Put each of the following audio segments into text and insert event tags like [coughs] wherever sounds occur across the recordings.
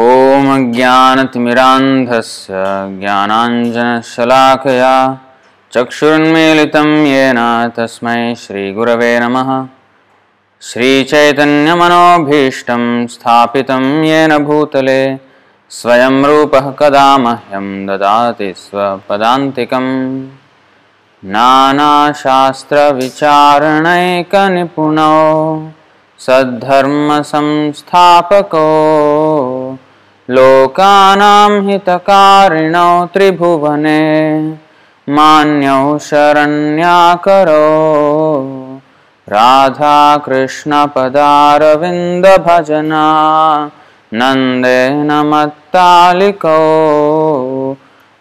ॐ अज्ञानतिमिरान्धस्य ज्ञानाञ्जनशलाकया चक्षुरुन्मीलितं येन तस्मै श्रीगुरवे नमः। श्रीचैतन्यमनोभीष्टं स्थापितं येन भूतले स्वयं रूपः कदा मह्यं ददाति स्वपदान्तिकम्। नानाशास्त्रविचारणैकनिपुणो सद्धर्मसंस्थापको लोकानां हितकारिणौ त्रिभुवने मान्यौ शरण्याकरो। राधाकृष्णपदारविन्दभजना नन्देन मत्तालिकौ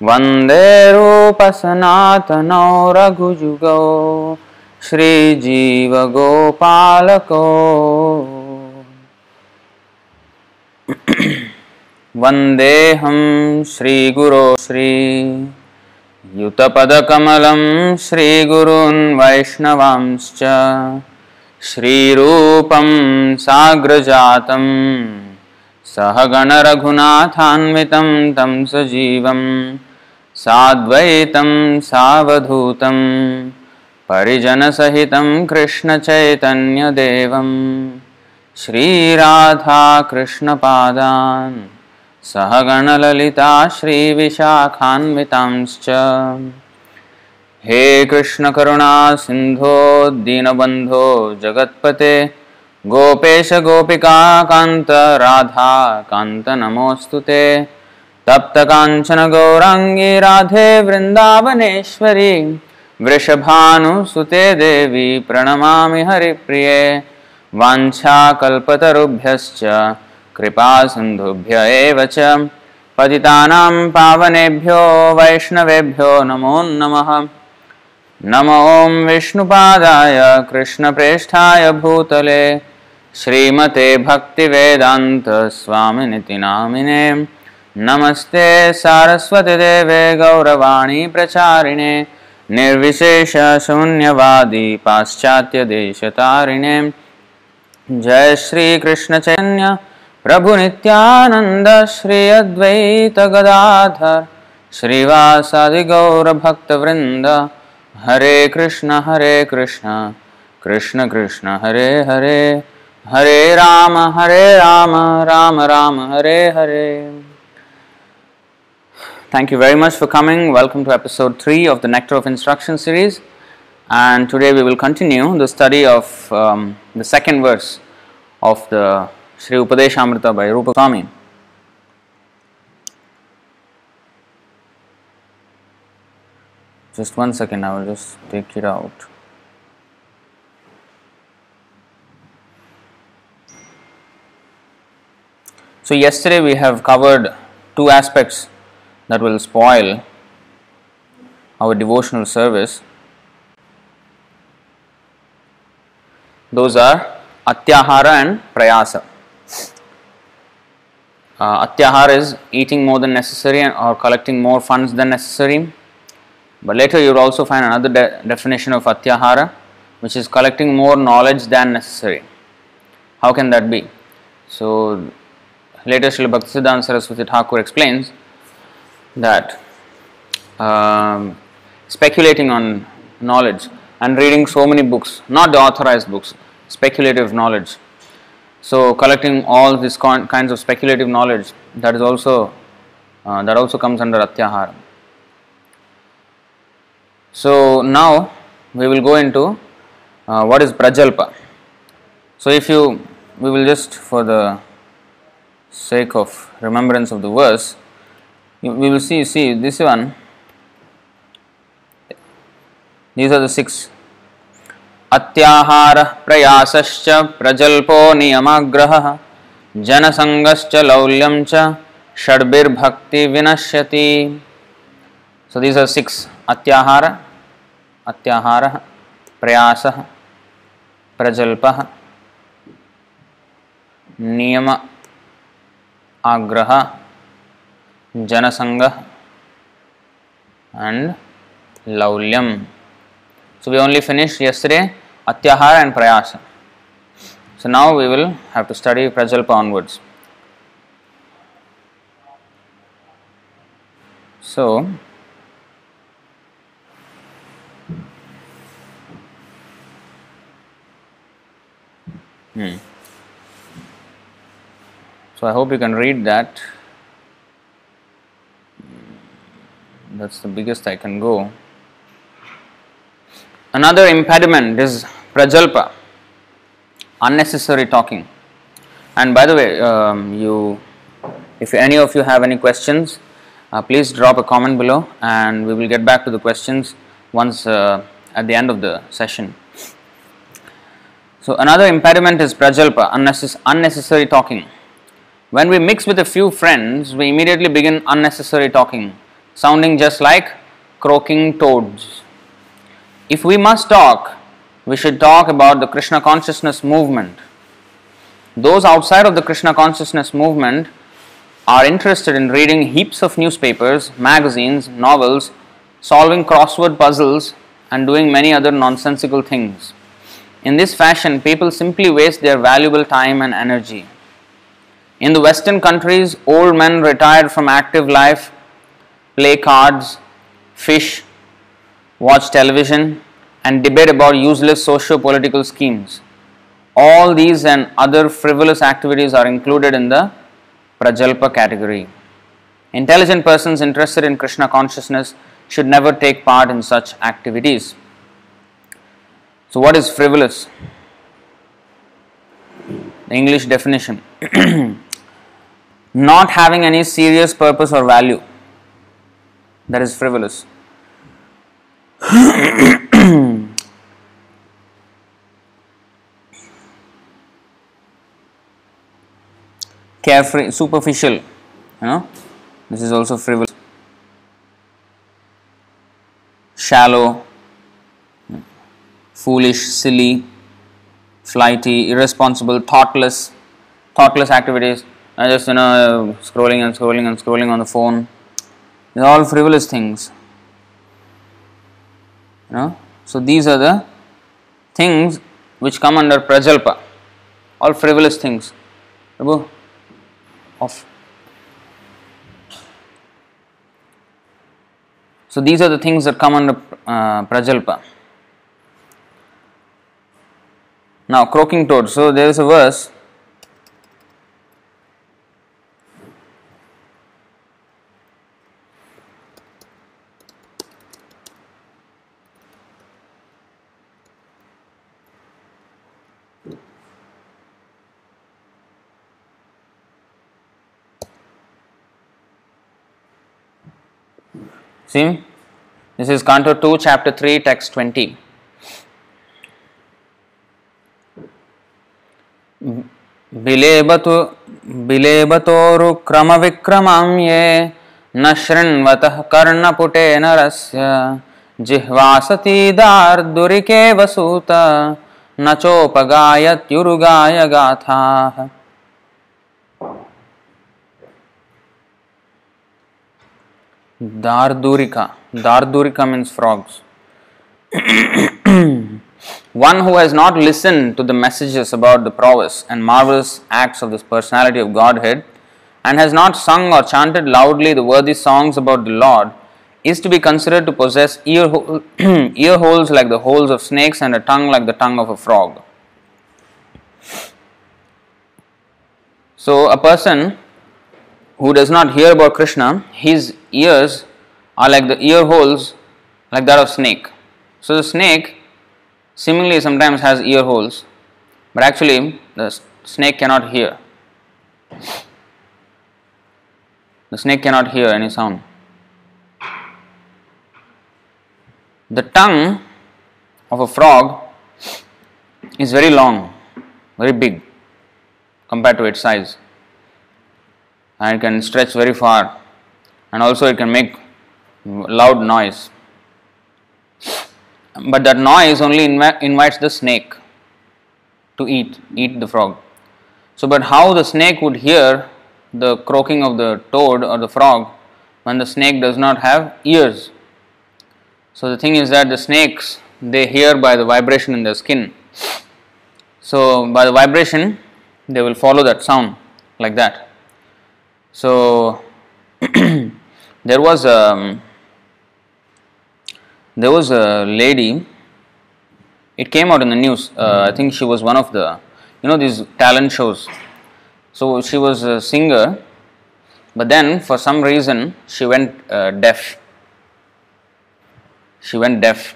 वन्दे रूपसनातनौ रघुजुगौ श्रीजीवगोपालको वन्देऽहं श्रीगुरो श्री युतपदकमलं श्रीगुरून् वैष्णवांश्च श्रीरूपं साग्रजातं सहगणरघुनाथान्वितं तं सजीवं साद्वैतं सावधूतं परिजनसहितं कृष्णचैतन्यदेवं श्रीराधाकृष्णपादान् सहगणललिता श्रीविशाखान्वितांश्च। हे कृष्णकरुणा सिन्धो दीनबन्धो जगत्पते गोपेश गोपिका कान्त राधा कान्त नमोऽस्तु ते। तप्तकाञ्चन गौराङ्गी राधे वृन्दावनेश्वरी वृषभानुसुते देवी प्रणमामि हरिप्रिये वाञ्छाकल्पतरुभ्यश्च कृपासिन्धुभ्य एव च। पतितानां पावनेभ्यो वैष्णवेभ्यो नमो नमः। नम ॐ विष्णुपादाय कृष्णप्रेष्ठाय भूतले। श्रीमते भक्तिवेदान्तस्वामिनिति नामिने नमस्ते सारस्वतीदेवे गौरवाणी प्रचारिणे। निर्विशेषशून्यवादी पाश्चात्यदेशतारिणे जय श्रीकृष्णचैतन्य प्रभु नित्यानंद श्री अद्वैत गदाधर श्रीवासादि गौर भक्त वृंद Hare Krishna Hare Krishna Krishna Krishna, Hare Hare Hare Rama Hare Rama Rama Rama, Hare Hare. Thank you very much for coming welcome to episode three of the nectar of instruction series and today we will continue the study of the second verse of the Upadeshamrita by Rupa Swami. Just one second, I will just take it out. So, yesterday we have covered two aspects that will spoil our devotional service. Those are atyahara and prayasa. Uh, atyahara is eating more than necessary or collecting more funds than necessary. But later you will also find another de- definition of atyahara, which is collecting more knowledge than necessary. How can that be? So, later Srila Bhaktisiddhanta Saraswati Thakur explains that um, speculating on knowledge and reading so many books, not the authorized books, speculative knowledge. So collecting all these kinds of speculative knowledge that is also uh, that also comes under atyahara. So now we will go into uh, what is prajalpa. So if you we will just for the sake of remembrance of the verse we will see see this one these are the six अत्याहार प्रयासश्च प्रजल्पो नियमाग्रहः, जनसङ्गश्च लौल्यं च षड्भिर्भक्ति विनश्यति so these are six अत्याहार, अत्याहारः, प्रयासः, प्रजल्पः, नियम आग्रह जनसंग and laulyam. So we only finished yesterday atyahara and prayasa. So now we will have to study prajalpa onwards. So, hmm. so I hope you can read that. That's the biggest I can go. Another impediment is prajalpa, unnecessary talking. And by the way, um, you, if any of you have any questions, uh, please drop a comment below, and we will get back to the questions once uh, at the end of the session. So another impediment is prajalpa, unnecess- unnecessary talking. When we mix with a few friends, we immediately begin unnecessary talking, sounding just like croaking toads. If we must talk, we should talk about the Krishna consciousness movement. Those outside of the Krishna consciousness movement are interested in reading heaps of newspapers, magazines, novels, solving crossword puzzles, and doing many other nonsensical things. In this fashion, people simply waste their valuable time and energy. In the Western countries, old men retired from active life play cards, fish, watch television, and debate about useless socio political schemes. All these and other frivolous activities are included in the Prajalpa category. Intelligent persons interested in Krishna consciousness should never take part in such activities. So, what is frivolous? The English definition [clears throat] not having any serious purpose or value. That is frivolous. [clears throat] [clears throat] Carefree, superficial, you know, this is also frivolous. Shallow, foolish, silly, flighty, irresponsible, thoughtless, thoughtless activities. I just you know scrolling and scrolling and scrolling on the phone. They're all frivolous things. You know, so these are the things which come under prajalpa. All frivolous things. Prabhu, off. So these are the things that come under uh, prajalpa. Now, croaking toad. So there is a verse. See, this is Canto 2, Chapter 3, Text 20. बिलेबतु बिलेबतोरुक्रमविक्रमां ये न शृण्वतः कर्णपुटे नरस्य जिह्वासतीदार्दुरिके वसूत न चोपगायत्युरुगाय गाथाः Dardurika. Dardurika means frogs. [clears throat] One who has not listened to the messages about the prowess and marvelous acts of this personality of Godhead and has not sung or chanted loudly the worthy songs about the Lord is to be considered to possess ear, hole, [clears throat] ear holes like the holes of snakes and a tongue like the tongue of a frog. So, a person who does not hear about Krishna, his ears are like the ear holes like that of snake. So the snake seemingly sometimes has ear holes, but actually the snake cannot hear. The snake cannot hear any sound. The tongue of a frog is very long, very big compared to its size and it can stretch very far. And also it can make loud noise. But that noise only inv- invites the snake to eat eat the frog. So but how the snake would hear the croaking of the toad or the frog when the snake does not have ears? So the thing is that the snakes they hear by the vibration in their skin. So by the vibration they will follow that sound like that so, [clears throat] there was a there was a lady. It came out in the news. Uh, I think she was one of the you know these talent shows. So she was a singer, but then for some reason she went uh, deaf. She went deaf,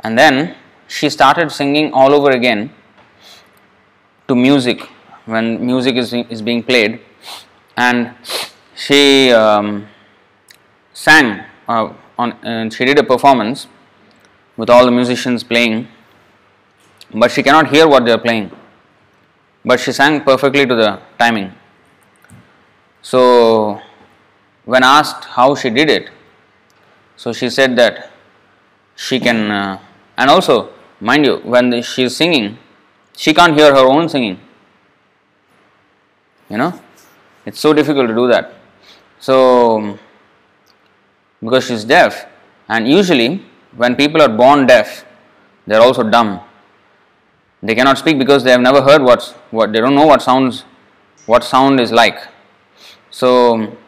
and then she started singing all over again to music when music is, is being played and she um, sang uh, on and she did a performance with all the musicians playing but she cannot hear what they are playing. But she sang perfectly to the timing. So when asked how she did it so she said that she can uh, and also mind you when she is singing she can't hear her own singing. You know it's so difficult to do that. So because she's deaf and usually when people are born deaf they're also dumb. They cannot speak because they have never heard what's what they don't know what sounds what sound is like. So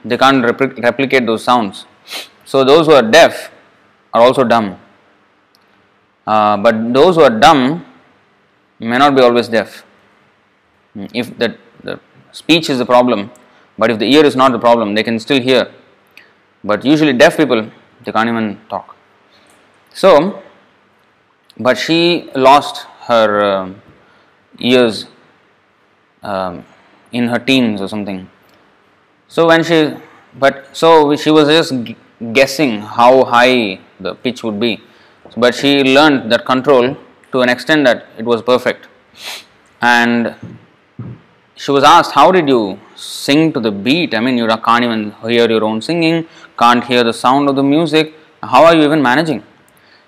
they can't repli- replicate those sounds. So those who are deaf are also dumb. Uh, but those who are dumb may not be always deaf. If the, the speech is the problem but if the ear is not the problem they can still hear. But usually deaf people they can't even talk. So but she lost her uh, ears um, in her teens or something. So when she but so she was just guessing how high the pitch would be. But she learned that control to an extent that it was perfect. And she was asked how did you sing to the beat? I mean you can't even hear your own singing can't hear the sound of the music. How are you even managing?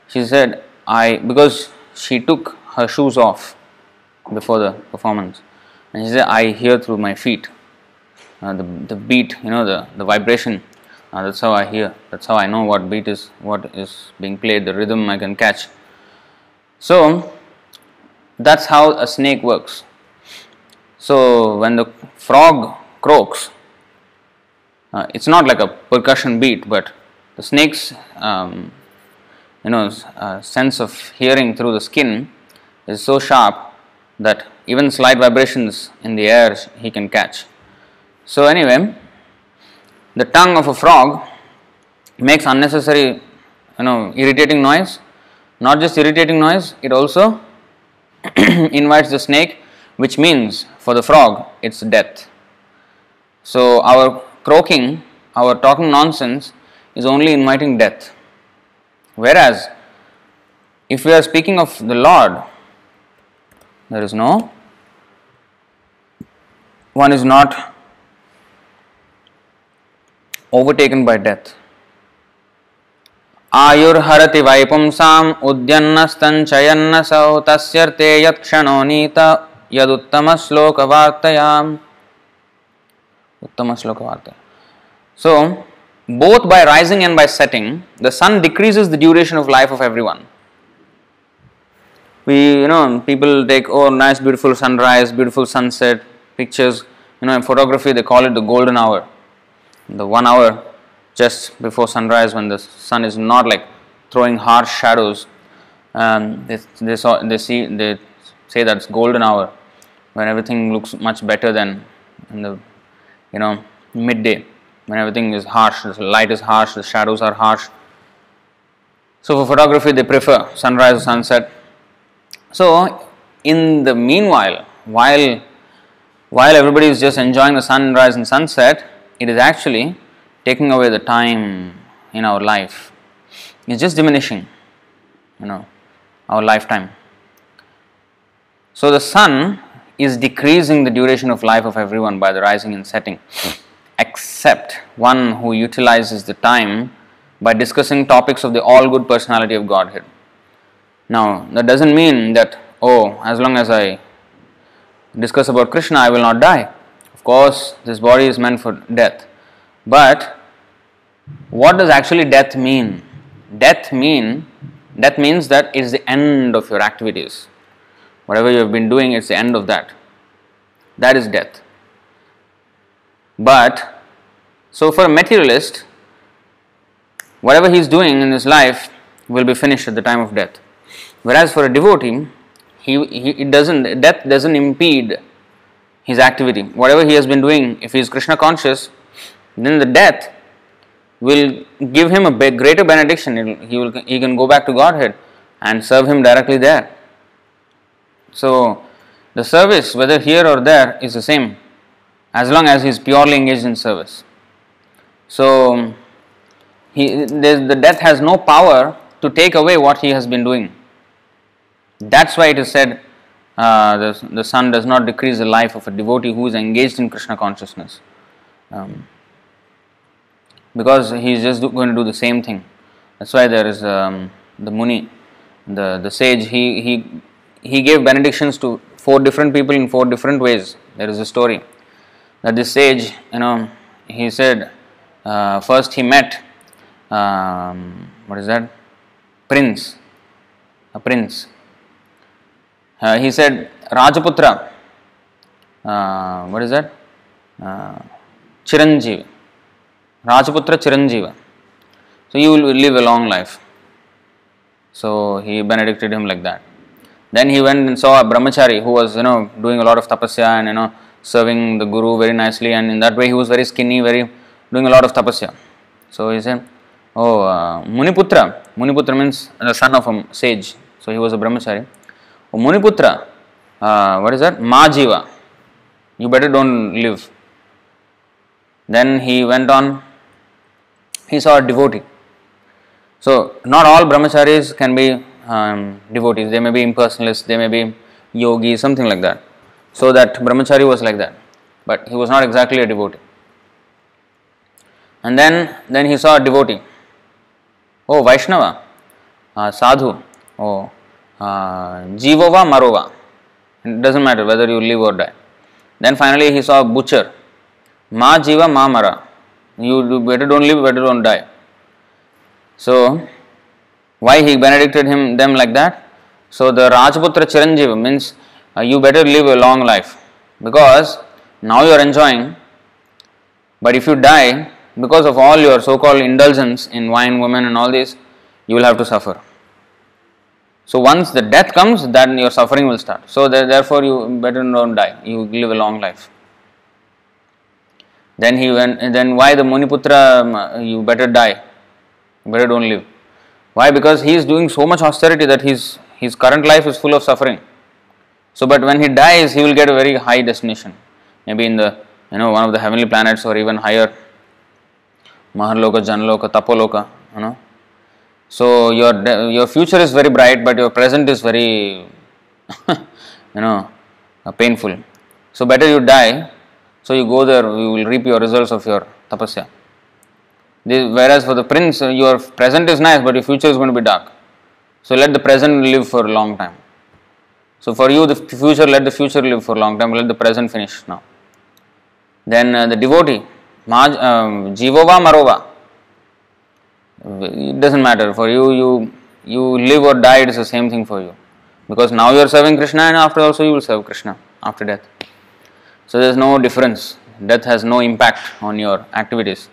She said i because she took her shoes off before the performance. And she said i hear through my feet uh, the, the beat you know the, the vibration. Uh, that's how i hear. That's how i know what beat is what is being played the rhythm i can catch. So that's how a snake works so when the frog croaks uh, it's not like a percussion beat but the snake's um, you know uh, sense of hearing through the skin is so sharp that even slight vibrations in the air he can catch. So anyway the tongue of a frog makes unnecessary you know irritating noise. Not just irritating noise it also [clears throat] invites the snake which means for the frog it's death so our croaking our talking nonsense is only inviting death whereas if we are speaking of the lord there is no one is not overtaken by death आयुर्हरति वैपुंसाम् उद्यन्नस्तञ्चयन्नसौ तस्यर्थे यत्क्षणो नीत yaduttamaslokavaartayam. Uttamaslokavaartayam. So, both by rising and by setting, the sun decreases the duration of life of everyone. We, you know, people take, oh, nice, beautiful sunrise, beautiful sunset pictures. You know, in photography, they call it the golden hour. The one hour just before sunrise when the sun is not like throwing harsh shadows. Um, they, they, saw, they, see, they say that's golden hour when everything looks much better than in the you know midday when everything is harsh, the light is harsh, the shadows are harsh. So for photography they prefer sunrise or sunset. So in the meanwhile, while while everybody is just enjoying the sunrise and sunset, it is actually taking away the time in our life. It's just diminishing, you know, our lifetime. So the sun is decreasing the duration of life of everyone by the rising and setting, except one who utilizes the time by discussing topics of the all good personality of Godhead. Now, that doesn't mean that, oh, as long as I discuss about Krishna, I will not die. Of course, this body is meant for death. But what does actually death mean? Death mean death means that it is the end of your activities. Whatever you have been doing, it's the end of that. That is death. But so for a materialist, whatever he is doing in his life will be finished at the time of death. Whereas for a devotee, he, he it doesn't death doesn't impede his activity. Whatever he has been doing, if he is Krishna conscious, then the death will give him a greater benediction. He will he can go back to Godhead and serve him directly there. So the service, whether here or there, is the same as long as he is purely engaged in service. So he, the death has no power to take away what he has been doing. That's why it is said uh, the, the sun does not decrease the life of a devotee who is engaged in Krishna consciousness. Um, because he is just going to do the same thing. That's why there is um, the Muni, the, the sage, he, he, he gave benedictions to four different people in four different ways. There is a story that this sage, you know, he said, uh, first he met, um, what is that? Prince, a prince. Uh, he said, Rajaputra, uh, what is that? Uh, Chiranjeev, Rajaputra Chiranjeeva. So you will live a long life. So he benedicted him like that. Then he went and saw a brahmachari who was, you know, doing a lot of tapasya and, you know, serving the guru very nicely. And in that way, he was very skinny, very doing a lot of tapasya. So he said, Oh, uh, Muniputra. Muniputra means the son of a sage. So he was a brahmachari. Oh, Muniputra, uh, what is that? Majiva. You better don't live. Then he went on, he saw a devotee. So, not all brahmacharis can be um, devotees, they may be impersonalists, they may be yogis, something like that. So that brahmachari was like that, but he was not exactly a devotee. And then, then he saw a devotee. Oh, Vaishnava, uh, sadhu, oh, uh, jivova marova. It doesn't matter whether you live or die. Then finally he saw a butcher. Ma jiva ma mara. You better don't live, better don't die. So why he benedicted him them like that? So the Rajputra Chiranjeev means uh, you better live a long life because now you are enjoying, but if you die because of all your so-called indulgence in wine, women, and all this, you will have to suffer. So once the death comes, then your suffering will start. So therefore, you better don't die. You live a long life. Then he went. Then why the Muniputra? Um, you better die. Better don't live. Why? Because he is doing so much austerity that his his current life is full of suffering. So, but when he dies, he will get a very high destination, maybe in the you know one of the heavenly planets or even higher, Maharloka, Janloka, Tapoloka. You know, so your your future is very bright, but your present is very [laughs] you know uh, painful. So better you die. So you go there, you will reap your results of your tapasya. Whereas for the prince, your present is nice, but your future is going to be dark. So let the present live for a long time. So for you, the future, let the future live for a long time. Let the present finish now. Then uh, the devotee, Maj, um, Jivova Marova. It doesn't matter for you. You you live or die. It is the same thing for you, because now you are serving Krishna, and after also you will serve Krishna after death. So there is no difference. Death has no impact on your activities.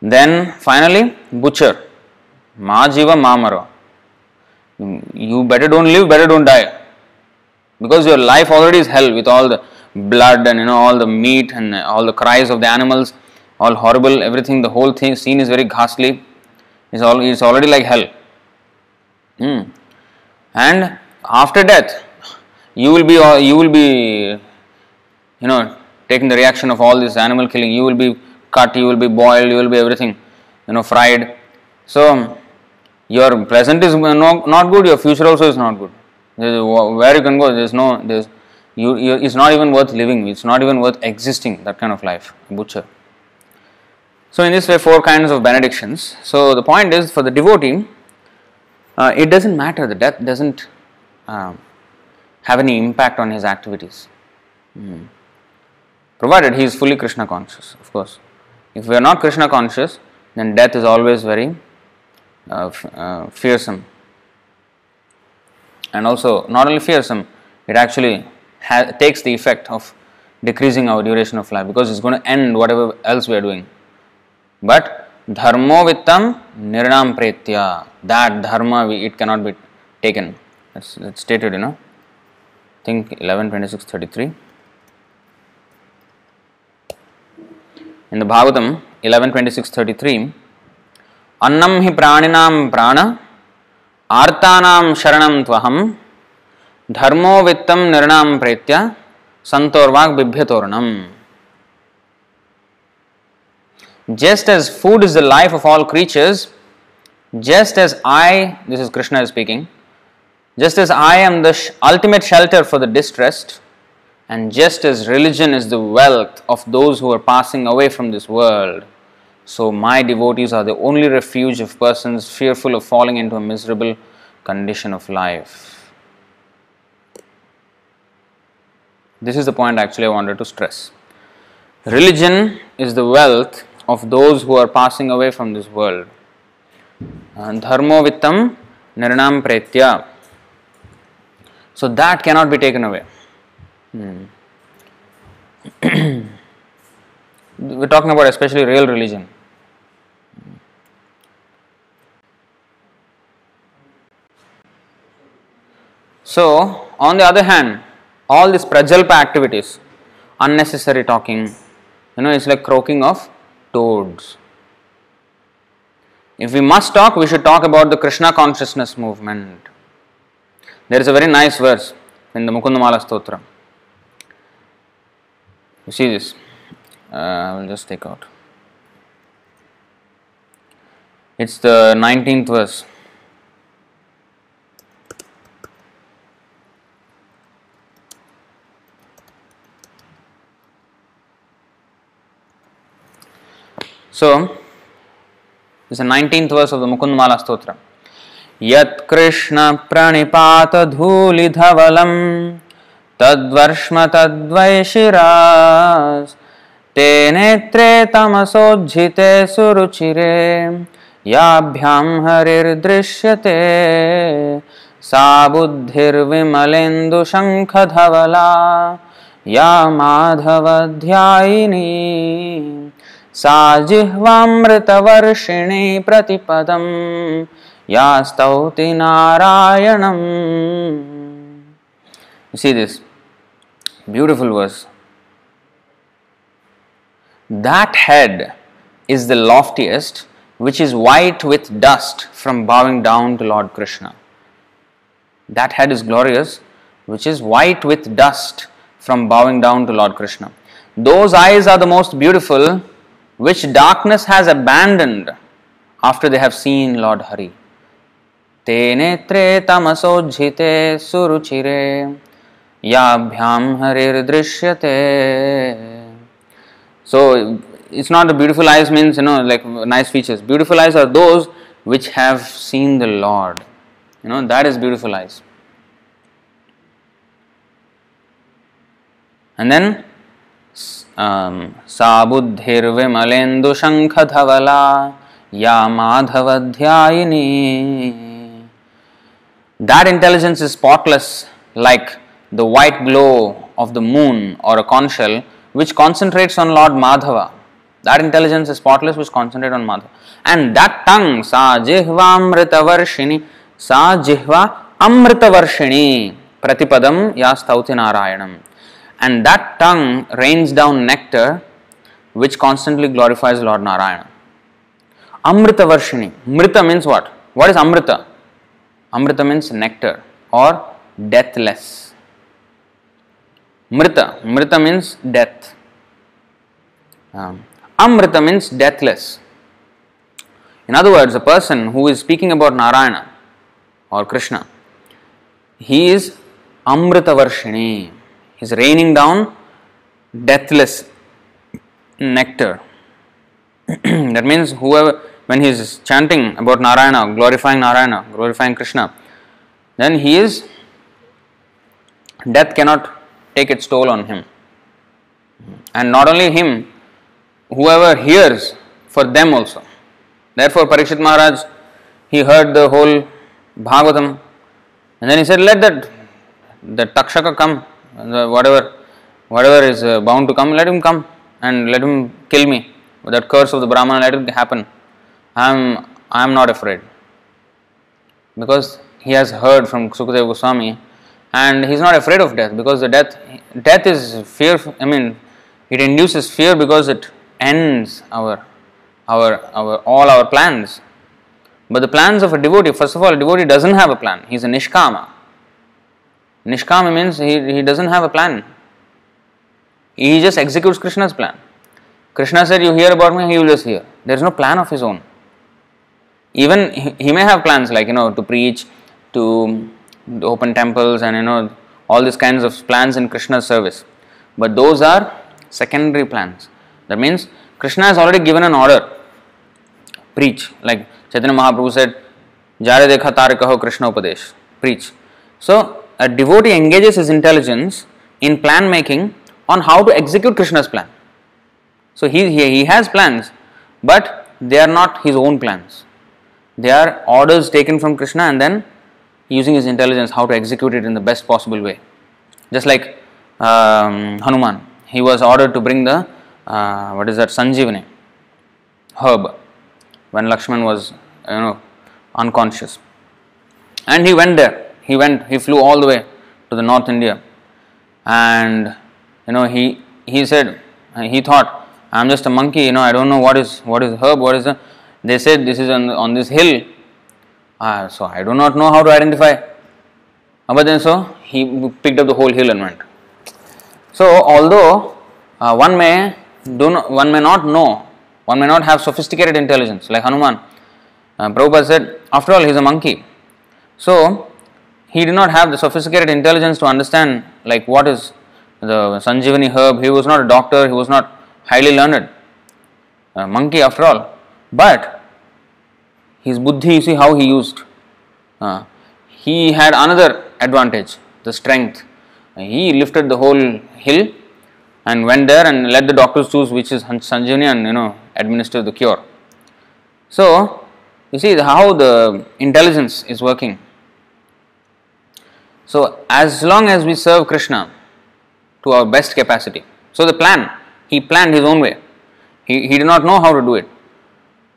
Then finally, butcher. Ma jiva ma maro. You better don't live, better don't die. Because your life already is hell with all the blood and you know all the meat and all the cries of the animals, all horrible, everything, the whole thing scene is very ghastly. It's all it's already like hell. Hmm. And after death, you will be you will be you know taking the reaction of all this animal killing. You will be cut, you will be boiled, you will be everything, you know, fried. So, your present is no, not good, your future also is not good. Where you can go, there is no, there is, you, you, it's not even worth living, it's not even worth existing, that kind of life, butcher. So, in this way, four kinds of benedictions. So, the point is for the devotee, uh, it doesn't matter, the death doesn't uh, have any impact on his activities. Mm. Provided he is fully Krishna conscious, of course. If we are not Krishna conscious, then death is always very uh, uh, fearsome. And also, not only fearsome, it actually ha- takes the effect of decreasing our duration of life because it's going to end whatever else we are doing. But Dharmo vittam nirnam pretya. That dharma, we, it cannot be taken. That's, that's stated, you know. think 11, 26, 33. In the Bhagavatam 11, 26, 33, Annam hi praninam prana, artanam sharanam tvaham, dharmo vittam nirnam pretya, santorvak bibhyatoranam. Just as food is the life of all creatures, just as I, this is Krishna speaking, just as I am the sh- ultimate shelter for the distressed, and just as religion is the wealth of those who are passing away from this world, so my devotees are the only refuge of persons fearful of falling into a miserable condition of life. This is the point actually I wanted to stress. Religion is the wealth of those who are passing away from this world. And dharmo vittam nirnam pretya. So that cannot be taken away. Hmm. [clears throat] We're talking about especially real religion. So, on the other hand, all these prajalpa activities, unnecessary talking, you know, it's like croaking of toads. If we must talk, we should talk about the Krishna consciousness movement. There is a very nice verse in the Mukundamala Stotra You see this? Uh, I will just take out. It's the 19th verse. So, this is the 19th verse of the Mukundmala Stotra. यत्कृष्णप्रणिपातधूलिधवलं तद्वर्ष्म तद्वैशिरास् ते नेत्रे तमसोज्झिते सुरुचिरे याभ्यां हरिर्दृश्यते। सा बुद्धिर्विमलेन्दुशङ्खधवला या माधवध्यायिनी। सा जिह्वामृतवर्षिणी प्रतिपदं या स्तौति नारायणम् beautiful verse. That head is the loftiest, which is white with dust from bowing down to Lord Krishna. That head is glorious, which is white with dust from bowing down to Lord Krishna. Those eyes are the most beautiful, which darkness has abandoned after they have seen Lord Hari. ते नेत्रे तमसोज्झिते सुरुचिरे याभ्याम हरिर्दृश्यते So it's not the beautiful eyes means you know like nice features. Beautiful eyes are those which have seen the Lord. You know that is beautiful eyes. And then सा बुद्धिर्विमलेन्दुशङ्खधवला या माधवध्यायिनी That intelligence is spotless like the white glow of the moon or a conch shell which concentrates on Lord Madhava. That intelligence is spotless which concentrates on Madhava. And that tongue, sa jihva amritavarshini, sa jihva amritavarshini, pratipadam ya stauti narayanam. And that tongue rains down nectar which constantly glorifies Lord Narayana. Amrita Varshini. Mrita means what? What is Amrita? Amrita means nectar or deathless. Mrita. Mrita means death. Um, Amrita means deathless. In other words, a person who is speaking about Narayana or Krishna, he is Amrita Varshini. He is raining down deathless nectar. [clears throat] that means whoever when he is chanting about Narayana, glorifying Narayana, glorifying Krishna, then he is death cannot take its toll on him. And not only him, whoever hears, for them also. Therefore, Parikshit Maharaj, he heard the whole Bhagavatam, and then he said, "Let that the Takshaka come, the whatever, whatever is uh, bound to come, let him come and let him kill me. That curse of the Brahmana, let it happen." I'm I am not afraid because he has heard from Sukadeva Goswami and he's not afraid of death because the death death is fear I mean it induces fear because it ends our our our all our plans. But the plans of a devotee first of all a devotee doesn't have a plan. He's a nishkama. Nishkama means he, he doesn't have a plan. He just executes krishna's plan. Krishna said you hear about me he will just hear. There is no plan of his own. Even he, he may have plans like you know to preach to open temples and you know all these kinds of plans in krishna's service. But those are secondary plans. That means krishna has already given an order. Preach. Like chaitanya mahaprabhu said jare dekha tarikaho krishna upadesh. Preach. So a devotee engages his intelligence in plan making on how to execute krishna's plan. So he, he, he has plans but they are not his own plans. They are orders taken from krishna and then using his intelligence how to execute it in the best possible way. Just like um, Hanuman, he was ordered to bring the uh, what is that Sanjeevani herb when Lakshman was you know unconscious, and he went there. He went. He flew all the way to the North India, and you know he he said he thought I'm just a monkey. You know I don't know what is what is herb. What is the they said this is on, on this hill uh, so I do not know how to identify. Uh, but then so he picked up the whole hill and went. So although uh, one may do not, one may not know, one may not have sophisticated intelligence like Hanuman. Uh, Prabhupada said, after all, he is a monkey. So he did not have the sophisticated intelligence to understand like what is the Sanjeevani herb. He was not a doctor. He was not highly learned. A monkey after all. But his buddhi, you see how he used. Uh, he had another advantage, the strength. He lifted the whole hill and went there and let the doctors choose which is Sanjeevani and you know administer the cure. So you see how the intelligence is working. So as long as we serve Krishna to our best capacity, so the plan he planned his own way. He, he did not know how to do it.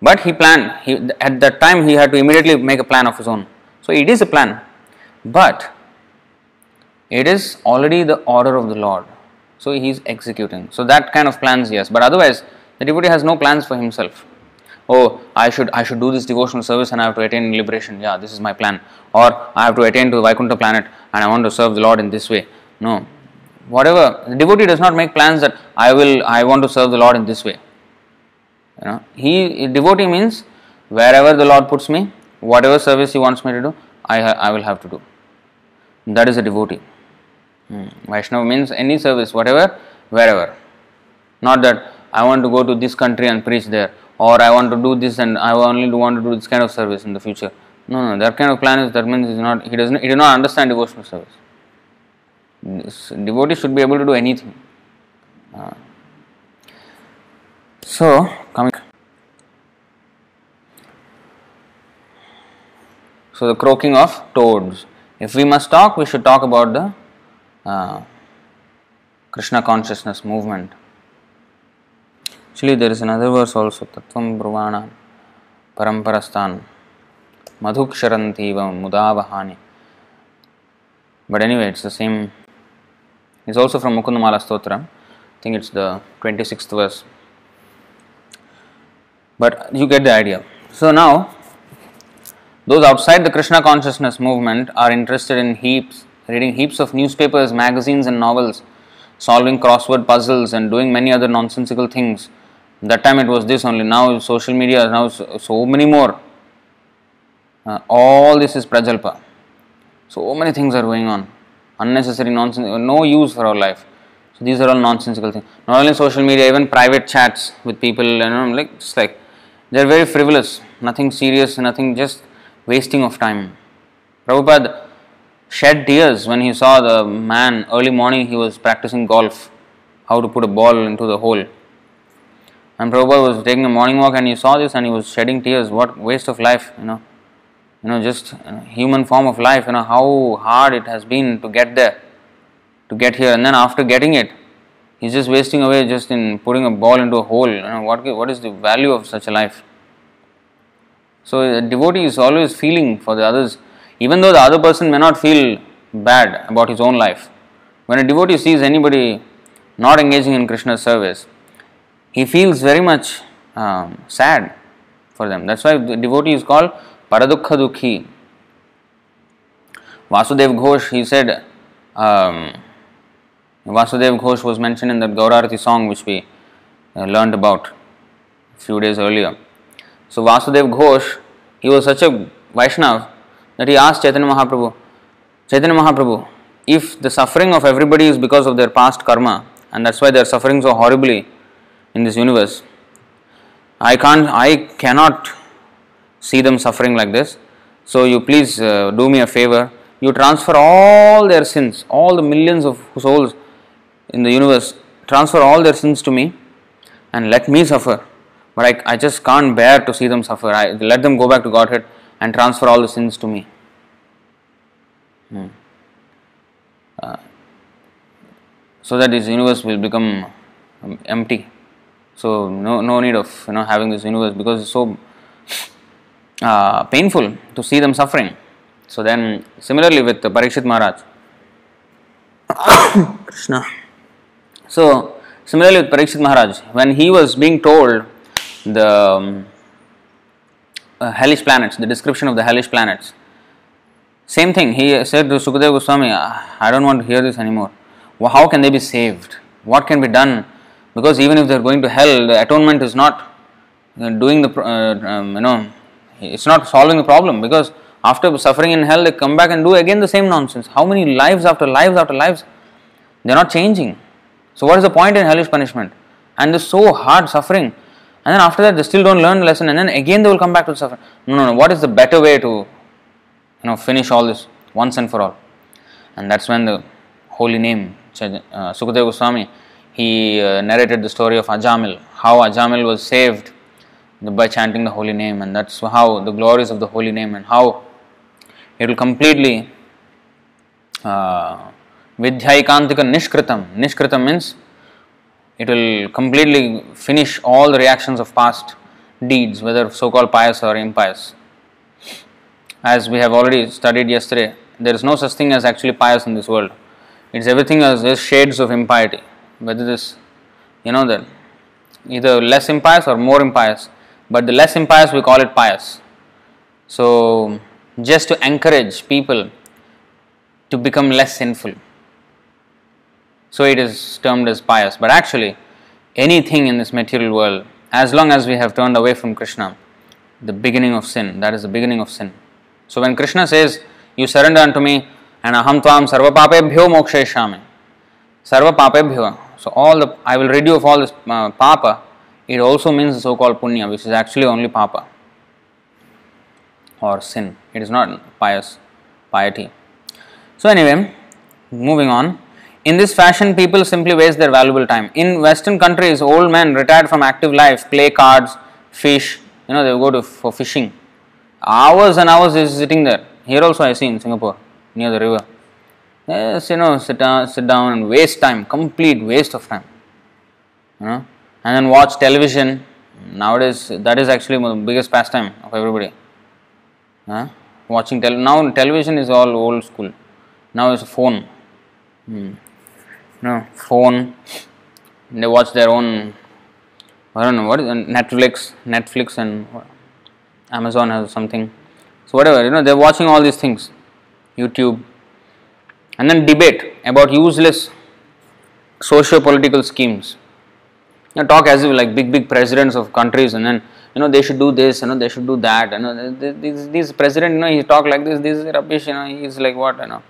But he planned, he, at that time he had to immediately make a plan of his own. So it is a plan, but it is already the order of the Lord. So he is executing. So that kind of plans, yes. But otherwise, the devotee has no plans for himself. Oh, I should I should do this devotional service and I have to attain liberation. Yeah, this is my plan. Or I have to attain to the Vaikuntha planet and I want to serve the Lord in this way. No. Whatever the devotee does not make plans that I will I want to serve the Lord in this way. You know, he devotee means wherever the Lord puts me, whatever service He wants me to do, I ha- I will have to do. That is a devotee. Hmm. Vaishnava means any service, whatever, wherever. Not that I want to go to this country and preach there, or I want to do this and I only want to do this kind of service in the future. No, no, that kind of plan is that means is not he doesn't he does not understand devotional service. This devotee should be able to do anything. Uh, so, coming. So, the croaking of toads. If we must talk, we should talk about the uh, Krishna consciousness movement. Actually, there is another verse also Tattvam Bruvana Paramparastan Madhuksharantiva Mudavahani. But anyway, it's the same. It's also from Mukundamala Stotra. I think it's the 26th verse. But you get the idea. So now, those outside the Krishna consciousness movement are interested in heaps, reading heaps of newspapers, magazines, and novels, solving crossword puzzles, and doing many other nonsensical things. That time it was this only. Now social media, now so, so many more. Uh, all this is prajalpa. So many things are going on. Unnecessary nonsense, no use for our life. So these are all nonsensical things. Not only social media, even private chats with people, you know, like just like they are very frivolous, nothing serious, nothing just wasting of time. Prabhupada shed tears when he saw the man early morning he was practicing golf, how to put a ball into the hole. And Prabhupada was taking a morning walk and he saw this and he was shedding tears. What waste of life, you know. You know, just you know, human form of life, you know, how hard it has been to get there, to get here. And then after getting it, He's just wasting away just in putting a ball into a hole. You know, what, what is the value of such a life? So a devotee is always feeling for the others, even though the other person may not feel bad about his own life. When a devotee sees anybody not engaging in Krishna's service, he feels very much um, sad for them. That's why the devotee is called Paradukha Dukhi. Vasudev Ghosh, he said, um, Vasudev Ghosh was mentioned in that Gaurarati song which we uh, learned about a few days earlier. So Vasudev Ghosh, he was such a Vaishnav that he asked Chaitanya Mahaprabhu, Chaitanya Mahaprabhu, if the suffering of everybody is because of their past karma, and that's why they are suffering so horribly in this universe, I can't, I cannot see them suffering like this. So you please uh, do me a favor. You transfer all their sins, all the millions of souls in the universe, transfer all their sins to me, and let me suffer. But I, I just can't bear to see them suffer. I let them go back to Godhead and transfer all the sins to me. Hmm. Uh, so that this universe will become um, empty. So no no need of you know having this universe because it's so uh, painful to see them suffering. So then similarly with Parikshit Maharaj, [coughs] Krishna. So similarly with Parikshit Maharaj, when he was being told the um, uh, hellish planets, the description of the hellish planets, same thing. He said to Sukadeva Goswami, I don't want to hear this anymore. Well, how can they be saved? What can be done? Because even if they are going to hell, the atonement is not uh, doing the uh, um, you know it's not solving the problem because after suffering in hell they come back and do again the same nonsense. How many lives after lives after lives? They are not changing. So what is the point in hellish punishment? And this so hard suffering, and then after that they still don't learn the lesson, and then again they will come back to suffer. No, no, no. What is the better way to, you know, finish all this once and for all? And that's when the holy name, uh, Sukadeva Goswami, he uh, narrated the story of Ajamil, how Ajamil was saved by chanting the holy name, and that's how the glories of the holy name and how it will completely uh, Vidhyaikantika Nishkritam. Nishkritam means it will completely finish all the reactions of past deeds, whether so called pious or impious. As we have already studied yesterday, there is no such thing as actually pious in this world. It's everything as just shades of impiety. Whether this, you know, that either less impious or more impious, but the less impious we call it pious. So, just to encourage people to become less sinful. So it is termed as pious. But actually, anything in this material world, as long as we have turned away from Krishna, the beginning of sin, that is the beginning of sin. So when Krishna says, You surrender unto me, and aham tvam sarva papebhyo mokshayashami. Sarva papebhyo. So all the I will rid you of all this uh, papa. It also means the so-called punya, which is actually only papa or sin. It is not pious piety. So anyway, moving on. In this fashion, people simply waste their valuable time. In Western countries, old men retired from active life play cards, fish. You know, they go to for fishing. Hours and hours is sitting there. Here also, I see in Singapore near the river. Yes, you know, sit down, sit down and waste time. Complete waste of time. You know, and then watch television. Nowadays, that is actually the biggest pastime of everybody. Huh? Watching now television is all old school. Now it's a phone. Hmm know, phone. They watch their own. I don't know what is it? Netflix, Netflix, and Amazon has something. So whatever you know, they're watching all these things, YouTube, and then debate about useless socio-political schemes. You know, talk as if like big big presidents of countries, and then you know they should do this, you know they should do that. You know these these president, you know he talk like this. This is rubbish. You know he's like what you know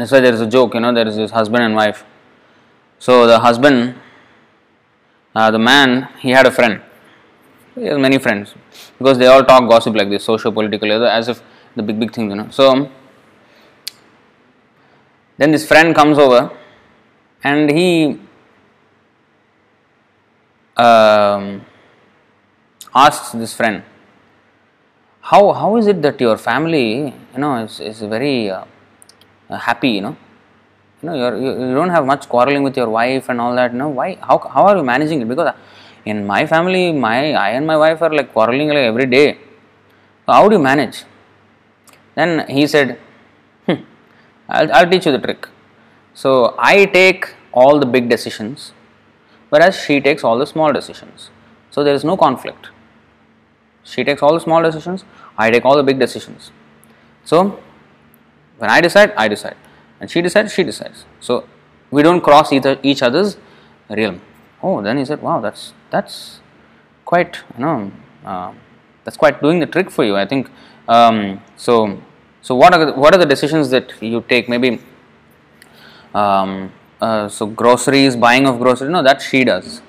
that's why there is a joke, you know, there is this husband and wife. So the husband, uh, the man, he had a friend. He has many friends because they all talk gossip like this, socio political, as if the big, big thing, you know. So then this friend comes over and he um, asks this friend, how, how is it that your family, you know, is, is very uh, happy you know you know you're, you, you don't have much quarreling with your wife and all that you know why how, how are you managing it because in my family, my I and my wife are like quarreling like every day. So how do you manage? Then he said, hmm, I'll, I'll teach you the trick. So I take all the big decisions, whereas she takes all the small decisions. So there is no conflict. She takes all the small decisions, I take all the big decisions. So when I decide, I decide, and she decides, she decides. So we don't cross either, each other's realm. Oh, then he said, "Wow, that's that's quite you know uh, that's quite doing the trick for you." I think um, so. So what are the, what are the decisions that you take? Maybe um, uh, so groceries, buying of groceries. No, that she does.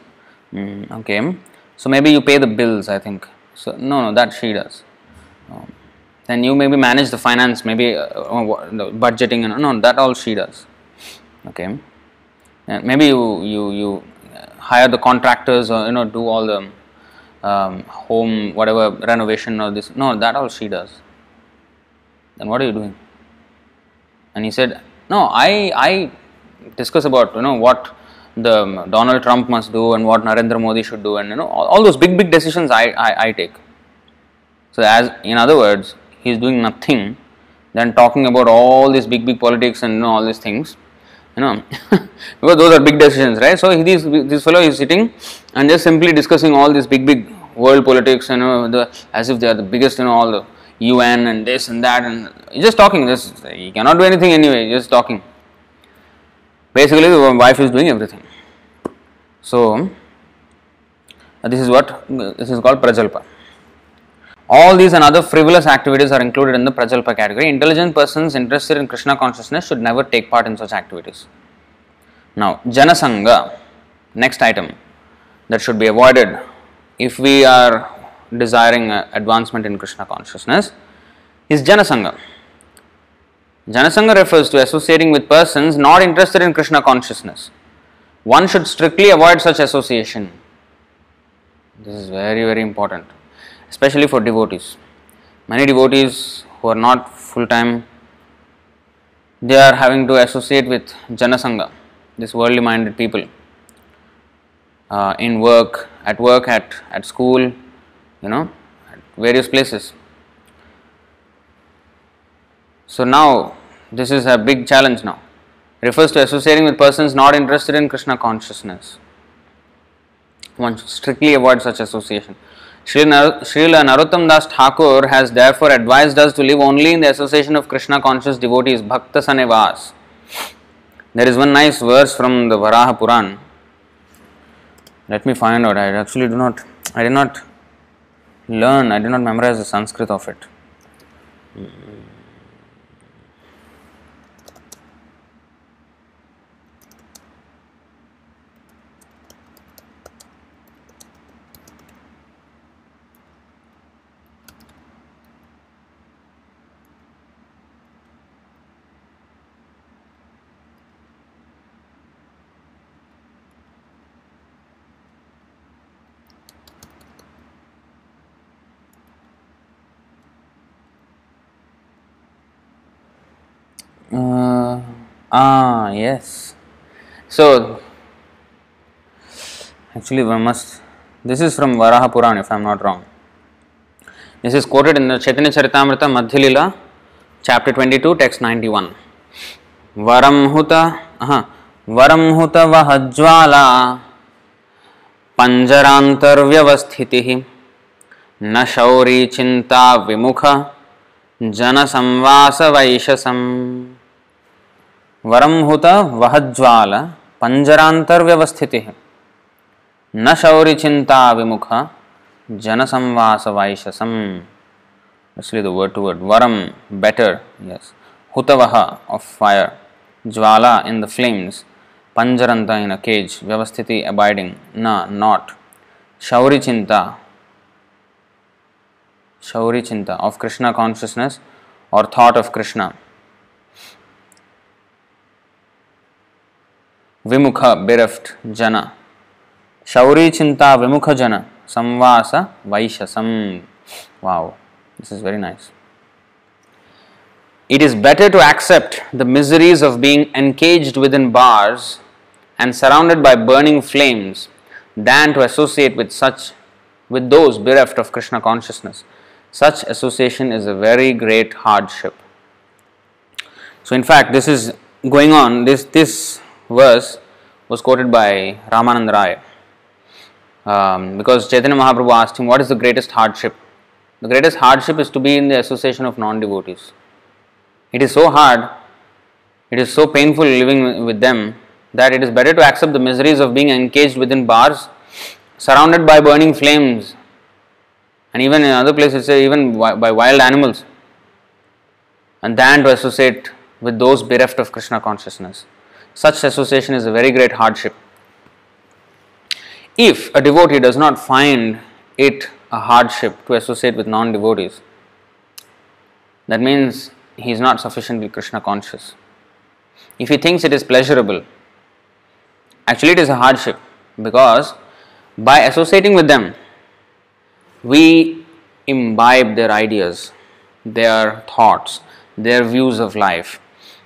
Mm, okay. So maybe you pay the bills. I think. So no, no, that she does. Um, then you maybe manage the finance, maybe uh, uh, budgeting, and no, that all she does. Okay. And maybe you you you hire the contractors or you know do all the um, home whatever renovation or this. No, that all she does. Then what are you doing? And he said, no, I I discuss about you know what the um, Donald Trump must do and what Narendra Modi should do and you know all, all those big big decisions I, I, I take. So as in other words, he is doing nothing than talking about all these big big politics and you know all these things you know. [laughs] Because those are big decisions right? So this this fellow is sitting and just simply discussing all these big big world politics you know the, as if they are the biggest you know all the UN and this and that and just talking just he cannot do anything anyway just talking. Basically the wife is doing everything. So this is what this is called prajalpa all these and other frivolous activities are included in the Prajalpa category. Intelligent persons interested in Krishna consciousness should never take part in such activities. Now, Janasanga, next item that should be avoided if we are desiring uh, advancement in Krishna consciousness is Janasanga. Janasanga refers to associating with persons not interested in Krishna consciousness. One should strictly avoid such association. This is very, very important especially for devotees. Many devotees who are not full time, they are having to associate with Janasanga, this worldly minded people, uh, in work, at work, at, at school, you know, at various places. So now this is a big challenge now. refers to associating with persons not interested in Krishna consciousness. One should strictly avoid such association. Srila Narottam Das Thakur has therefore advised us to live only in the association of Krishna conscious devotees, Bhakta Sanevas. There is one nice verse from the Varaha Puran. Let me find out. I actually do not, I did not learn, I did not memorize the Sanskrit of it. Ah, yes. So, actually, one must. This is from Varaha Puran, if I am not wrong. This is quoted in the Chaitanya Charitamrita Madhyalila, chapter 22, text 91. Varam huta, uh, varam huta vahajvala पंजरांतर्व्यवस्थिति न शौरी चिंता विमुख जन संवास वैशसम वरम हुत वहज्वाल पंजरांतर्व्यवस्थिति। न शौरिचिंता विमुख जनसंवास वाइशसम इसलिए द वर्ड टू वर्ड वरम बेटर यस हुतवह ऑफ़ फायर ज्वाला इन द फ्लेम्स पंजरंत इन अ केज व्यवस्थित अबाइडिंग न नॉट शौरिचिंता शौरिचिंता ऑफ़ कृष्णा कॉन्शियसनेस और thought of Krishna Vimukha, bereft, jana. Shauri chinta vimukha jana. Samvasa vaishasam. Wow, this is very nice. It is better to accept the miseries of being encaged within bars and surrounded by burning flames than to associate with such with those bereft of Krishna consciousness. Such association is a very great hardship. So in fact this is going on this this verse was quoted by Ramanand Rai. Um, because Chaitanya Mahaprabhu asked him what is the greatest hardship? The greatest hardship is to be in the association of non-devotees. It is so hard it is so painful living with them that it is better to accept the miseries of being encaged within bars surrounded by burning flames and even in other places even by wild animals and than to associate with those bereft of krishna consciousness such association is a very great hardship if a devotee does not find it a hardship to associate with non devotees, that means he is not sufficiently Krishna conscious. If he thinks it is pleasurable, actually it is a hardship because by associating with them, we imbibe their ideas, their thoughts, their views of life,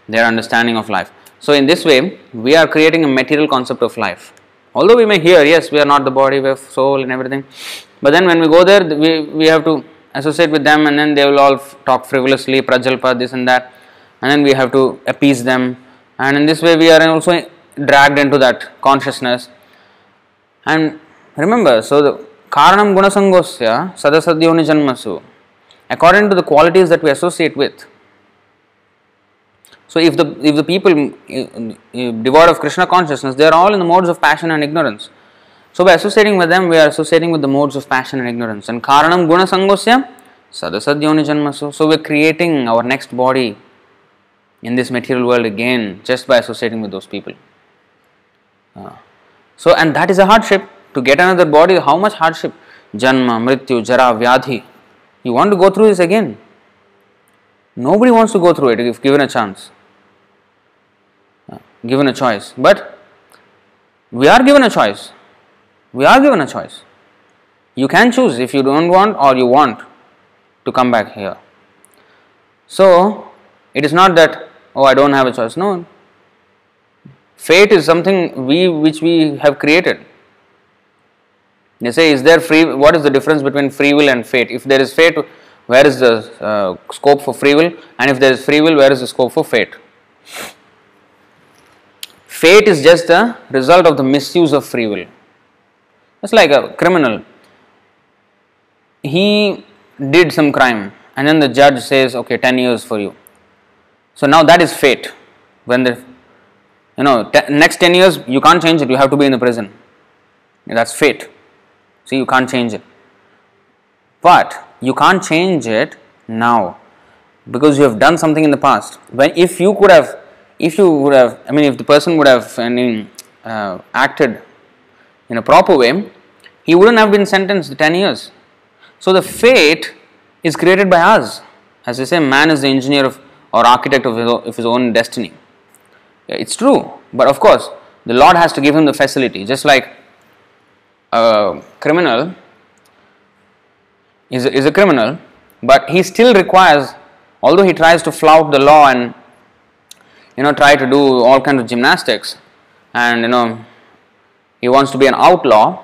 their understanding of life. So, in this way, we are creating a material concept of life. Although we may hear, yes, we are not the body, we have soul and everything, but then when we go there, we, we have to associate with them and then they will all talk frivolously, prajalpa, this and that, and then we have to appease them, and in this way we are also dragged into that consciousness. And remember, so the karanam gunasangosya sadasadyoni janmasu, according to the qualities that we associate with. So if the if the people devoid of Krishna consciousness, they are all in the modes of passion and ignorance. So by associating with them, we are associating with the modes of passion and ignorance. And karanam guna sangosya sadasadyoni janmasu. So we are creating our next body in this material world again just by associating with those people. Uh, so and that is a hardship to get another body. How much hardship? Janma, mrityu, jara, vyadhi. You want to go through this again? Nobody wants to go through it if given a chance, given a choice. But we are given a choice. We are given a choice. You can choose if you don't want or you want to come back here. So, it is not that, oh, I don't have a choice. No. Fate is something we which we have created. They say, is there free? What is the difference between free will and fate? If there is fate, where is the uh, scope for free will? And if there is free will, where is the scope for fate? Fate is just the result of the misuse of free will. It's like a criminal. He did some crime and then the judge says, okay, 10 years for you. So now that is fate. When the, you know, t- next 10 years you can't change it, you have to be in the prison. That's fate. See, you can't change it. But you can't change it now because you have done something in the past. When if you could have, if you would have, I mean, if the person would have I mean, uh, acted in a proper way, he wouldn't have been sentenced to 10 years. So the fate is created by us. As I say, man is the engineer of or architect of his, of his own destiny. It's true, but of course, the Lord has to give him the facility. Just like a criminal is a, is a criminal, but he still requires, although he tries to flout the law and you know try to do all kinds of gymnastics, and you know he wants to be an outlaw.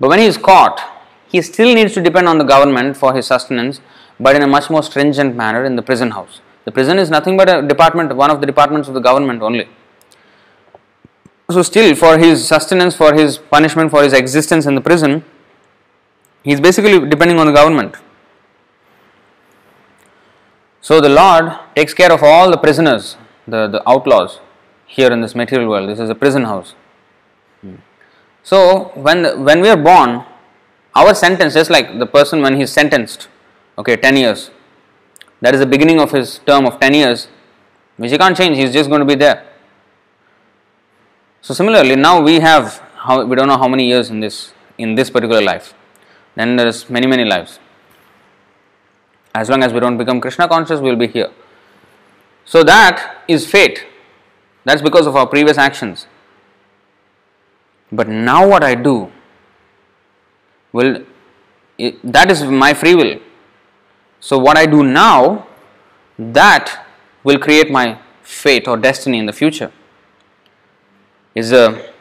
But when he is caught, he still needs to depend on the government for his sustenance, but in a much more stringent manner in the prison house. The prison is nothing but a department, one of the departments of the government only. So, still, for his sustenance, for his punishment, for his existence in the prison, he is basically depending on the government. So, the Lord takes care of all the prisoners, the, the outlaws here in this material world. This is a prison house. Hmm. So when when we are born, our sentence just like the person when he is sentenced, okay, ten years. That is the beginning of his term of ten years, which he can't change. He is just going to be there. So similarly, now we have how we don't know how many years in this in this particular life. Then there is many many lives. As long as we don't become Krishna conscious, we will be here. So that is fate. That's because of our previous actions. But now what I do will that is my free will. So what I do now that will create my fate or destiny in the future. Is a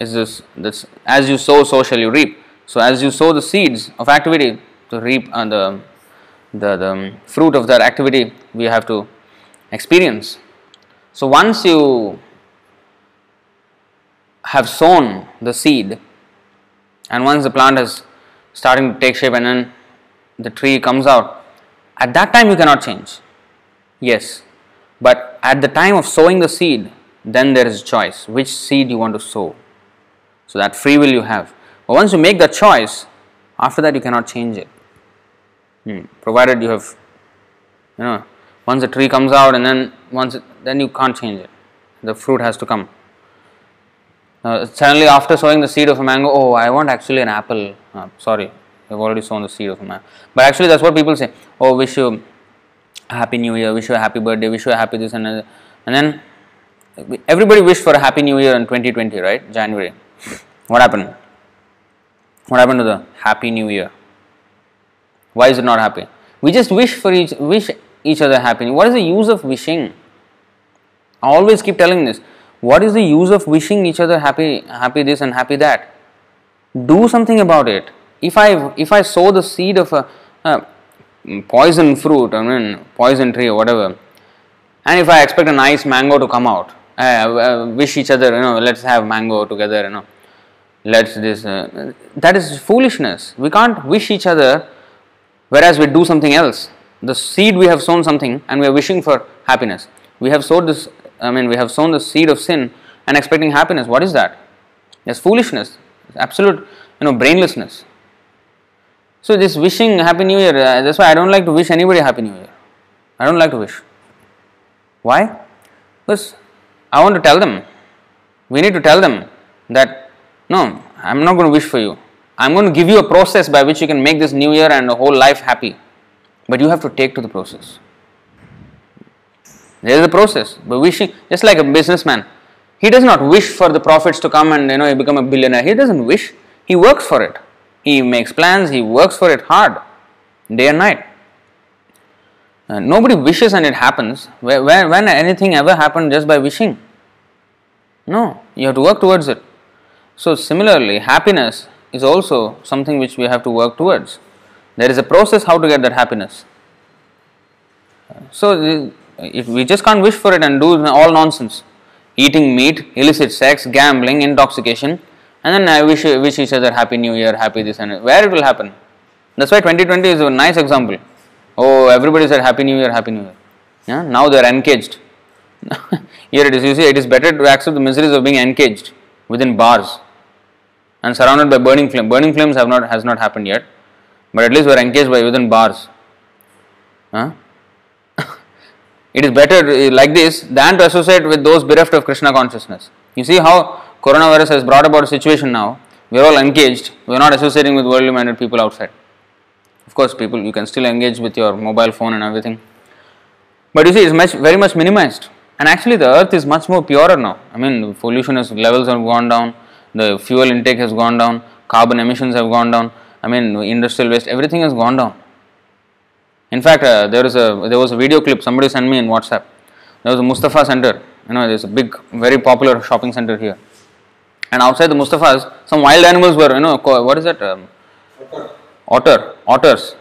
is this, this as you sow, so shall you reap. So, as you sow the seeds of activity to reap uh, the, the, the fruit of that activity, we have to experience. So, once you have sown the seed, and once the plant is starting to take shape and then the tree comes out, at that time you cannot change. Yes, but at the time of sowing the seed, then there is a choice which seed you want to sow. So that free will you have. But once you make that choice, after that you cannot change it. Hmm. Provided you have, you know, once the tree comes out and then once it, then you can't change it. The fruit has to come. Uh, suddenly, after sowing the seed of a mango, oh, I want actually an apple. Uh, sorry, I've already sown the seed of a mango. But actually, that's what people say. Oh, wish you a happy new year, wish you a happy birthday, wish you a happy this and that. And then everybody wished for a happy new year in 2020, right? January. What happened? What happened to the happy new year? Why is it not happy? We just wish for each wish each other happy. What is the use of wishing? I always keep telling this. What is the use of wishing each other happy happy this and happy that? Do something about it. If I if I sow the seed of a, a poison fruit, I mean poison tree or whatever, and if I expect a nice mango to come out, I, I wish each other, you know, let's have mango together, you know, let's this. Uh, that is foolishness. We can't wish each other, whereas we do something else. The seed we have sown something, and we are wishing for happiness. We have sowed this. I mean, we have sown the seed of sin and expecting happiness. What is that? That's foolishness. It's absolute, you know, brainlessness. So this wishing Happy New Year, uh, that's why I don't like to wish anybody Happy New Year. I don't like to wish. Why? Because I want to tell them. We need to tell them that no, I'm not going to wish for you. I'm going to give you a process by which you can make this new year and the whole life happy. But you have to take to the process. There is a process. But wishing, just like a businessman, he does not wish for the profits to come and you know become a billionaire. He doesn't wish. He works for it. He makes plans. He works for it hard, day and night. Nobody wishes and it happens. When, when anything ever happened just by wishing? No, you have to work towards it. So, similarly, happiness is also something which we have to work towards. There is a process how to get that happiness. So, if we just can't wish for it and do all nonsense, eating meat, illicit sex, gambling, intoxication, and then I wish wish each other happy new year, happy this and where it will happen. That's why 2020 is a nice example. Oh, everybody said happy new year, happy new year. Yeah? Now they are encaged. [laughs] Here it is. You see, it is better to accept the miseries of being encaged within bars and surrounded by burning flames. Burning flames have not has not happened yet, but at least we are encased by within bars. Huh? [laughs] it is better like this than to associate with those bereft of Krishna consciousness. You see how coronavirus has brought about a situation now. We are all engaged. We are not associating with worldly minded people outside. Of course, people you can still engage with your mobile phone and everything, but you see, it's much very much minimized. And actually, the earth is much more purer now. I mean, pollution has, levels have gone down, the fuel intake has gone down, carbon emissions have gone down. I mean, industrial waste, everything has gone down. In fact, uh, there is a there was a video clip somebody sent me in WhatsApp. There was a Mustafa Center. You know, there's a big, very popular shopping center here. And outside the Mustafas, some wild animals were, you know, what is that? Um, otter. Otter. Otters.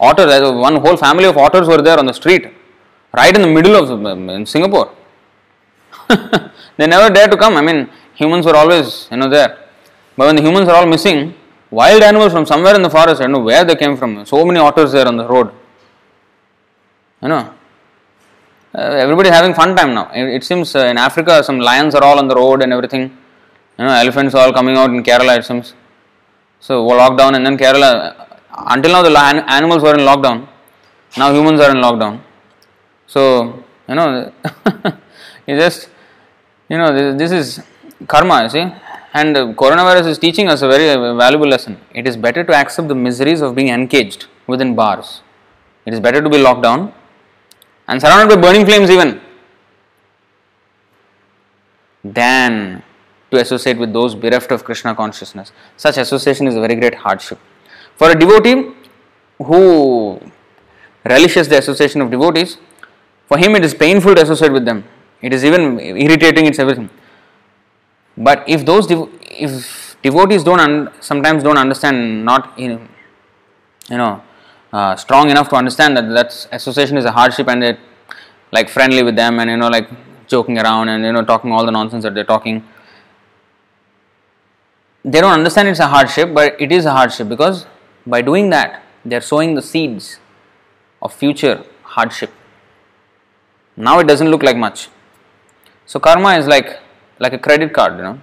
Otters. One whole family of otters were there on the street right in the middle of um, in Singapore. [laughs] they never dare to come. I mean, humans were always you know there, but when the humans are all missing, wild animals from somewhere in the forest, I don't know where they came from. So many otters there on the road. You know, uh, everybody having fun time now. It, it seems uh, in Africa some lions are all on the road and everything. You know, elephants are all coming out in Kerala. It seems. So lockdown and then Kerala. Until now, the animals were in lockdown. Now humans are in lockdown. So, you know, [laughs] you just, you know, this, is karma, you see. And coronavirus is teaching us a very valuable lesson. It is better to accept the miseries of being encaged within bars. It is better to be locked down and surrounded by burning flames, even, than to associate with those bereft of Krishna consciousness. Such association is a very great hardship. For a devotee who relishes the association of devotees, for him, it is painful to associate with them. It is even irritating, it's everything. But if those dev- if devotees don't un- sometimes don't understand, not you know, you know uh, strong enough to understand that that association is a hardship and they're like friendly with them and you know like joking around and you know talking all the nonsense that they're talking they don't understand it's a hardship but it is a hardship because by doing that they're sowing the seeds of future hardship. Now it doesn't look like much. So karma is like like a credit card you know.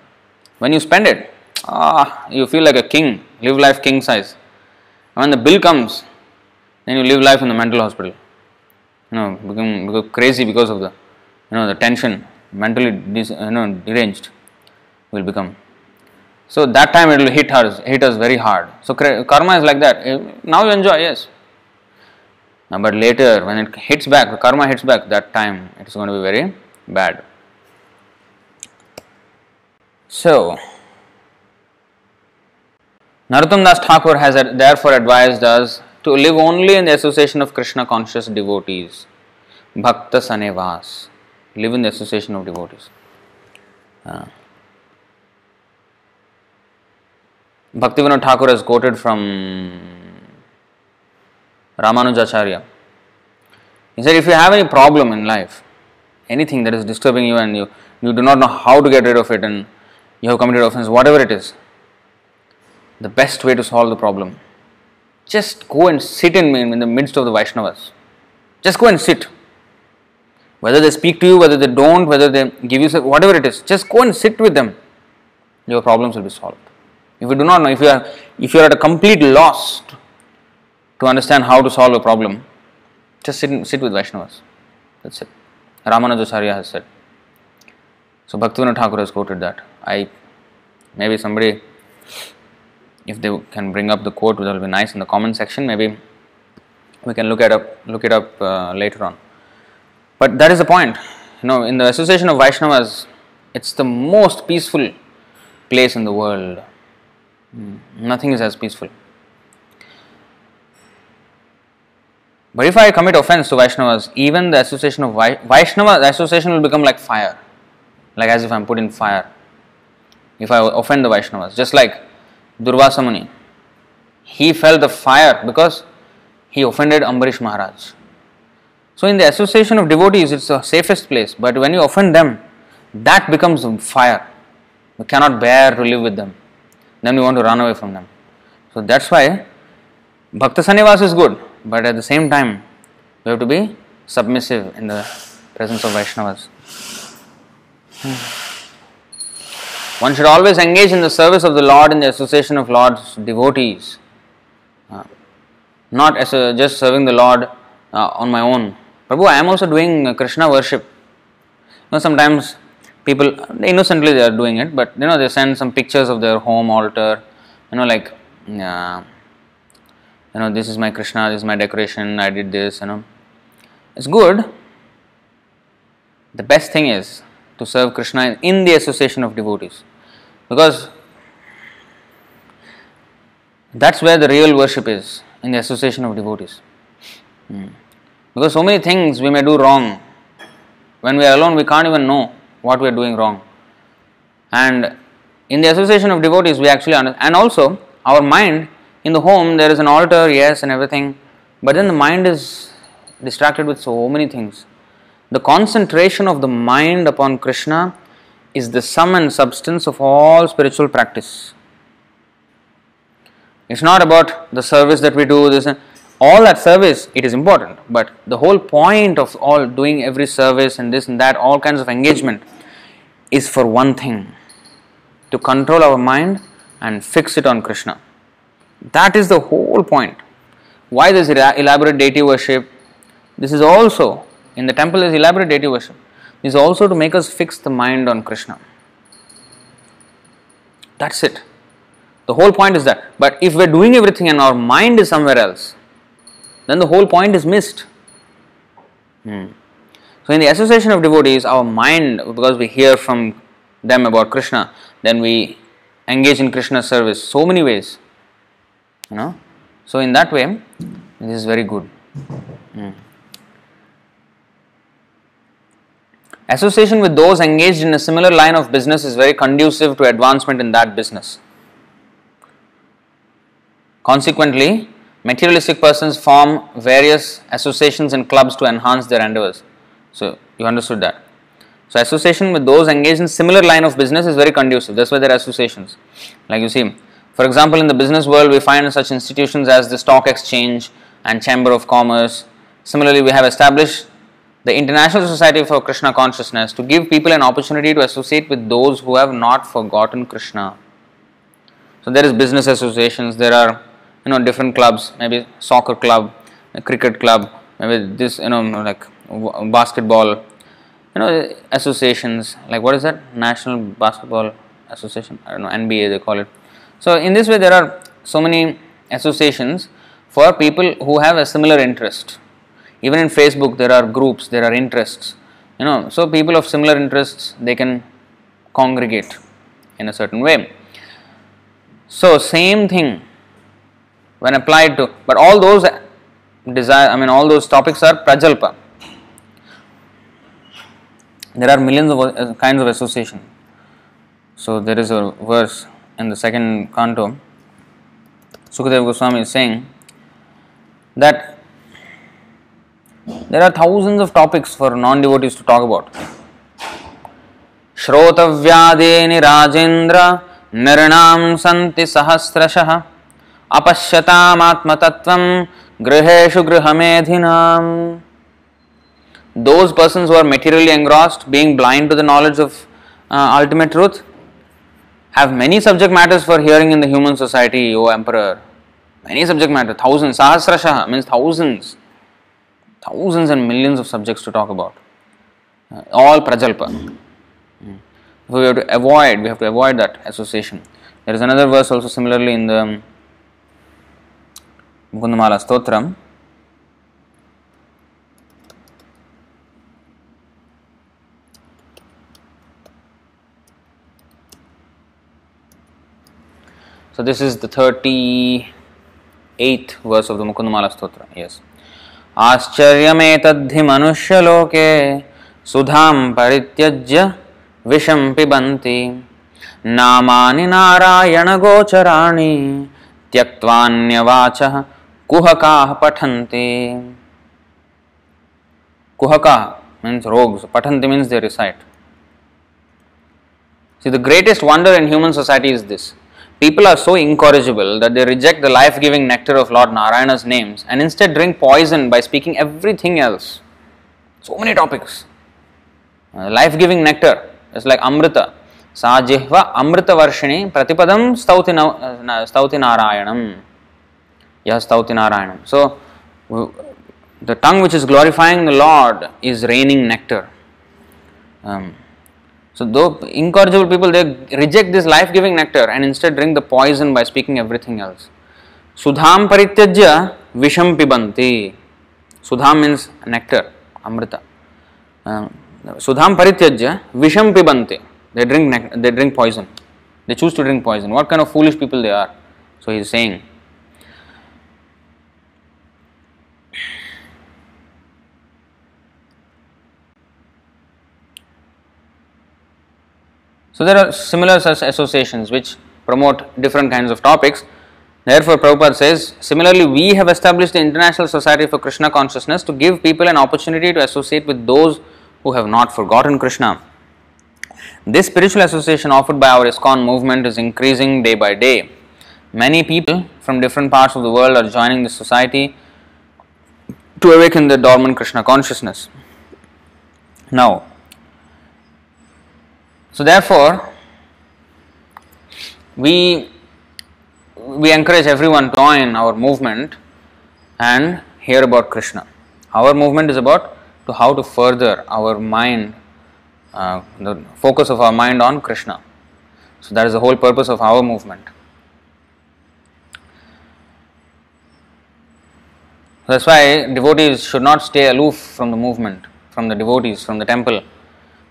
When you spend it ah you feel like a king live life king size. When the bill comes then you live life in the mental hospital. You know become, become crazy because of the you know the tension mentally dis, you know deranged will become. So that time it will hit us hit us very hard. So karma is like that. Eh, now you enjoy yes. But later when it hits back karma hits back that time it is going to be very bad so Narottam Das Thakur has therefore advised us to live only in the association of Krishna conscious devotees. Bhakta Sanevas. Live in the association of devotees. Uh, Bhaktivinoda Thakur has quoted from Ramanujacharya. He said, if you have any problem in life, anything that is disturbing you and you, you do not know how to get rid of it and you have committed offense, whatever it is, the best way to solve the problem, just go and sit in, in the midst of the Vaishnavas. Just go and sit. Whether they speak to you, whether they don't, whether they give you whatever it is, just go and sit with them. Your problems will be solved. If you do not know, if you are if you are at a complete loss to understand how to solve a problem, just sit sit with Vaishnavas. That's it. Ramanujacharya has said. So Bhaktivinoda Thakur has quoted that. I maybe somebody if they can bring up the quote that will be nice in the comment section. Maybe we can look at up look it up uh, later on. But that is the point. You know in the association of vaishnavas it's the most peaceful place in the world. Hmm. nothing is as peaceful. But if i commit offense to vaishnavas even the association of Vai- vaishnava the association will become like fire. Like as if i'm put in fire if i offend the vaishnavas just like Durvasa Muni. He felt the fire because he offended Ambarish Maharaj. So, in the association of devotees, it's the safest place, but when you offend them, that becomes fire. We cannot bear to live with them. Then we want to run away from them. So, that's why Bhakta Sanivas is good, but at the same time, we have to be submissive in the presence of Vaishnavas. Hmm. One should always engage in the service of the Lord in the association of Lord's devotees, uh, not as a, just serving the Lord uh, on my own. Prabhu, I am also doing uh, Krishna worship. You know, sometimes people innocently they are doing it, but you know they send some pictures of their home altar. You know, like uh, you know, this is my Krishna, this is my decoration. I did this. You know, it's good. The best thing is to serve Krishna in the association of devotees because that's where the real worship is in the association of devotees. Hmm. Because so many things we may do wrong. When we are alone, we can't even know what we are doing wrong. And in the association of devotees, we actually understand. And also, our mind in the home, there is an altar, yes, and everything, but then the mind is distracted with so many things. The concentration of the mind upon Krishna is the sum and substance of all spiritual practice. It's not about the service that we do, this all that service it is important, but the whole point of all doing every service and this and that, all kinds of engagement is for one thing to control our mind and fix it on Krishna. That is the whole point. Why this elaborate deity worship? This is also in the temple is elaborate deity worship is also to make us fix the mind on Krishna. That's it. The whole point is that. But if we're doing everything and our mind is somewhere else, then the whole point is missed. Hmm. So, in the association of devotees, our mind, because we hear from them about Krishna, then we engage in Krishna's service so many ways. You know. So, in that way, this is very good. Hmm. Association with those engaged in a similar line of business is very conducive to advancement in that business. Consequently, materialistic persons form various associations and clubs to enhance their endeavors. So, you understood that. So, association with those engaged in similar line of business is very conducive. That's why there are associations. Like you see, for example, in the business world, we find such institutions as the Stock Exchange and Chamber of Commerce. Similarly, we have established the International Society for Krishna Consciousness to give people an opportunity to associate with those who have not forgotten Krishna. So there is business associations, there are you know different clubs, maybe soccer club, cricket club, maybe this you know like basketball, you know associations like what is that National Basketball Association? I don't know NBA they call it. So in this way there are so many associations for people who have a similar interest even in facebook there are groups there are interests you know. So people of similar interests they can congregate in a certain way. So same thing when applied to but all those desire i mean all those topics are prajalpa. There are millions of uh, kinds of association. So there is a verse in the second canto. Sukadeva goswami is saying that there are thousands of topics for non devotees to talk about. श्रोतव्यादीनि राजेन्द्र नृणां सन्ति सहस्रशः अपश्यतामात्मतत्त्वं गृहेषु गृहमेधिनाम् Those persons who are materially engrossed, being blind to the knowledge of uh, ultimate truth, have many subject matters for hearing in the human society, O Emperor. Many subject matter, thousands, sahasrashaha means thousands thousands and millions of subjects to talk about. Uh, all prajalpa. Mm. We have to avoid, we have to avoid that association. There is another verse also similarly in the um, Mukundamala Stotram. So this is the 38th verse of the Mukundamala Stotra. Yes. आश्चर्यमेतद्धि मनुष्यलोके सुधां परित्यज्य विषं पिबन्ति नामानि नारायणगोचराणि त्यक्त्वान्यवाचः कुहकाः पठन्ति। कुहकाः means rogues पठन्ति means they recite see the greatest wonder in human society is this People are so incorrigible that they reject the life giving nectar of Lord Narayana's names and instead drink poison by speaking everything else. So many topics. Uh, life giving nectar is like Amrita. Sa jihva Amrita Varshini Pratipadam Stauti, uh, stauti Narayanam. Yes, Stauti Narayanam. So, the tongue which is glorifying the Lord is raining nectar. Um, so, though incorrigible people they reject this life giving nectar and instead drink the poison by speaking everything else. Sudham parityajya visham pibanti. Sudham means nectar, amrita. Um, Sudham parityajya visham pibanti. They drink nectar. they drink poison. They choose to drink poison. What kind of foolish people they are? So he is saying. So there are similar such associations which promote different kinds of topics. Therefore, Prabhupada says, similarly, we have established the International Society for Krishna Consciousness to give people an opportunity to associate with those who have not forgotten Krishna. This spiritual association offered by our ISKCON movement is increasing day by day. Many people from different parts of the world are joining this society to awaken the dormant Krishna consciousness. Now, so therefore, we we encourage everyone to join our movement and hear about Krishna. Our movement is about to how to further our mind, uh, the focus of our mind on Krishna. So that is the whole purpose of our movement. That's why devotees should not stay aloof from the movement, from the devotees, from the temple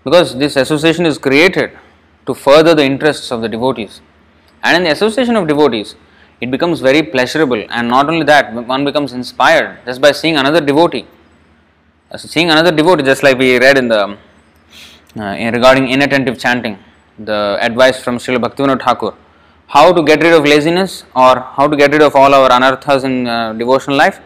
because this association is created to further the interests of the devotees. And in the association of devotees, it becomes very pleasurable, and not only that, one becomes inspired just by seeing another devotee. seeing another devotee, just like we read in the uh, in regarding inattentive chanting, the advice from Srila Bhaktivinoda Thakur, how to get rid of laziness or how to get rid of all our anarthas in uh, devotional life.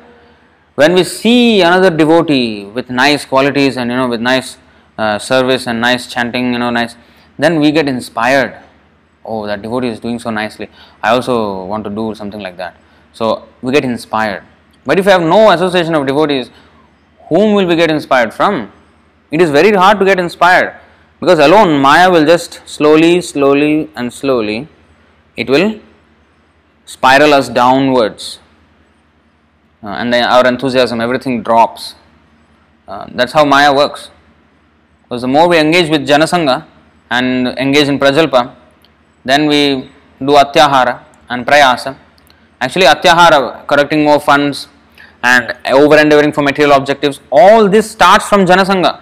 When we see another devotee with nice qualities and you know with nice uh, service and nice chanting, you know, nice, then we get inspired. Oh, that devotee is doing so nicely. I also want to do something like that. So we get inspired. But if you have no association of devotees, whom will we get inspired from? It is very hard to get inspired because alone Maya will just slowly, slowly, and slowly it will spiral us downwards. Uh, and then our enthusiasm, everything drops. Uh, that's how Maya works. Because the more we engage with Janasanga and engage in Prajalpa, then we do Atyahara and Prayasa. Actually, Atyahara, collecting more funds and over endeavoring for material objectives, all this starts from Janasanga.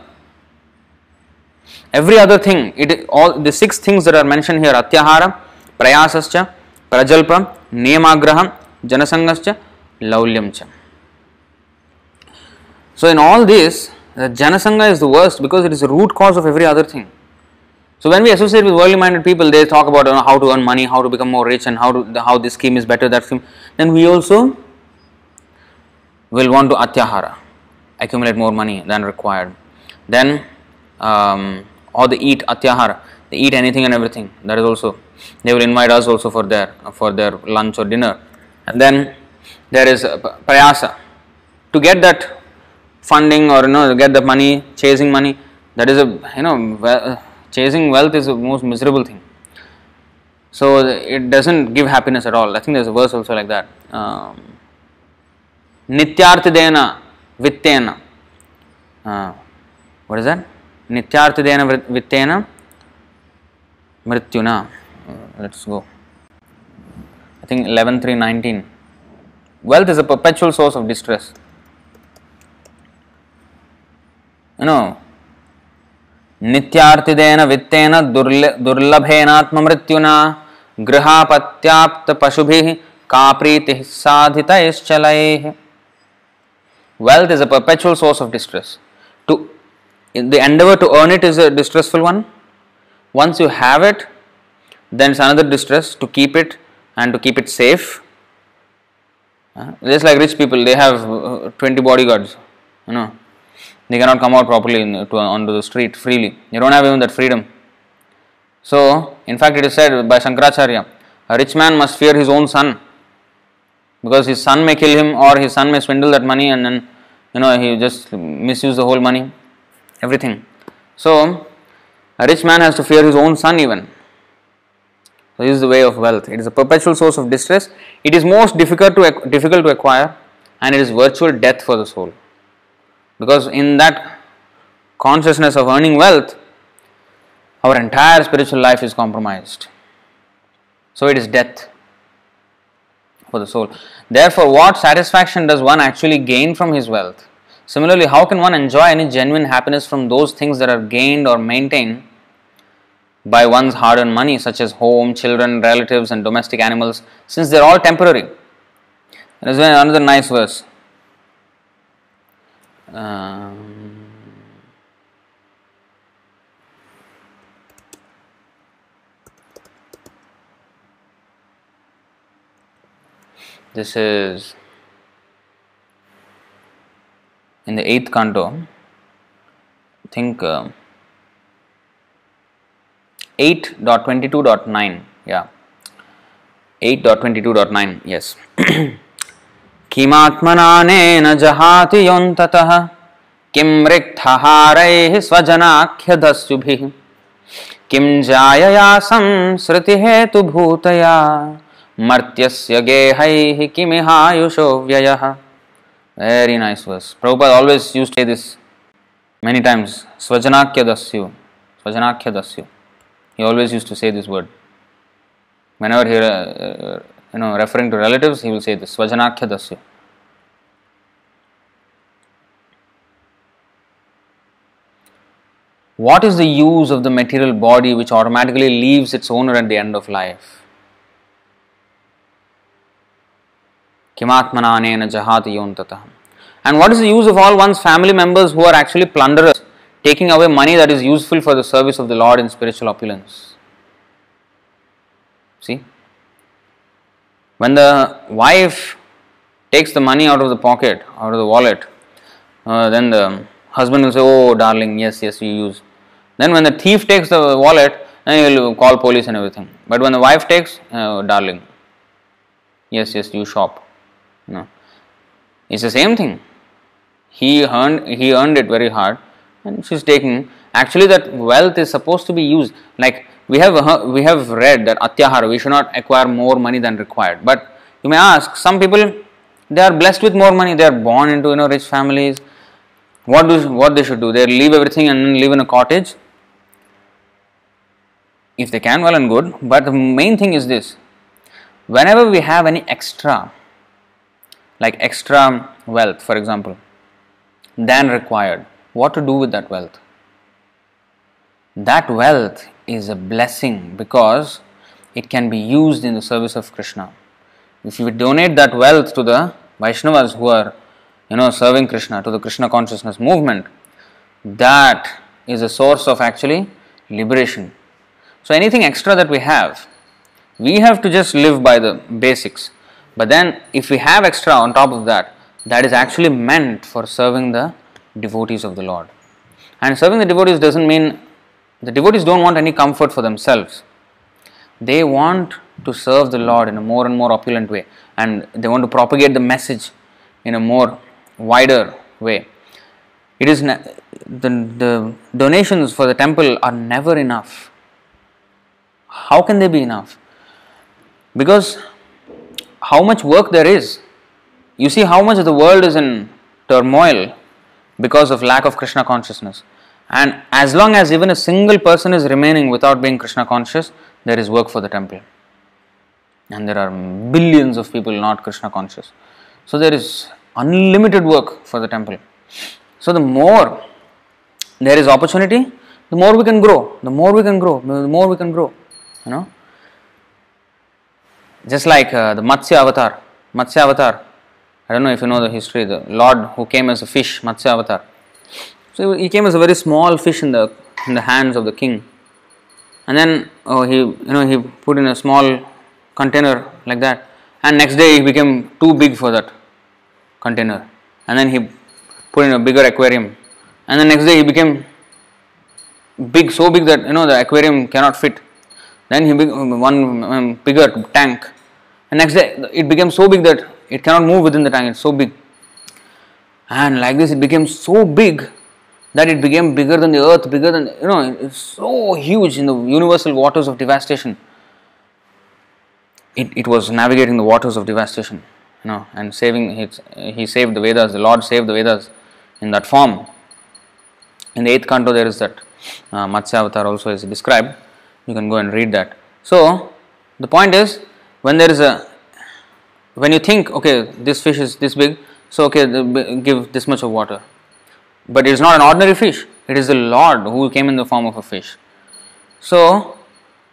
Every other thing, it all the six things that are mentioned here Atyahara, Prayasascha, Prajalpa, Niyamagraham, Janasangascha, Laulyamcha. So, in all this, the Janasanga is the worst because it is the root cause of every other thing. So, when we associate with worldly minded people, they talk about you know, how to earn money, how to become more rich, and how to, how this scheme is better, that scheme. Then we also will want to atyahara, accumulate more money than required. Then, um, or they eat atyahara, they eat anything and everything. That is also they will invite us also for their for their lunch or dinner. And then there is prayasa to get that funding or you know get the money, chasing money. That is a you know chasing wealth is the most miserable thing. So it doesn't give happiness at all. I think there's a verse also like that. Um, Nityartidena vittena. Uh, what is that? Nityartidena vittena mrityuna. Uh, let's go. I think 11.3.19. Wealth is a perpetual source of distress. No नित्यार्थिदेन वित्तेन दुर्ल दुर्लभेनात्म मृत्युना गृहापत्याप्त पशुभि का प्रीति साधित wealth is a perpetual source of distress to the endeavour to earn it is a distressful one once you have it then is another distress to keep it and to keep it safe just like rich people they have twenty body guards है no they cannot come out properly in, to, onto the street freely. You don't have even that freedom. So, in fact, it is said by Shankaracharya, a rich man must fear his own son because his son may kill him or his son may swindle that money and then you know he just misuse the whole money, everything. So, a rich man has to fear his own son even. So this is the way of wealth. It is a perpetual source of distress. It is most difficult to difficult to acquire, and it is virtual death for the soul. Because in that consciousness of earning wealth, our entire spiritual life is compromised. So it is death for the soul. Therefore, what satisfaction does one actually gain from his wealth? Similarly, how can one enjoy any genuine happiness from those things that are gained or maintained by one's hard earned money, such as home, children, relatives, and domestic animals, since they are all temporary? There is another nice verse. Um, this is in the eighth canto. I think uh, 8.22.9. Yeah, 8.22.9. Yes. [clears throat] किमात्मनानेन जहाति योऽन्ततः। किं रिक्थहारैः स्वजनाख्यदस्युभिः। किं जायया संसृतिहेतुभूतया मर्त्यस्य गेहैः किमिहायुषो व्ययः। Very nice verse Prabhupada always use say this many times स्वजनाख्य दस्यु स्वजनाख्य दस्यु he always use say this word whenever he uh, uh, you know, referring to relatives, he will say this Svajanakya Dasya. What is the use of the material body which automatically leaves its owner at the end of life? And what is the use of all one's family members who are actually plunderers, taking away money that is useful for the service of the Lord in spiritual opulence. See? When the wife takes the money out of the pocket, out of the wallet, uh, then the husband will say, Oh, darling, yes, yes, you use. Then when the thief takes the wallet, then he will call police and everything. But when the wife takes, uh, darling, yes, yes, you shop. No. It's the same thing. He earned, he earned it very hard and she's taking. Actually, that wealth is supposed to be used. Like we have we have read that atyahara, we should not acquire more money than required. But you may ask, some people they are blessed with more money. They are born into you know rich families. What do what they should do? They leave everything and live in a cottage. If they can, well and good. But the main thing is this: whenever we have any extra, like extra wealth, for example, than required, what to do with that wealth? That wealth is a blessing because it can be used in the service of Krishna. If you donate that wealth to the Vaishnavas who are, you know, serving Krishna, to the Krishna consciousness movement, that is a source of actually liberation. So anything extra that we have, we have to just live by the basics. But then if we have extra on top of that, that is actually meant for serving the devotees of the Lord. And serving the devotees doesn't mean the devotees don't want any comfort for themselves. They want to serve the Lord in a more and more opulent way and they want to propagate the message in a more wider way. It is the, the donations for the temple are never enough. How can they be enough? Because how much work there is. You see how much the world is in turmoil because of lack of Krishna consciousness. And as long as even a single person is remaining without being Krishna conscious, there is work for the temple. And there are billions of people not Krishna conscious. So there is unlimited work for the temple. So the more there is opportunity, the more we can grow. The more we can grow, the more we can grow. You know, just like uh, the Matsya avatar. Matsya avatar. I don't know if you know the history. The Lord who came as a fish, Matsya avatar. So he came as a very small fish in the in the hands of the king, and then oh, he you know he put in a small container like that, and next day he became too big for that container, and then he put in a bigger aquarium, and the next day he became big, so big that you know the aquarium cannot fit. Then he became one um, bigger tank, and next day it became so big that it cannot move within the tank. It's so big, and like this it became so big that it became bigger than the earth, bigger than, you know, it's so huge in the universal waters of devastation. It, it was navigating the waters of devastation, you know, and saving, it, he saved the Vedas, the Lord saved the Vedas in that form. In the eighth canto, there is that uh, Matsya Avatar also is described. You can go and read that. So, the point is, when there is a, when you think, okay, this fish is this big, so okay, the, give this much of water but it is not an ordinary fish, it is the Lord who came in the form of a fish. So,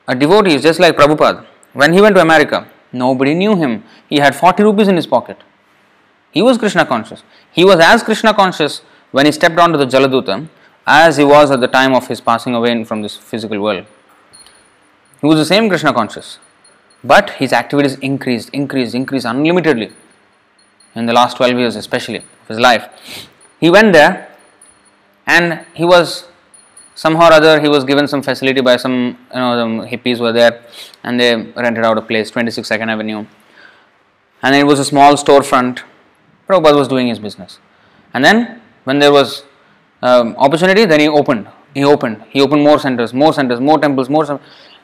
a devotee is just like Prabhupada. When he went to America, nobody knew him. He had 40 rupees in his pocket. He was Krishna conscious. He was as Krishna conscious when he stepped onto the Jaladuta as he was at the time of his passing away from this physical world. He was the same Krishna conscious. But his activities increased, increased, increased unlimitedly in the last 12 years, especially of his life. He went there and he was somehow or other he was given some facility by some you know the hippies were there and they rented out a place 26 second avenue. And it was a small storefront. Prabhupada was doing his business. And then when there was um, opportunity then he opened. He opened. He opened more centers more centers more temples more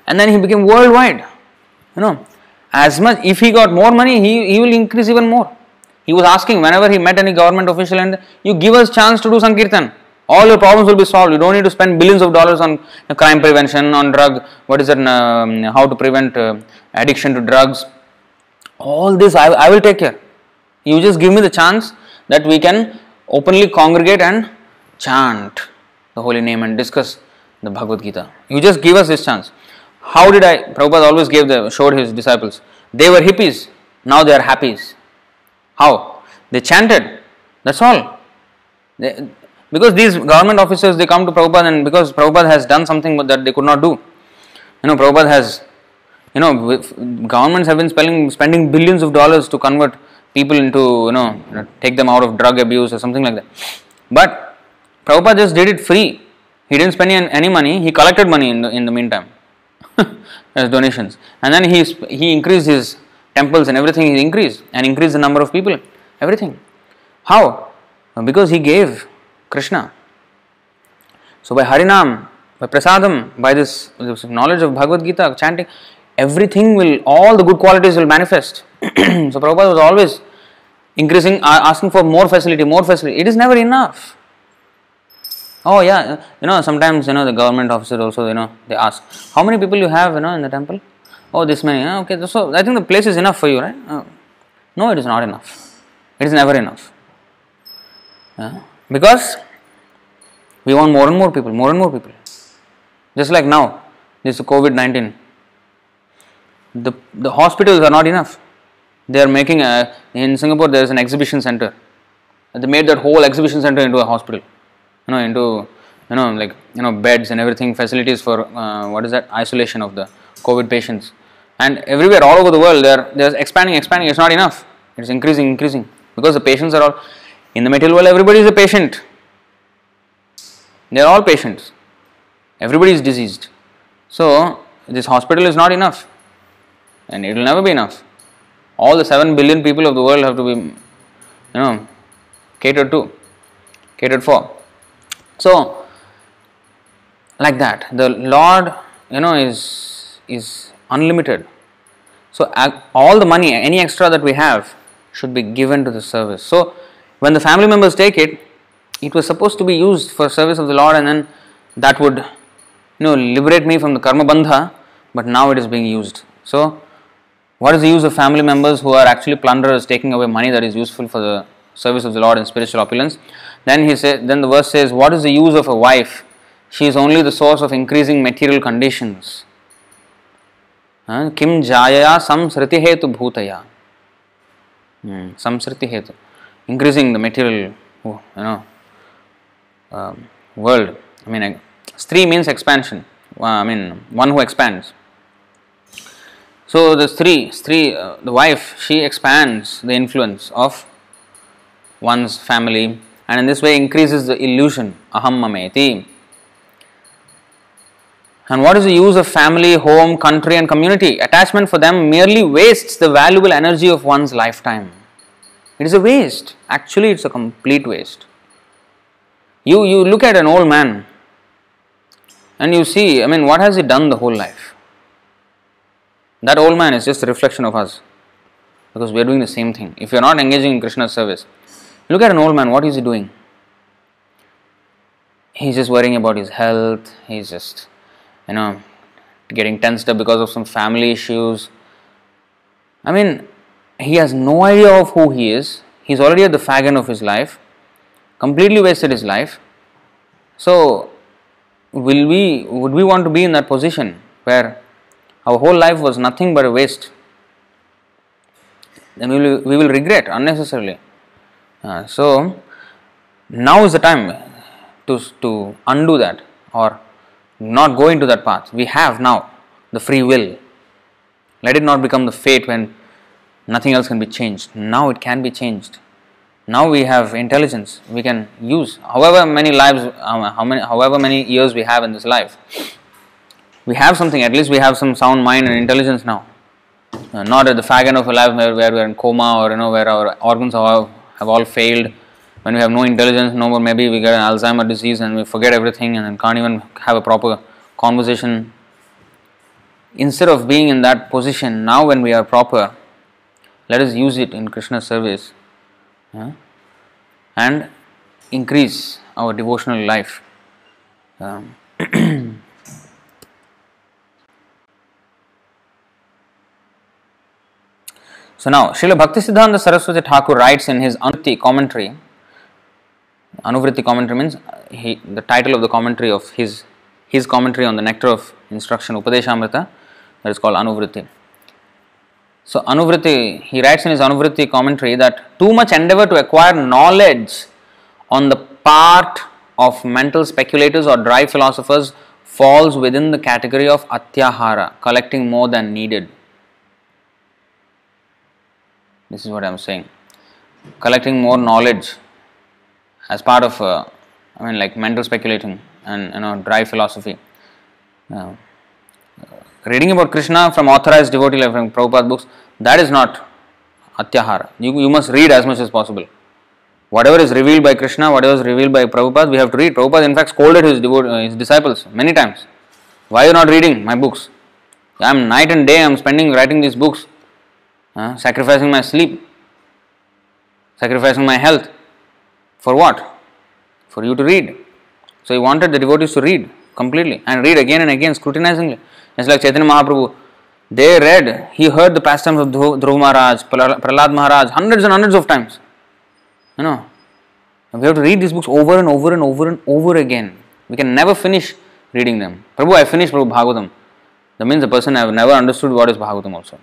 and then he became worldwide. You know as much if he got more money he, he will increase even more. He was asking whenever he met any government official and you give us chance to do sankirtan all your problems will be solved. You don't need to spend billions of dollars on crime prevention, on drug, what is it, um, how to prevent uh, addiction to drugs. All this I, I will take care. You just give me the chance that we can openly congregate and chant the holy name and discuss the Bhagavad Gita. You just give us this chance. How did I? Prabhupada always gave the showed his disciples. They were hippies, now they are happies. How? They chanted. That's all. They, Because these government officers they come to Prabhupada and because Prabhupada has done something that they could not do. You know, Prabhupada has, you know, governments have been spending spending billions of dollars to convert people into, you know, take them out of drug abuse or something like that. But Prabhupada just did it free. He didn't spend any money. He collected money in the in the meantime [laughs] as donations, and then he he increased his temples and everything. He increased and increased the number of people, everything. How? Because he gave Krishna. So by Harinam, by Prasadam, by this, this knowledge of Bhagavad Gita, chanting, everything will, all the good qualities will manifest. [clears throat] so Prabhupada was always increasing, asking for more facility, more facility. It is never enough. Oh yeah, you know sometimes you know the government officers also you know they ask how many people you have you know in the temple. Oh this many. Okay, so I think the place is enough for you, right? Oh. No, it is not enough. It is never enough. Yeah? Because we want more and more people, more and more people. Just like now, this COVID 19. The, the hospitals are not enough. They are making a, in Singapore there is an exhibition center. They made that whole exhibition center into a hospital. You know, into you know like you know beds and everything, facilities for uh, what is that isolation of the COVID patients. And everywhere, all over the world, they're they're expanding, expanding. It's not enough. It's increasing, increasing because the patients are all in the material world, everybody is a patient. They are all patients. Everybody is diseased. So, this hospital is not enough. And it will never be enough. All the 7 billion people of the world have to be, you know, catered to, catered for. So, like that, the Lord, you know, is is unlimited. So, all the money, any extra that we have, should be given to the service. So, when the family members take it, it was supposed to be used for service of the Lord, and then that would, you know, liberate me from the karma bandha. But now it is being used. So, what is the use of family members who are actually plunderers taking away money that is useful for the service of the Lord and spiritual opulence? Then he said, then the verse says, what is the use of a wife? She is only the source of increasing material conditions. Kim jayaya samsriti hetu bhutaya. Hmm, samsriti hetu increasing the material, you know, um, world. I mean, stri means expansion. Uh, I mean, one who expands. So the stri, stri, uh, the wife, she expands the influence of one's family, and in this way increases the illusion aham mameti. And what is the use of family, home, country, and community? Attachment for them merely wastes the valuable energy of one's lifetime. It is a waste. Actually, it's a complete waste. You, you look at an old man and you see, I mean, what has he done the whole life? That old man is just a reflection of us because we are doing the same thing. If you are not engaging in Krishna's service, look at an old man, what is he doing? He's just worrying about his health, he's just, you know, getting tensed up because of some family issues. I mean, he has no idea of who he is. He's already at the fag end of his life, completely wasted his life. So, will we would we want to be in that position where our whole life was nothing but a waste? Then we will, we will regret unnecessarily. Uh, so, now is the time to, to undo that or not go into that path. We have now the free will. Let it not become the fate when nothing else can be changed. Now it can be changed. Now we have intelligence. We can use however many lives, um, how many, however many years we have in this life. We have something. At least we have some sound mind and intelligence now. Uh, not at the fag end of a life where, where we are in coma or you know where our organs have, have all failed. When we have no intelligence, no more. Maybe we get an Alzheimer disease and we forget everything and can't even have a proper conversation. Instead of being in that position, now when we are proper, let us use it in Krishna's service yeah, and increase our devotional life. Um, [clears throat] so now, Srila Bhaktisiddhanta Saraswati Thakur writes in his Anuvritti commentary. Anuvritti commentary means he, the title of the commentary of his his commentary on the Nectar of Instruction Upadeshamrita that is called Anuvritti. So, Anuvritti, he writes in his Anuvritti commentary that too much endeavor to acquire knowledge on the part of mental speculators or dry philosophers falls within the category of atyahara, collecting more than needed. This is what I am saying. Collecting more knowledge as part of, uh, I mean, like mental speculating and you know, dry philosophy. Uh, reading about Krishna from authorized devotee like from Prabhupada books, that is not atyahara. You, you must read as much as possible. Whatever is revealed by Krishna, whatever is revealed by Prabhupada, we have to read. Prabhupada, in fact, scolded his, devo- his disciples many times. Why are you not reading my books? I am night and day, I am spending writing these books, uh, sacrificing my sleep, sacrificing my health. For what? For you to read. So he wanted the devotees to read completely and read again and again, scrutinizingly. It's like Chaitanya Mahaprabhu. They read, he heard the pastimes of Dhruva Maharaj, Prahlad Maharaj hundreds and hundreds of times. You know, we have to read these books over and over and over and over again. We can never finish reading them. Prabhu, I finished Prabhu Bhagavatam. That means the person have never understood what is Bhagavatam also.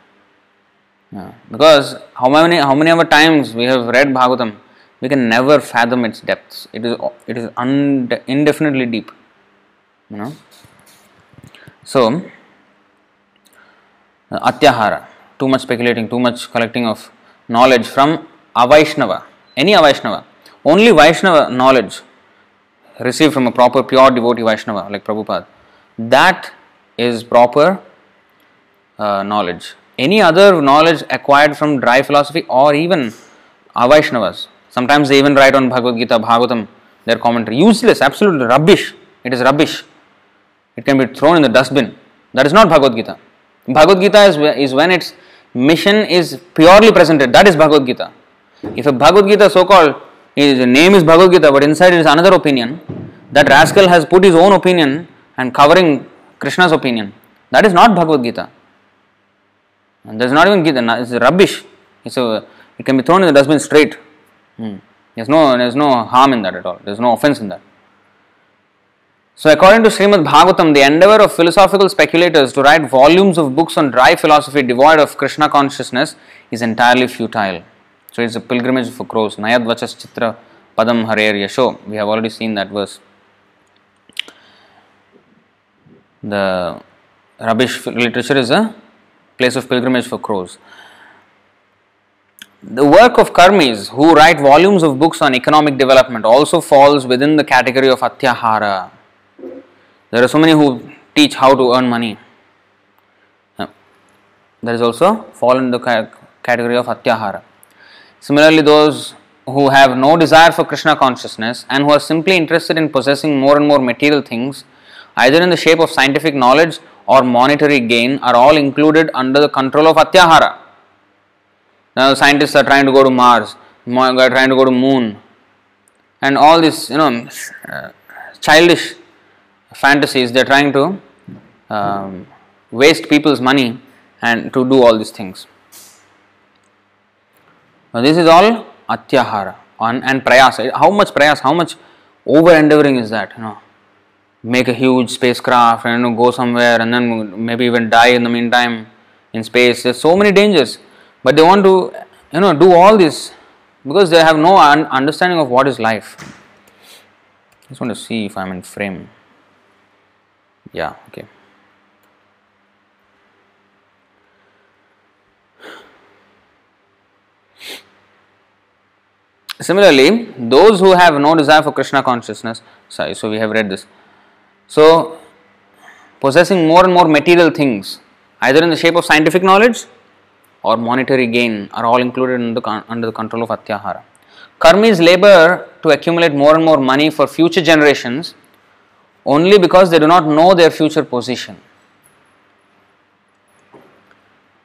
Yeah. Because how many how many other times we have read Bhagavatam, we can never fathom its depths. It is it is indefinitely deep. You know. So atyahara, too much speculating, too much collecting of knowledge from Avaishnava any Vaishnava, only Vaishnava knowledge received from a proper pure devotee Vaishnava like Prabhupada, that is proper uh, knowledge. Any other knowledge acquired from dry philosophy or even Avaishnavas, sometimes they even write on Bhagavad Gita, Bhagavatam, their commentary, useless, absolutely rubbish. It is rubbish. It can be thrown in the dustbin. That is not Bhagavad Gita. Bhagavad Gita is, is when its mission is purely presented. That is Bhagavad Gita. If a Bhagavad Gita so called, his name is Bhagavad Gita, but inside it is another opinion, that rascal has put his own opinion and covering Krishna's opinion. That is not Bhagavad Gita. And there's not even Gita, it's rubbish. It's a, it can be thrown in the dustbin straight. Hmm. There's no there's no harm in that at all. There's no offense in that. So, according to Srimad Bhagavatam, the endeavor of philosophical speculators to write volumes of books on dry philosophy devoid of Krishna consciousness is entirely futile. So it's a pilgrimage for crows. Nayad Chitra Padam Harer Yasho. We have already seen that verse. The rubbish literature is a place of pilgrimage for crows. The work of karmis who write volumes of books on economic development also falls within the category of atyahara. There are so many who teach how to earn money. That is also fall in the category of atyahara. Similarly, those who have no desire for Krishna consciousness and who are simply interested in possessing more and more material things, either in the shape of scientific knowledge or monetary gain, are all included under the control of Atyahara. Now, scientists are trying to go to Mars, are trying to go to Moon, and all this, you know, uh, childish fantasies. They're trying to um, waste people's money and to do all these things. Now, this is all atyahara on and prayas. How much prayas, how much over endeavoring is that? You know, make a huge spacecraft and you know, go somewhere and then maybe even die in the meantime in space. There's so many dangers, but they want to, you know, do all this because they have no un- understanding of what is life. I just want to see if I'm in frame. Yeah, okay. Similarly, those who have no desire for Krishna consciousness, sorry, so we have read this. So, possessing more and more material things, either in the shape of scientific knowledge or monetary gain, are all included in the, under the control of Atyahara. Karmis labor to accumulate more and more money for future generations only because they do not know their future position.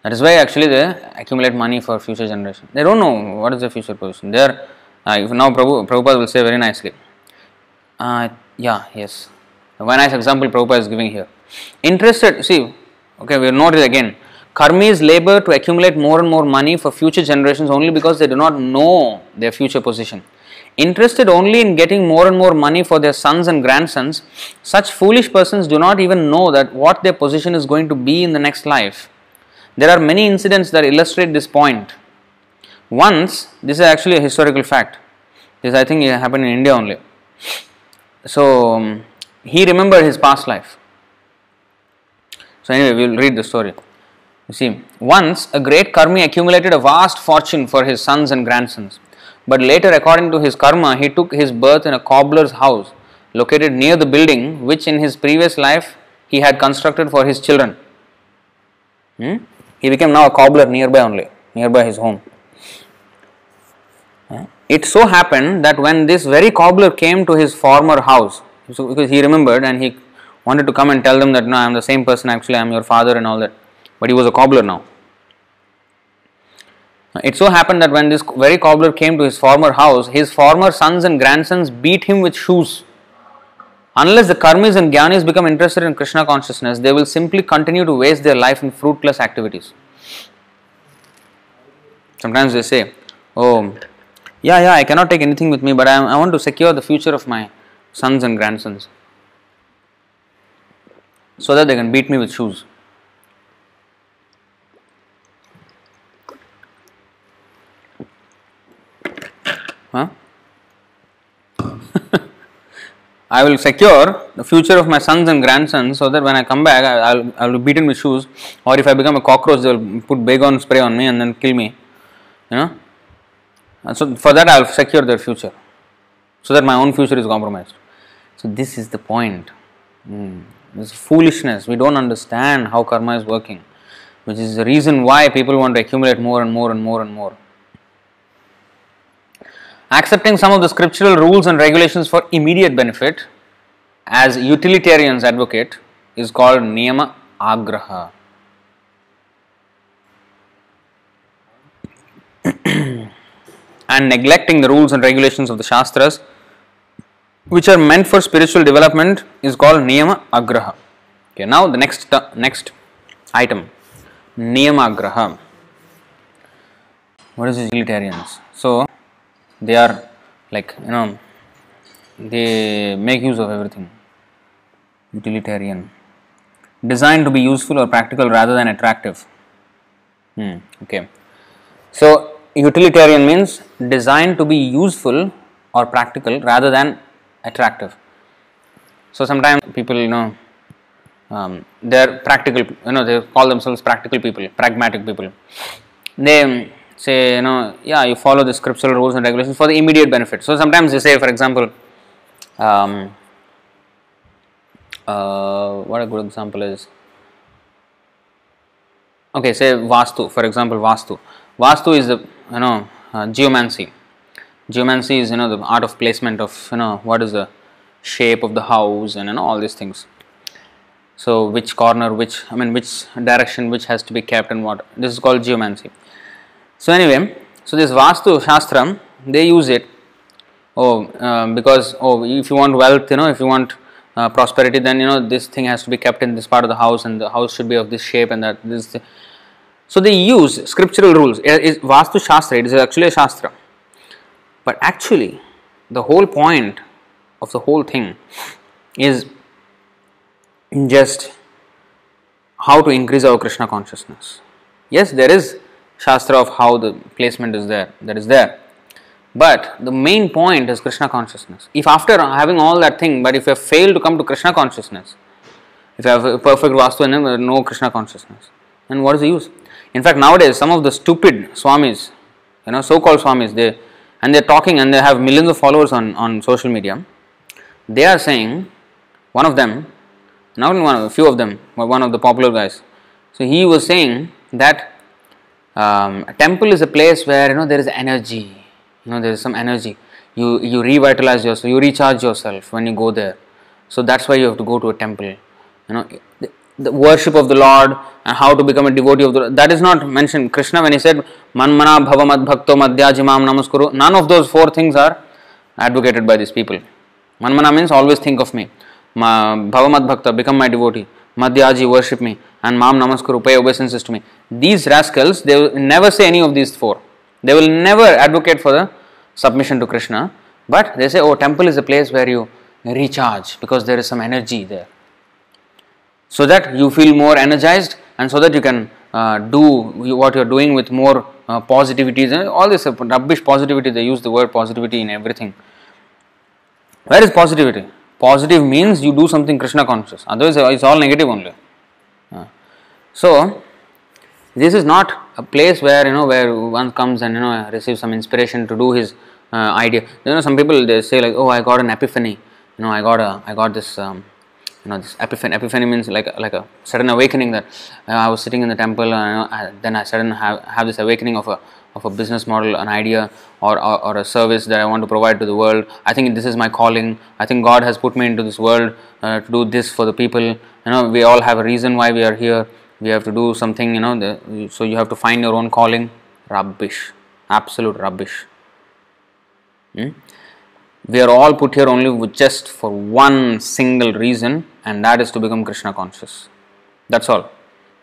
That is why actually they accumulate money for future generation. They don't know what is their future position. They are uh, now Prabhu, Prabhupada will say very nicely. Uh, yeah, yes. Very nice example Prabhupada is giving here. Interested, see, okay, we will note it again. Karmis labor to accumulate more and more money for future generations only because they do not know their future position. Interested only in getting more and more money for their sons and grandsons, such foolish persons do not even know that what their position is going to be in the next life. There are many incidents that illustrate this point. Once, this is actually a historical fact. This I think happened in India only. so um, he remembered his past life. So, anyway, we will read the story. You see, once a great karmi accumulated a vast fortune for his sons and grandsons. But later, according to his karma, he took his birth in a cobbler's house located near the building which in his previous life he had constructed for his children. Hmm? He became now a cobbler nearby only, nearby his home. It so happened that when this very cobbler came to his former house, so because he remembered and he wanted to come and tell them that no, I am the same person, actually, I am your father and all that, but he was a cobbler now. It so happened that when this very cobbler came to his former house, his former sons and grandsons beat him with shoes. Unless the karmis and jnanis become interested in Krishna consciousness, they will simply continue to waste their life in fruitless activities. Sometimes they say, Oh, yeah, yeah, I cannot take anything with me, but I, I want to secure the future of my sons and grandsons so that they can beat me with shoes. I will secure the future of my sons and grandsons so that when I come back, I, will I will be beaten with shoes, or if I become a cockroach, they will put Baygon spray on me and then kill me. You know. And so for that, I will secure their future, so that my own future is compromised. So this is the point. Mm. This foolishness. We don't understand how karma is working, which is the reason why people want to accumulate more and more and more and more. Accepting some of the scriptural rules and regulations for immediate benefit, as utilitarians advocate, is called niyama agraha. and neglecting the rules and regulations of the Shastras, which are meant for spiritual development, is called Niyama Agraha. Okay, now the next next item, Niyama Agraha. What is utilitarians? So they are like you know they make use of everything. Utilitarian, designed to be useful or practical rather than attractive. Hmm, okay, so utilitarian means designed to be useful or practical rather than attractive. So sometimes people, you know, um, they're practical, you know, they call themselves practical people, pragmatic people. They say, you know, yeah, you follow the scriptural rules and regulations for the immediate benefit. So sometimes they say, for example, um, uh, what a good example is, okay, say Vastu, for example, Vastu. Vastu is the you know uh, geomancy. Geomancy is you know the art of placement of you know what is the shape of the house and you know all these things. So which corner, which I mean which direction, which has to be kept and what. This is called geomancy. So anyway, so this Vastu Shastram they use it. Oh, uh, because oh, if you want wealth, you know, if you want uh, prosperity, then you know this thing has to be kept in this part of the house, and the house should be of this shape and that this. So they use scriptural rules. Is Vastu Shastra, it is actually a Shastra. But actually, the whole point of the whole thing is just how to increase our Krishna consciousness. Yes, there is Shastra of how the placement is there, that is there. But the main point is Krishna consciousness. If after having all that thing, but if you failed to come to Krishna consciousness, if you have a perfect Vastu and uh, no Krishna consciousness, then what is the use? In fact, nowadays some of the stupid swamis, you know, so-called swamis, they and they're talking and they have millions of followers on, on social media. They are saying, one of them, not only one, a few of them, but one of the popular guys. So he was saying that um, a temple is a place where you know there is energy. You know there is some energy. You you revitalize yourself. You recharge yourself when you go there. So that's why you have to go to a temple. You know the worship of the Lord and how to become a devotee of the Lord. That is not mentioned. Krishna, when he said, Manmana bhavamad bhakto madhyajimam namaskuru, none of those four things are advocated by these people. Manmana means always think of me. Bhavamad bhakta, become my devotee. Madhyaji, worship me. And mam namaskuru, pay obeisances to me. These rascals, they will never say any of these four. They will never advocate for the submission to Krishna. But they say, oh, temple is a place where you recharge because there is some energy there so that you feel more energized and so that you can uh, do what you are doing with more uh, positivity. All this rubbish positivity, they use the word positivity in everything. Where is positivity? Positive means you do something Krishna conscious. Otherwise, it's all negative only. Uh, so, this is not a place where you know where one comes and you know receives some inspiration to do his uh, idea. You know, some people they say like, "Oh, I got an epiphany." You know, I got a, I got this. Um, you know, this epiphany. Epiphany means like like a sudden awakening that uh, I was sitting in the temple and I, then I suddenly have have this awakening of a of a business model, an idea, or, or, or, a service that I want to provide to the world. I think this is my calling. I think God has put me into this world uh, to do this for the people. You know, we all have a reason why we are here. We have to do something. You know, the, so you have to find your own calling. Rubbish, absolute rubbish. Hmm? We are all put here only just for one single reason, and that is to become Krishna conscious. That's all.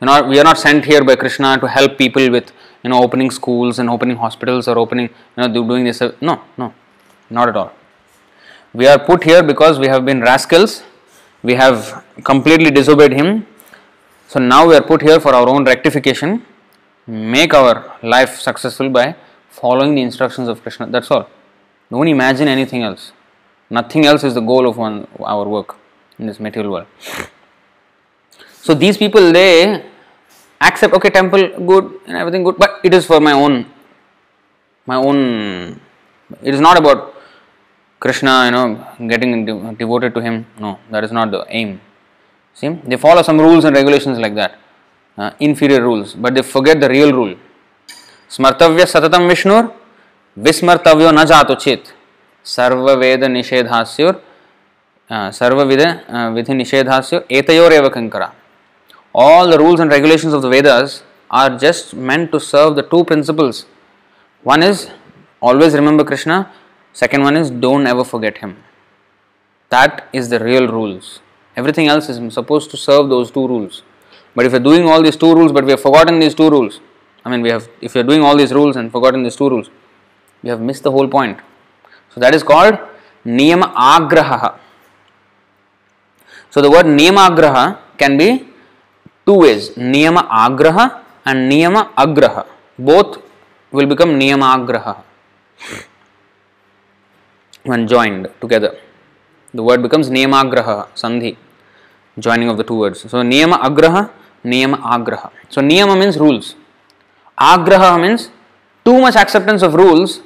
You know, we are not sent here by Krishna to help people with you know opening schools and opening hospitals or opening you know doing this. No, no, not at all. We are put here because we have been rascals. We have completely disobeyed Him. So now we are put here for our own rectification. Make our life successful by following the instructions of Krishna. That's all. Don't imagine anything else. Nothing else is the goal of one, our work in this material world. So these people they accept okay temple good and everything good, but it is for my own my own. It is not about Krishna, you know, getting de- devoted to him. No, that is not the aim. See, they follow some rules and regulations like that, uh, inferior rules, but they forget the real rule. Smartavya satatam Vishnur, Vismartavyo na jato chit, Sarva Veda Nishedhasyur, uh, Sarva veda uh, Vidhi Nishedhasyur, Etayor Eva Kankara. All the rules and regulations of the Vedas are just meant to serve the two principles. One is always remember Krishna, second one is don't ever forget him. That is the real rules. Everything else is supposed to serve those two rules. But if you're doing all these two rules but we have forgotten these two rules, I mean we have if you're doing all these rules and forgotten these two rules, you have missed the whole point. So that is called niyama agraha. So the word niyama agraha can be two ways niyama agraha and niyama agraha. Both will become niyama agraha when joined together. The word becomes niyama agraha, sandhi, joining of the two words. So niyama agraha, niyama agraha. So niyama means rules. Agraha means too much acceptance of rules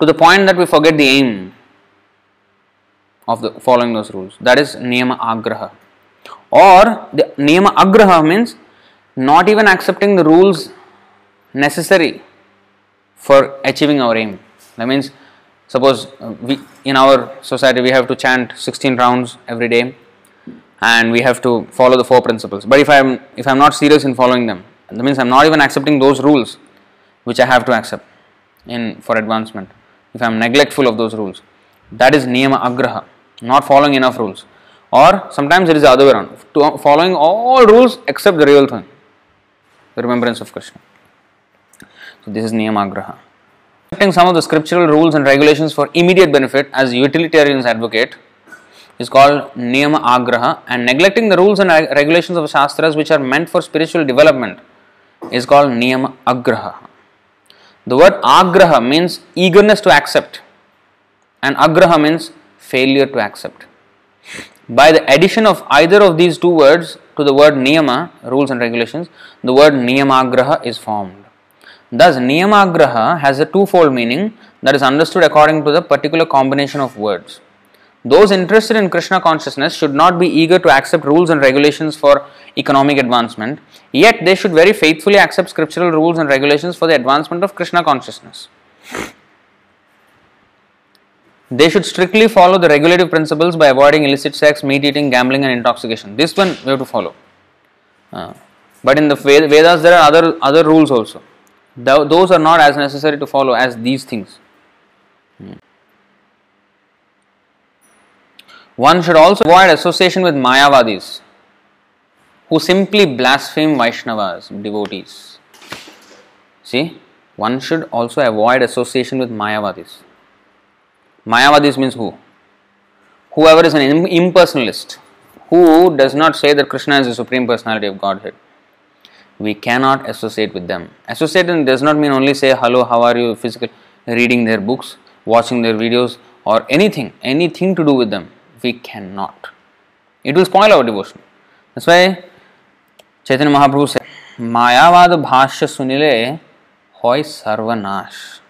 to the point that we forget the aim of the following those rules. That is niyama agraha. Or the niyama agraha means not even accepting the rules necessary for achieving our aim. That means suppose uh, we in our society we have to chant 16 rounds every day and we have to follow the four principles. But if I'm if I'm not serious in following them, that means I'm not even accepting those rules which I have to accept in for advancement if I am neglectful of those rules. That is niyama agraha, not following enough rules. Or sometimes it is the other way around, to following all rules except the real thing, the remembrance of Krishna. So this is niyama agraha. Accepting some of the scriptural rules and regulations for immediate benefit as utilitarians advocate is called niyama agraha and neglecting the rules and regulations of shastras which are meant for spiritual development is called niyama agraha. The word agraha means eagerness to accept, and agraha means failure to accept. By the addition of either of these two words to the word niyama, rules and regulations, the word niyamagraha is formed. Thus, niyamagraha has a twofold meaning that is understood according to the particular combination of words. Those interested in Krishna consciousness should not be eager to accept rules and regulations for economic advancement, yet they should very faithfully accept scriptural rules and regulations for the advancement of Krishna consciousness. They should strictly follow the regulative principles by avoiding illicit sex, meat eating, gambling, and intoxication. This one we have to follow. Uh, but in the Vedas, there are other other rules also. those are not as necessary to follow as these things. One should also avoid association with Mayavadis who simply blaspheme Vaishnavas, devotees. See, one should also avoid association with Mayavadis. Mayavadis means who? Whoever is an impersonalist, who does not say that Krishna is the supreme personality of Godhead. We cannot associate with them. Associate does not mean only say hello, how are you, physical, reading their books, watching their videos, or anything, anything to do with them, we cannot. It will spoil our devotion. That's why Chaitanya Mahaprabhu said, Mayavad Bhashya Sunile Hoy Sarvanash.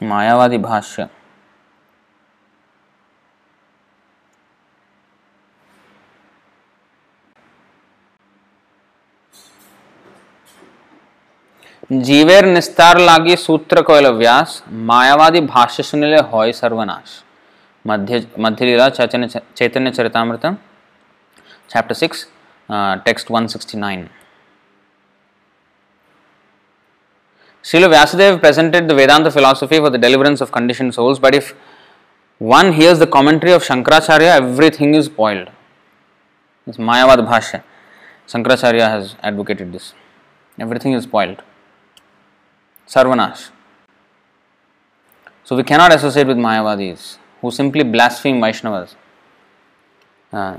मायावादी भाष्य। जीवेर निस्तार लागी सूत्र कोयल व्यास, मायावादी भाष्य सुनिले होय सर्वनाश। Madhya Madhya Lila Chaitanya Chaitanya Charitamrita chapter six text one sixty nine Srila Vyasadeva presented the Vedanta philosophy for the deliverance of conditioned souls, but if one hears the commentary of Shankaracharya, everything is spoiled. It's Mayavad Bhashya. Shankaracharya has advocated this. Everything is spoiled. Sarvanash. So we cannot associate with Mayavadis who simply blaspheme Vaishnavas. Uh,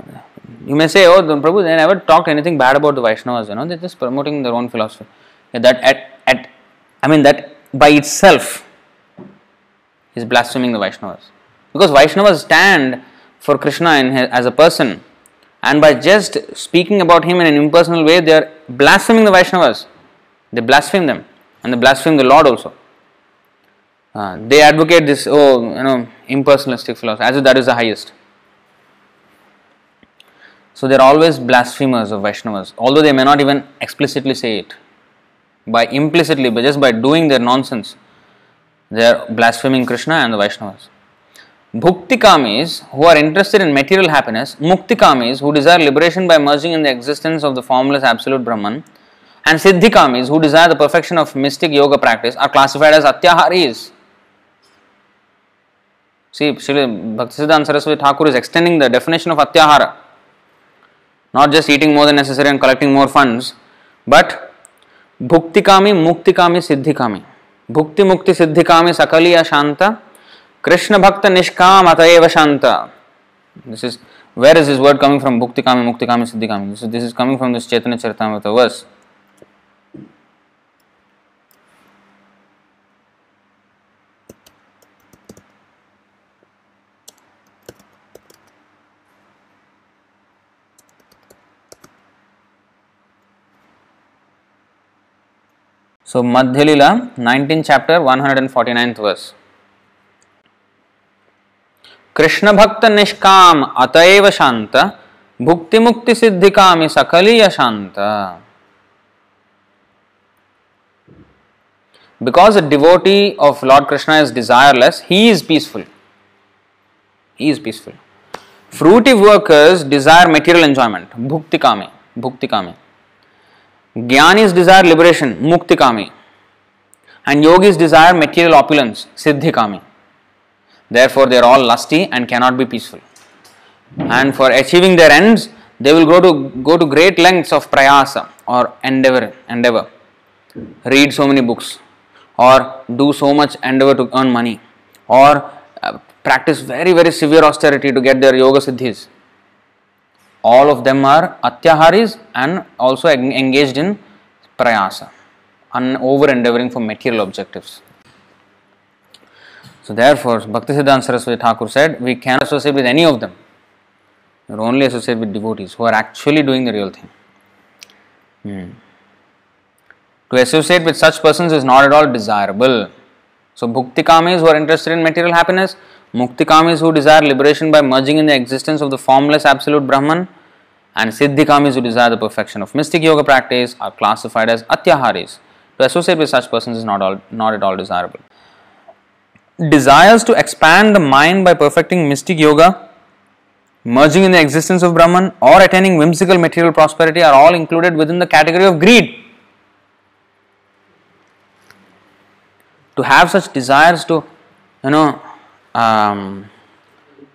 you may say, oh, the Prabhu, they never talked anything bad about the Vaishnavas, you know, they're just promoting their own philosophy. Yeah, that at, I mean, that by itself is blaspheming the Vaishnavas. Because Vaishnavas stand for Krishna his, as a person, and by just speaking about him in an impersonal way, they are blaspheming the Vaishnavas. They blaspheme them, and they blaspheme the Lord also. Uh, they advocate this, oh, you know, impersonalistic philosophy, as if that is the highest. So they are always blasphemers of Vaishnavas, although they may not even explicitly say it by implicitly, by just by doing their nonsense, they are blaspheming Krishna and the Vaishnavas. Bhuktikamis who are interested in material happiness, Muktikamis who desire liberation by merging in the existence of the formless absolute Brahman, and Siddhikamis who desire the perfection of mystic yoga practice are classified as Atyaharis. See, Srila Bhaktisiddhanta Saraswati Thakur is extending the definition of Atyahara. Not just eating more than necessary and collecting more funds, but भुक्तिकामी, मुक्तिकामी, सिद्धिकामी। भुक्ति मुक्ति सिद्धिकामी सकली अशांत कृष्ण भक्त निष्काम अतएव शांत। This is where is is word coming from भुक्तिकामी, मुक्तिकामी, सिद्धिकामी। This is coming from this Chaitanya Charitamrita verse. So Madhya Lila, 19th chapter, 149th verse. Krishna भक्त निष्काम अतएव शांत भुक्ति मुक्ति सिद्धि कामी सकलीय शांत because a devotee of Lord Krishna is desireless, he is peaceful. He is peaceful. Fruitive workers desire material enjoyment, bhukti kame, bhukti kame. Jnanis desire liberation, mukti kami, and yogis desire material opulence, siddhi kami. Therefore, they are all lusty and cannot be peaceful. And for achieving their ends, they will go to go to great lengths of prayasa or endeavor, endeavor, read so many books, or do so much endeavor to earn money, or uh, practice very very severe austerity to get their yoga siddhis all of them are atyaharis and also engaged in prayasa and over endeavoring for material objectives. So therefore, Bhaktisiddhanta Saraswati Thakur said, we cannot associate with any of them. We only associate with devotees who are actually doing the real thing. Hmm. To associate with such persons is not at all desirable. So Bhuktikamis who are interested in material happiness Muktikamis who desire liberation by merging in the existence of the formless absolute Brahman, and Siddhikamis who desire the perfection of mystic yoga practice are classified as Atyaharis. To associate with such persons is not, all, not at all desirable. Desires to expand the mind by perfecting mystic yoga, merging in the existence of Brahman, or attaining whimsical material prosperity are all included within the category of greed. To have such desires to, you know, um,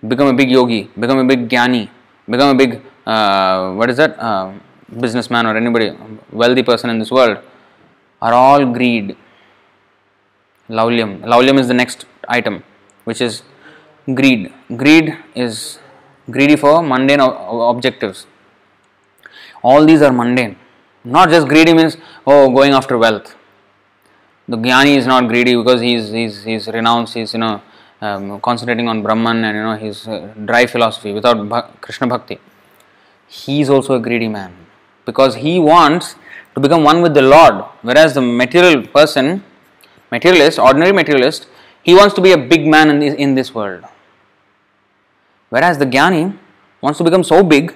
become a big yogi, become a big jnani, become a big uh, what is that uh, businessman or anybody wealthy person in this world are all greed. Laulyam. Laulyam is the next item, which is greed. Greed is greedy for mundane objectives. All these are mundane. Not just greedy means oh going after wealth. The jnani is not greedy because he's he's he's renounced. He's you know um, concentrating on Brahman and you know his uh, dry philosophy without Krishna bhakti. He is also a greedy man because he wants to become one with the Lord. Whereas the material person, materialist, ordinary materialist, he wants to be a big man in this, in this world. Whereas the jnani wants to become so big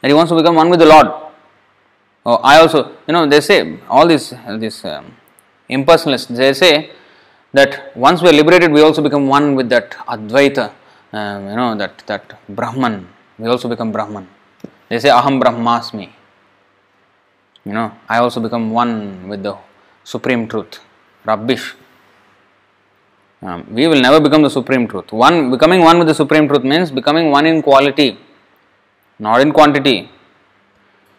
that he wants to become one with the Lord. Oh, I also, you know, they say all these these um, impersonalists. They say that once we are liberated, we also become one with that Advaita, um, you know, that that Brahman. We also become Brahman. They say Aham Brahmasmi. You know, I also become one with the supreme truth. Rubbish. Um, we will never become the supreme truth. One becoming one with the supreme truth means becoming one in quality, not in quantity.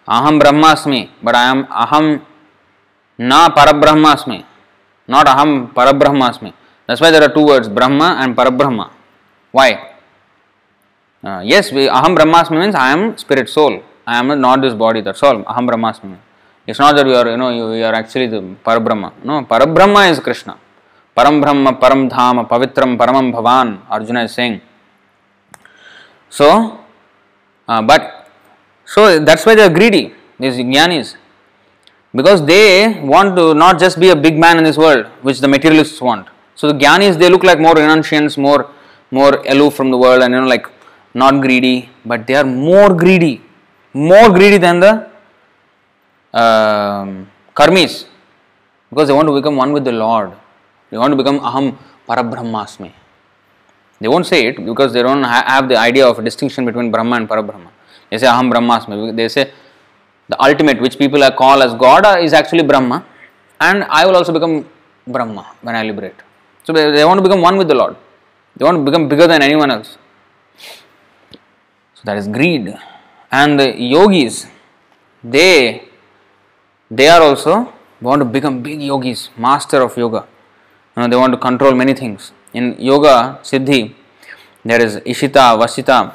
Aham Brahmasmi, but I am Aham na Parabrahmasmi, not Aham Parabrahmasmi. That's why there are two words Brahma and Parabrahma. Why? Uh, yes, we, Aham Brahmasmi means I am spirit soul. I am not this body. That's all. Aham Brahmasmi. It's not that you are, you know, you, you are actually the Parabrahma. No, Parabrahma is Krishna. Param Brahma, Param Dhama, Pavitram, Paramam Bhavan. Arjuna is saying. So, uh, but so that's why they are greedy. These jnanis, because they want to not just be a big man in this world, which the materialists want. So the jnanis they look like more renunciants, more more aloof from the world, and you know like not greedy, but they are more greedy, more greedy than the um, karmis because they want to become one with the Lord. They want to become aham parabrahmasmi. They won't say it because they don't ha- have the idea of a distinction between Brahma and Parabrahma. They say aham brahmasmi. They say the ultimate, which people are call as God, uh, is actually Brahma, and I will also become Brahma when I liberate. So they, they want to become one with the Lord. They want to become bigger than anyone else. So that is greed. And the yogis, they they are also want to become big yogis, master of yoga. You know, they want to control many things. In yoga, siddhi, there is ishita, vasita,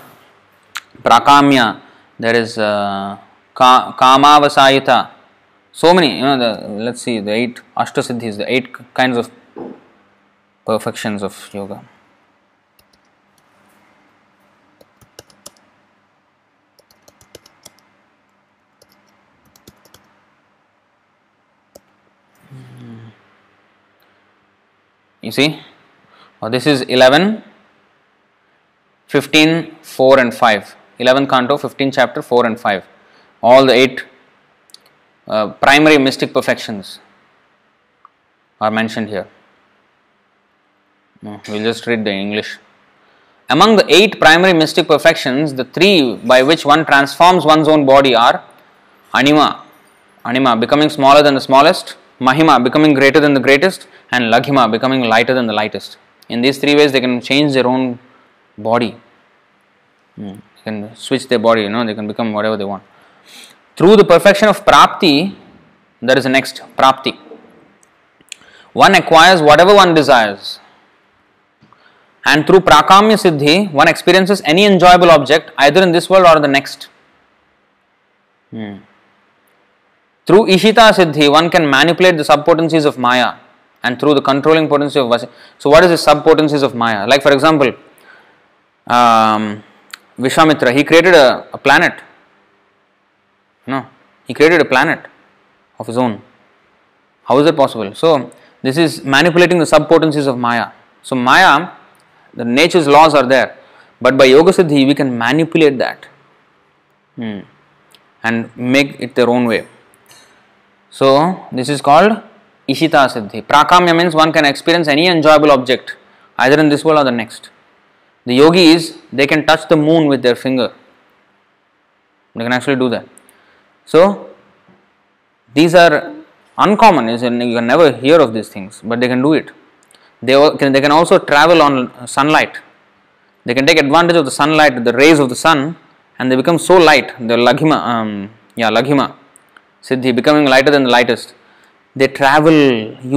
prakamya, there is uh, ka, kamavasayita. So many, you know, the, let's see, the eight ashtasiddhis, the eight kinds of perfections of yoga. You see, oh, this is 11, 15, 4 and 5. 11 canto, 15 chapter, 4 and 5. All the eight uh, primary mystic perfections are mentioned here. No, we'll just read the English. Among the eight primary mystic perfections, the three by which one transforms one's own body are Anima, Anima becoming smaller than the smallest, Mahima becoming greater than the greatest, and Laghima becoming lighter than the lightest. In these three ways, they can change their own body. Hmm. They can switch their body, you know, they can become whatever they want. Through the perfection of Prapti, there is a next Prapti. One acquires whatever one desires. And through Prakamya Siddhi, one experiences any enjoyable object either in this world or the next. Hmm. Through Ishita Siddhi, one can manipulate the subpotencies of Maya and through the controlling potency of Vasi. So, what is the subpotencies of Maya? Like, for example, um, Vishwamitra, he created a, a planet. No, he created a planet of his own. How is it possible? So, this is manipulating the subpotencies of Maya. So, Maya, the nature's laws are there, but by Yoga Siddhi, we can manipulate that hmm. and make it their own way. So, this is called Ishita Siddhi. Prakamya means one can experience any enjoyable object either in this world or the next. The yogis, they can touch the moon with their finger. They can actually do that. So, these are uncommon, you can never hear of these things, but they can do it. They can, they can also travel on sunlight. They can take advantage of the sunlight, the rays of the sun, and they become so light, the Laghima, um, yeah, Laghima, Siddhi, becoming lighter than the lightest. They travel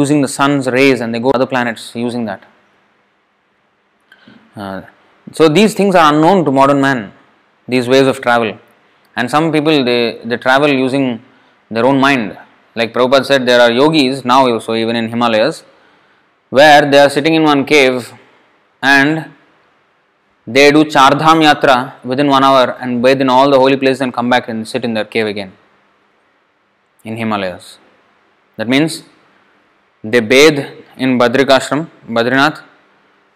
using the sun's rays and they go to other planets using that. Uh, so these things are unknown to modern man, these ways of travel. And some people they, they travel using their own mind. Like Prabhupada said, there are yogis now also even in Himalayas where they are sitting in one cave and they do Chardham Yatra within one hour and bathe in all the holy places and come back and sit in their cave again in Himalayas. That means they bathe in Badrikashram, Badrinath,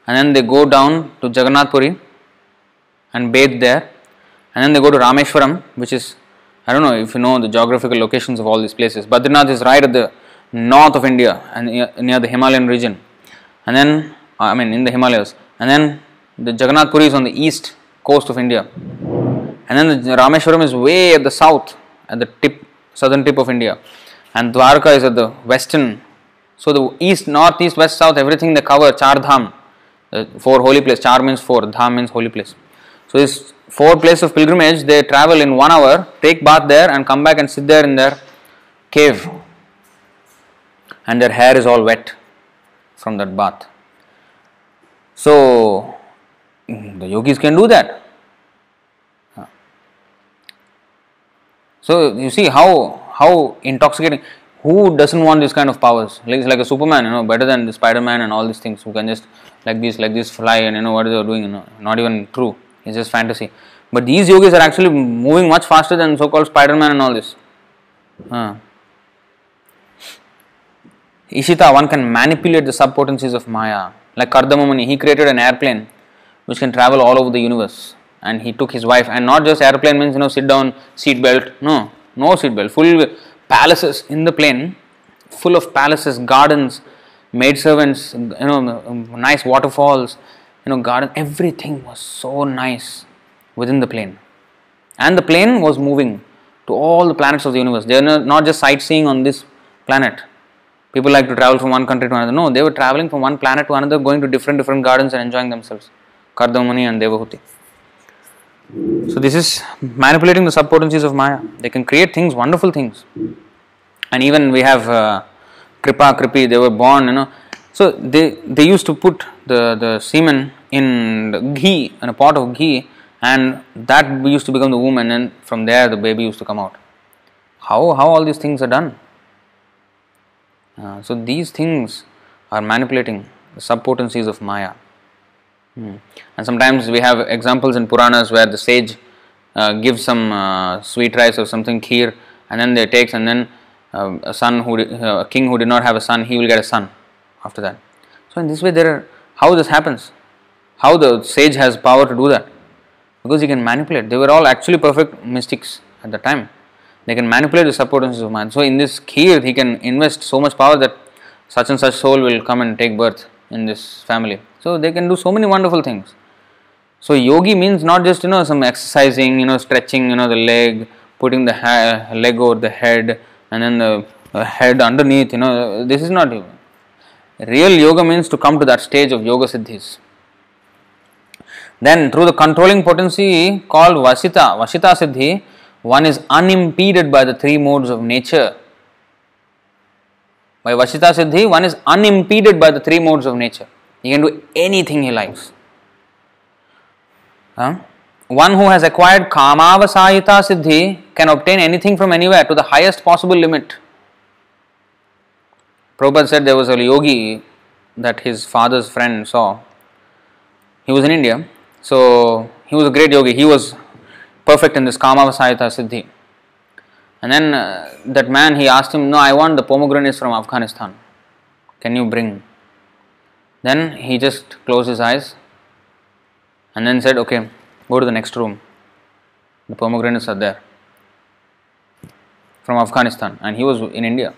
and then they go down to Jagannath Puri and bathe there, and then they go to Rameshwaram, which is I don't know if you know the geographical locations of all these places. Badrinath is right at the north of India and near the Himalayan region, and then I mean in the Himalayas, and then the Jagannath Puri is on the east coast of India, and then the Rameshwaram is way at the south, at the tip, southern tip of India, and Dwarka is at the western. So the east, north, east, west, south, everything they cover. Char Dham, the uh, four holy place. Char means four, Dham means holy place. So this four places of pilgrimage, they travel in one hour, take bath there, and come back and sit there in their cave, and their hair is all wet from that bath. So mm, the yogis can do that. So you see how how intoxicating. Who doesn't want this kind of powers? Like, it's like a Superman, you know, better than the Spider Man and all these things. Who can just like this, like this, fly and you know what they are doing. You know, not even true. It's just fantasy. But these yogis are actually moving much faster than so-called Spider Man and all this. Uh. Ishita, one can manipulate the subpotencies of Maya. Like Kardamamuni, he created an airplane which can travel all over the universe. And he took his wife, and not just airplane means you know sit down, seat belt. No, no seat belt. Full palaces in the plane, full of palaces, gardens, maid servants, you know, nice waterfalls, you know, garden. Everything was so nice within the plane, and the plane was moving to all the planets of the universe. They are not just sightseeing on this planet. People like to travel from one country to another. No, they were traveling from one planet to another, going to different different gardens and enjoying themselves. Kardamani and Devahuti. So this is manipulating the subpotencies of Maya. They can create things, wonderful things. And even we have uh, Kripa, Kripi, they were born, you know. So they, they used to put the, the semen in ghee, in a pot of ghee, and that used to become the womb, and then from there the baby used to come out. How, how all these things are done? Uh, so these things are manipulating the subpotencies of Maya. Hmm. And sometimes we have examples in Puranas where the sage uh, gives some uh, sweet rice or something kheer, and then they takes, and then uh, a son who uh, a king who did not have a son, he will get a son after that. So in this way, there are how this happens, how the sage has power to do that, because he can manipulate. They were all actually perfect mystics at the time. They can manipulate the subpotences of man. So in this kheer, he can invest so much power that such and such soul will come and take birth in this family. So they can do so many wonderful things. So yogi means not just you know some exercising, you know stretching, you know the leg, putting the ha- leg over the head, and then the uh, head underneath. You know this is not. Real yoga means to come to that stage of yoga siddhis. Then through the controlling potency called Vasita, Vasita Siddhi, one is unimpeded by the three modes of nature. By Vashita Siddhi, one is unimpeded by the three modes of nature. He can do anything he likes. Huh? One who has acquired Kamavasayita Siddhi can obtain anything from anywhere to the highest possible limit. Prabhupada said there was a yogi that his father's friend saw. He was in India, so he was a great yogi. He was perfect in this Kamavasayita Siddhi. And then uh, that man he asked him, No, I want the pomegranates from Afghanistan. Can you bring? Then he just closed his eyes and then said, Okay, go to the next room. The pomegranates are there from Afghanistan, and he was in India.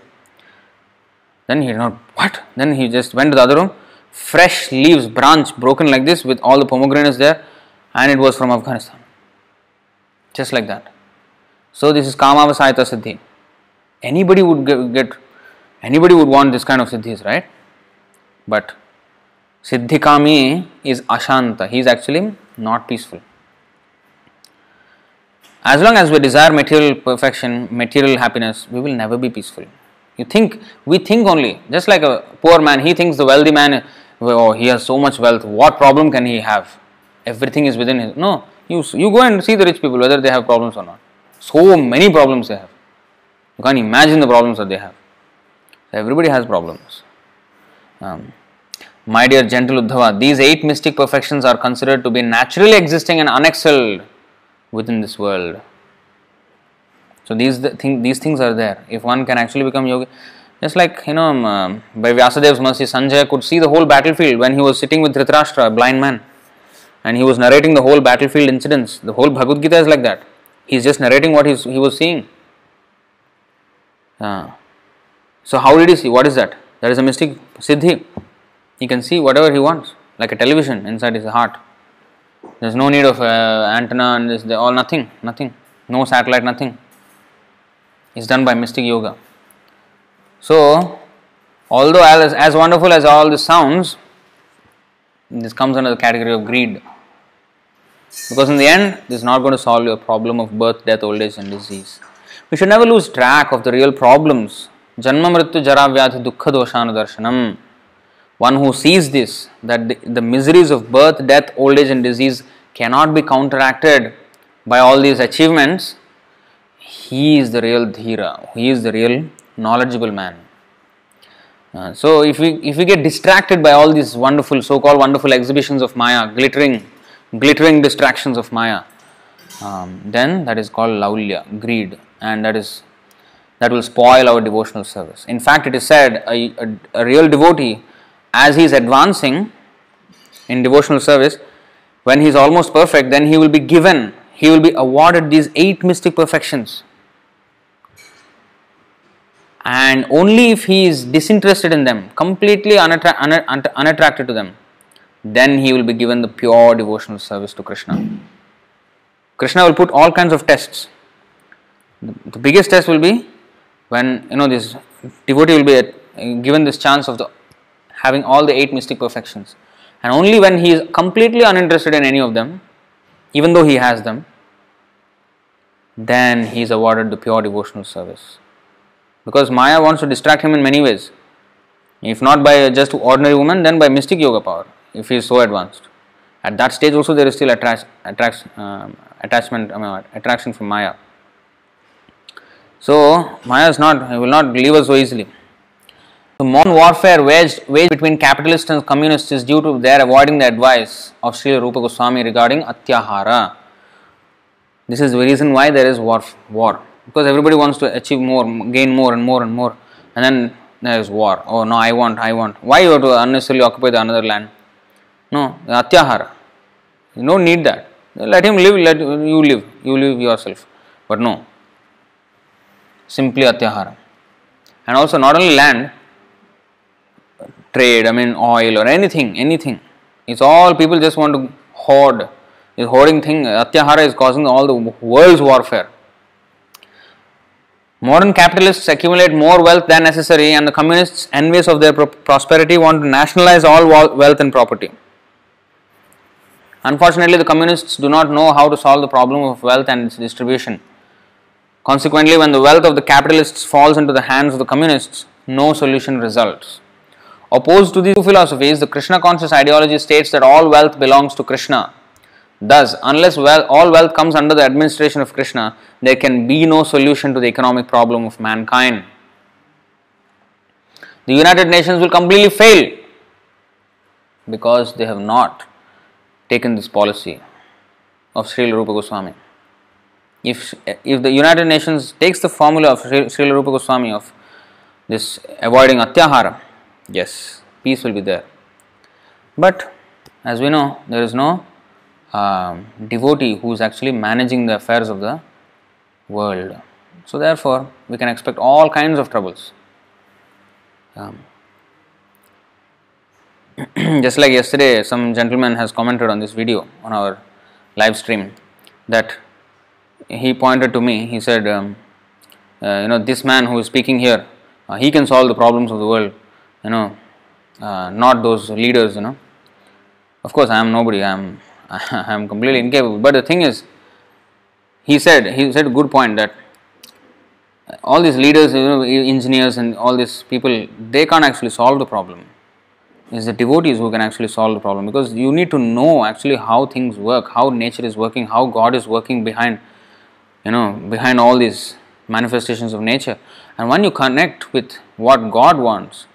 Then he not what? Then he just went to the other room. Fresh leaves, branch broken like this with all the pomegranates there, and it was from Afghanistan. Just like that. So this is Kamavasayita Siddhi. Anybody would get, get anybody would want this kind of siddhis, right? But Siddhikami is Ashanta. He is actually not peaceful. As long as we desire material perfection, material happiness, we will never be peaceful. You think, we think only, just like a poor man, he thinks the wealthy man, oh, he has so much wealth, what problem can he have? Everything is within his. No, you, you go and see the rich people, whether they have problems or not. So many problems they have. You can't imagine the problems that they have. Everybody has problems. Um, my dear gentle Uddhava, these eight mystic perfections are considered to be naturally existing and unexcelled within this world. So these the thing, these things are there. If one can actually become yogi, just like you know, um, by Vyasadev's mercy, Sanjay could see the whole battlefield when he was sitting with Dhritarashtra, a blind man, and he was narrating the whole battlefield incidents. The whole Bhagavad Gita is like that. He's just narrating what he's, he was seeing. Uh, so how did he see? What is that? That is a mystic siddhi. He can see whatever he wants, like a television inside his heart. There's no need of uh, antenna and this, all nothing, nothing, no satellite, nothing. It's done by mystic yoga. So, although as, as wonderful as all this sounds, this comes under the category of greed. Because in the end, this is not going to solve your problem of birth, death, old age, and disease. We should never lose track of the real problems. Janma mrityu jara vyadhi dukkha doshanu darshanam. One who sees this, that the, the miseries of birth, death, old age, and disease cannot be counteracted by all these achievements, he is the real dhira, he is the real knowledgeable man. Uh, so if we if we get distracted by all these wonderful so-called wonderful exhibitions of Maya, glittering glittering distractions of Maya, um, then that is called laulya, greed, and that is that will spoil our devotional service. In fact, it is said a, a, a real devotee as he is advancing in devotional service, when he is almost perfect, then he will be given, he will be awarded these eight mystic perfections. And only if he is disinterested in them, completely unattra- unattra- unattracted to them, then he will be given the pure devotional service to Krishna. Krishna will put all kinds of tests. The, biggest test will be when you know this devotee will be uh, given this chance of the having all the eight mystic perfections. And only when he is completely uninterested in any of them, even though he has them, then he is awarded the pure devotional service. Because Maya wants to distract him in many ways. If not by just ordinary woman, then by mystic yoga power, if he is so advanced. At that stage, also, there is still attract, um, attachment, I mean, attraction from Maya. So, Maya is not, will not leave us so easily. The modern warfare waged, waged between capitalists and communists is due to their avoiding the advice of Sri Rupa Goswami regarding Atyahara. This is the reason why there is war, war. Because everybody wants to achieve more, gain more and more and more. And then there is war. Oh no, I want, I want. Why you have to unnecessarily occupy the another land? No, Atyahara. You don't need that. Let him live, let you live. You live yourself. But no. Simply Atyahara. And also not only land, trade, I mean oil or anything, anything. It's all people just want to hoard. This hoarding thing, Atyahara is causing all the world's warfare. Modern capitalists accumulate more wealth than necessary, and the communists, envious of their pro- prosperity, want to nationalize all wealth and property. Unfortunately, the communists do not know how to solve the problem of wealth and its distribution. Consequently, when the wealth of the capitalists falls into the hands of the communists, no solution results. Opposed to these two philosophies, the Krishna conscious ideology states that all wealth belongs to Krishna. Thus, unless well, all wealth comes under the administration of Krishna, there can be no solution to the economic problem of mankind. The United Nations will completely fail because they have not taken this policy of Sri Rupa Goswami. If, if the United Nations takes the formula of Sri, Sri Rupa Goswami of this avoiding atyahara, yes, peace will be there. But as we know, there is no um, devotee who is actually managing the affairs of the world. So, therefore, we can expect all kinds of troubles. Um, [clears throat] just like yesterday, some gentleman has commented on this video on our live stream that he pointed to me. He said, um, uh, You know, this man who is speaking here, uh, he can solve the problems of the world, you know, uh, not those leaders, you know. Of course, I am nobody, I am, [laughs] I am completely incapable. But the thing is, he said he said a good point that all these leaders, you know, engineers, and all these people, they can't actually solve the problem. It's the devotees who can actually solve the problem because you need to know actually how things work, how nature is working, how God is working behind, you know, behind all these manifestations of nature. And when you connect with what God wants,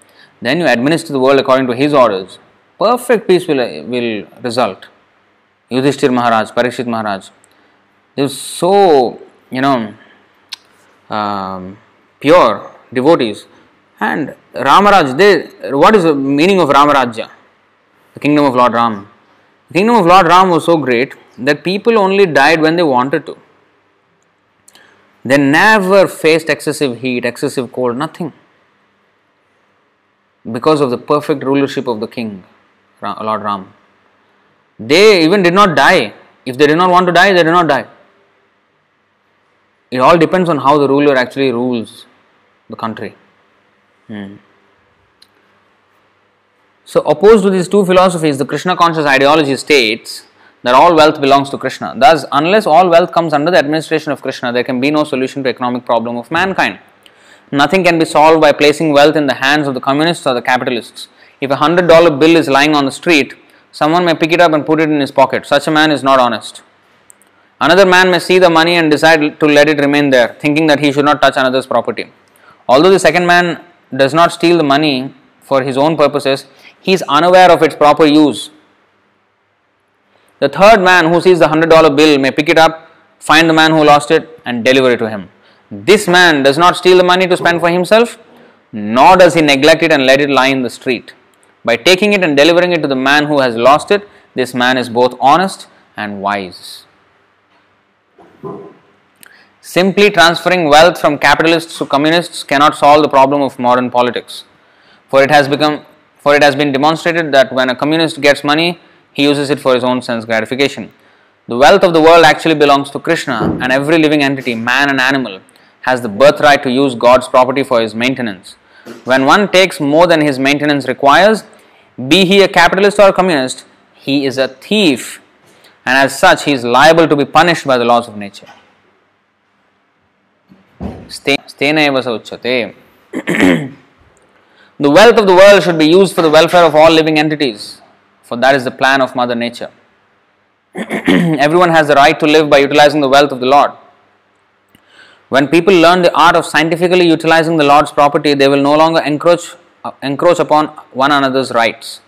then you administer the world according to His orders. Perfect peace will will result. Yudhishthir Maharaj, Parikshit Maharaj, they were so you know um, pure devotees. And Ramaraj, they, what is the meaning of Ramarajya? The kingdom of Lord Ram. The kingdom of Lord Ram was so great that people only died when they wanted to. They never faced excessive heat, excessive cold, nothing. Because of the perfect rulership of the king, Lord Ram. They even did not die. If they did not want to die, they did not die. It all depends on how the ruler actually rules the country. Hmm. So, opposed to these two philosophies, the Krishna conscious ideology states that all wealth belongs to Krishna. Thus, unless all wealth comes under the administration of Krishna, there can be no solution to economic problem of mankind. Nothing can be solved by placing wealth in the hands of the communists or the capitalists. If a hundred dollar bill is lying on the street, someone may pick it up and put it in his pocket. Such a man is not honest. Another man may see the money and decide to let it remain there, thinking that he should not touch another's property. Although the second man does not steal the money for his own purposes, he is unaware of its proper use. The third man who sees the hundred dollar bill may pick it up, find the man who lost it, and deliver it to him. This man does not steal the money to spend for himself, nor does he neglect it and let it lie in the street. By taking it and delivering it to the man who has lost it, this man is both honest and wise. Simply transferring wealth from capitalists to communists cannot solve the problem of modern politics. For it has become for it has been demonstrated that when a communist gets money, he uses it for his own sense gratification. The wealth of the world actually belongs to Krishna, and every living entity, man and animal, has the birthright to use God's property for his maintenance. When one takes more than his maintenance requires, be he a capitalist or a communist, he is a thief, and as such, he is liable to be punished by the laws of nature. [clears throat] The wealth of the world should be used for the welfare of all living entities, for that is the plan of Mother Nature. [clears throat] Everyone has the right to live by utilizing the wealth of the Lord. When people learn the art of scientifically utilizing the Lord's property, they will no longer encroach, encroach upon one another's rights.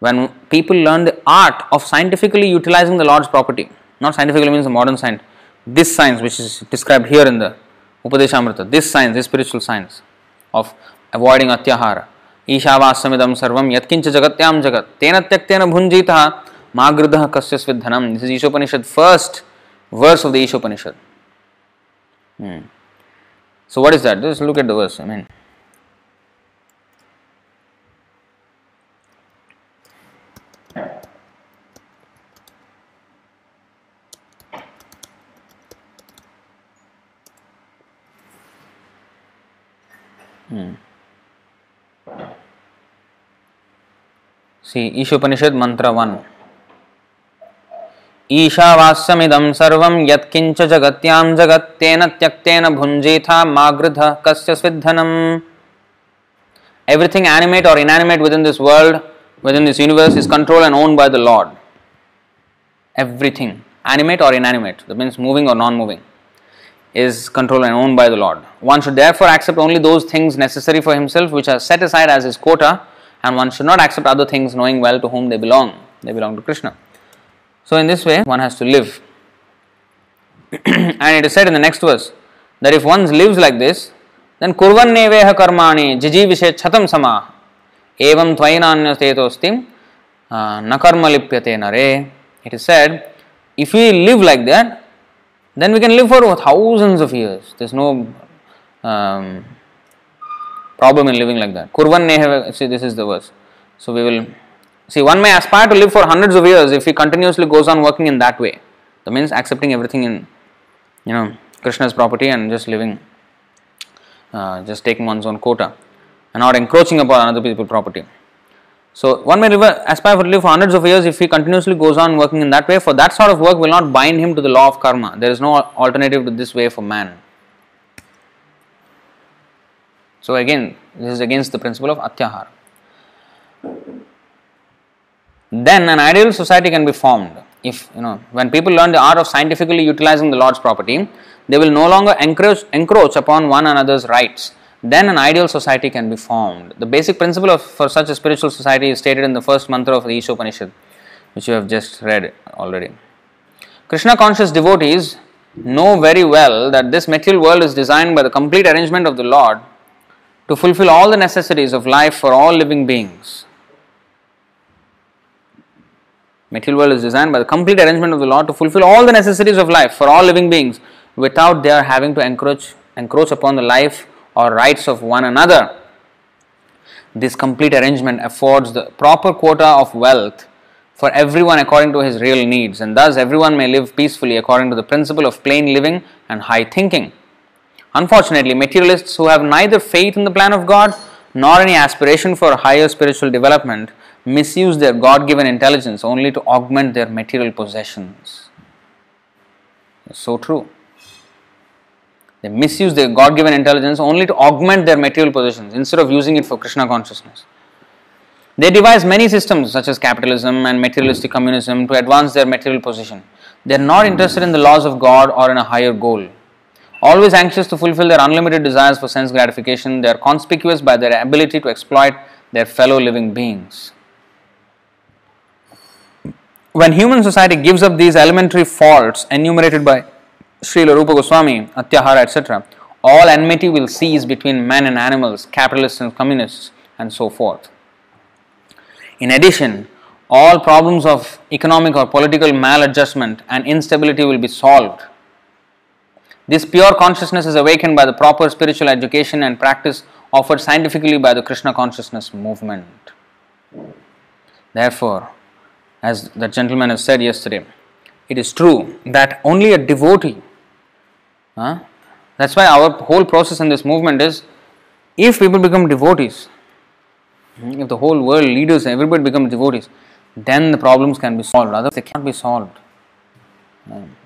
When people learn the art of scientifically utilizing the Lord's property, not scientifically means the modern science, this science which is described here in the Upadeshamrita, this science, this spiritual science of avoiding atyahara. ईशावास्यमिदम सर्वम यत्किंच जगत्याम जगत तेन त्यक्तेन भुंजित मागृध कस्य स्विधनम this is Ishopanishad first verse of the Ishopanishad. Hmm. So, what is that? Just look at the verse. I mean, see mantra one ईशावास्यमिदं सर्वं यत्किञ्च जगत्यां जगत्तेन त्यक्तेन भुञ्जीथा माग्रध कस्य स्विद्धनम् everything animate और inanimate within this world within this universe is control and own by the lord everything animate और inanimate the means moving और non moving is controlled and owned by the Lord. One should therefore accept only those things necessary for himself which are set aside as his quota and one should not accept other things knowing well to whom they belong. They belong to Krishna. So, in this way, one has to live. [clears throat] and it is said in the next verse that if one lives like this, then kurvanneveha karmani jijivishe chatam sama evam tvainanyastetosti uh, nakarma lipyate nare. It is said, if we live like that, then we can live for thousands of years. There is no um, problem in living like that. Kurvan see this is the verse. So we will see one may aspire to live for hundreds of years if he continuously goes on working in that way. That means accepting everything in you know Krishna's property and just living uh, just taking one's own quota and not encroaching upon another people's property. So one may aspire for live for hundreds of years if he continuously goes on working in that way. For that sort of work will not bind him to the law of karma. There is no alternative to this way for man. So again, this is against the principle of atyahara. Then an ideal society can be formed. If you know, when people learn the art of scientifically utilizing the Lord's property, they will no longer encroach, encroach upon one another's rights. Then an ideal society can be formed. The basic principle of, for such a spiritual society is stated in the first mantra of the Ishopanishad, which you have just read already. Krishna conscious devotees know very well that this material world is designed by the complete arrangement of the Lord to fulfill all the necessities of life for all living beings. Material world is designed by the complete arrangement of the Lord to fulfill all the necessities of life for all living beings without their having to encroach encroach upon the life or rights of one another. This complete arrangement affords the proper quota of wealth for everyone according to his real needs, and thus everyone may live peacefully according to the principle of plain living and high thinking. Unfortunately, materialists who have neither faith in the plan of God nor any aspiration for higher spiritual development misuse their God given intelligence only to augment their material possessions. So true. They misuse their God given intelligence only to augment their material possessions instead of using it for Krishna consciousness. They devise many systems such as capitalism and materialistic communism to advance their material position. They are not interested in the laws of God or in a higher goal. Always anxious to fulfill their unlimited desires for sense gratification, they are conspicuous by their ability to exploit their fellow living beings. When human society gives up these elementary faults enumerated by Srila Rupa Goswami, Atyahara, etc., all enmity will cease between men and animals, capitalists and communists, and so forth. In addition, all problems of economic or political maladjustment and instability will be solved. This pure consciousness is awakened by the proper spiritual education and practice offered scientifically by the Krishna consciousness movement. Therefore, as the gentleman has said yesterday, it is true that only a devotee, huh? that's why our whole process in this movement is if people become devotees, if the whole world leaders, everybody becomes devotees, then the problems can be solved. Otherwise, they can't be solved.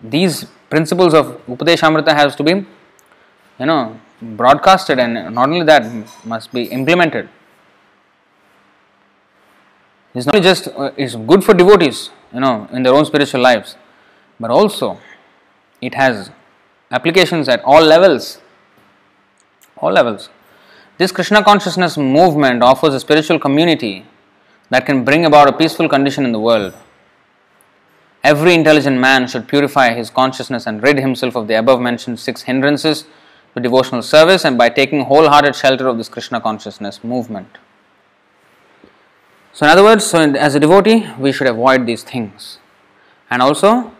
These principles of Upadeshamrita has to be, you know, broadcasted, and not only that, must be implemented. It's not just uh, it's good for devotees, you know, in their own spiritual lives, but also it has applications at all levels. All levels. This Krishna consciousness movement offers a spiritual community that can bring about a peaceful condition in the world. Every intelligent man should purify his consciousness and rid himself of the above mentioned six hindrances to devotional service and by taking wholehearted shelter of this Krishna consciousness movement. So, in other words, so as a devotee, we should avoid these things. And also,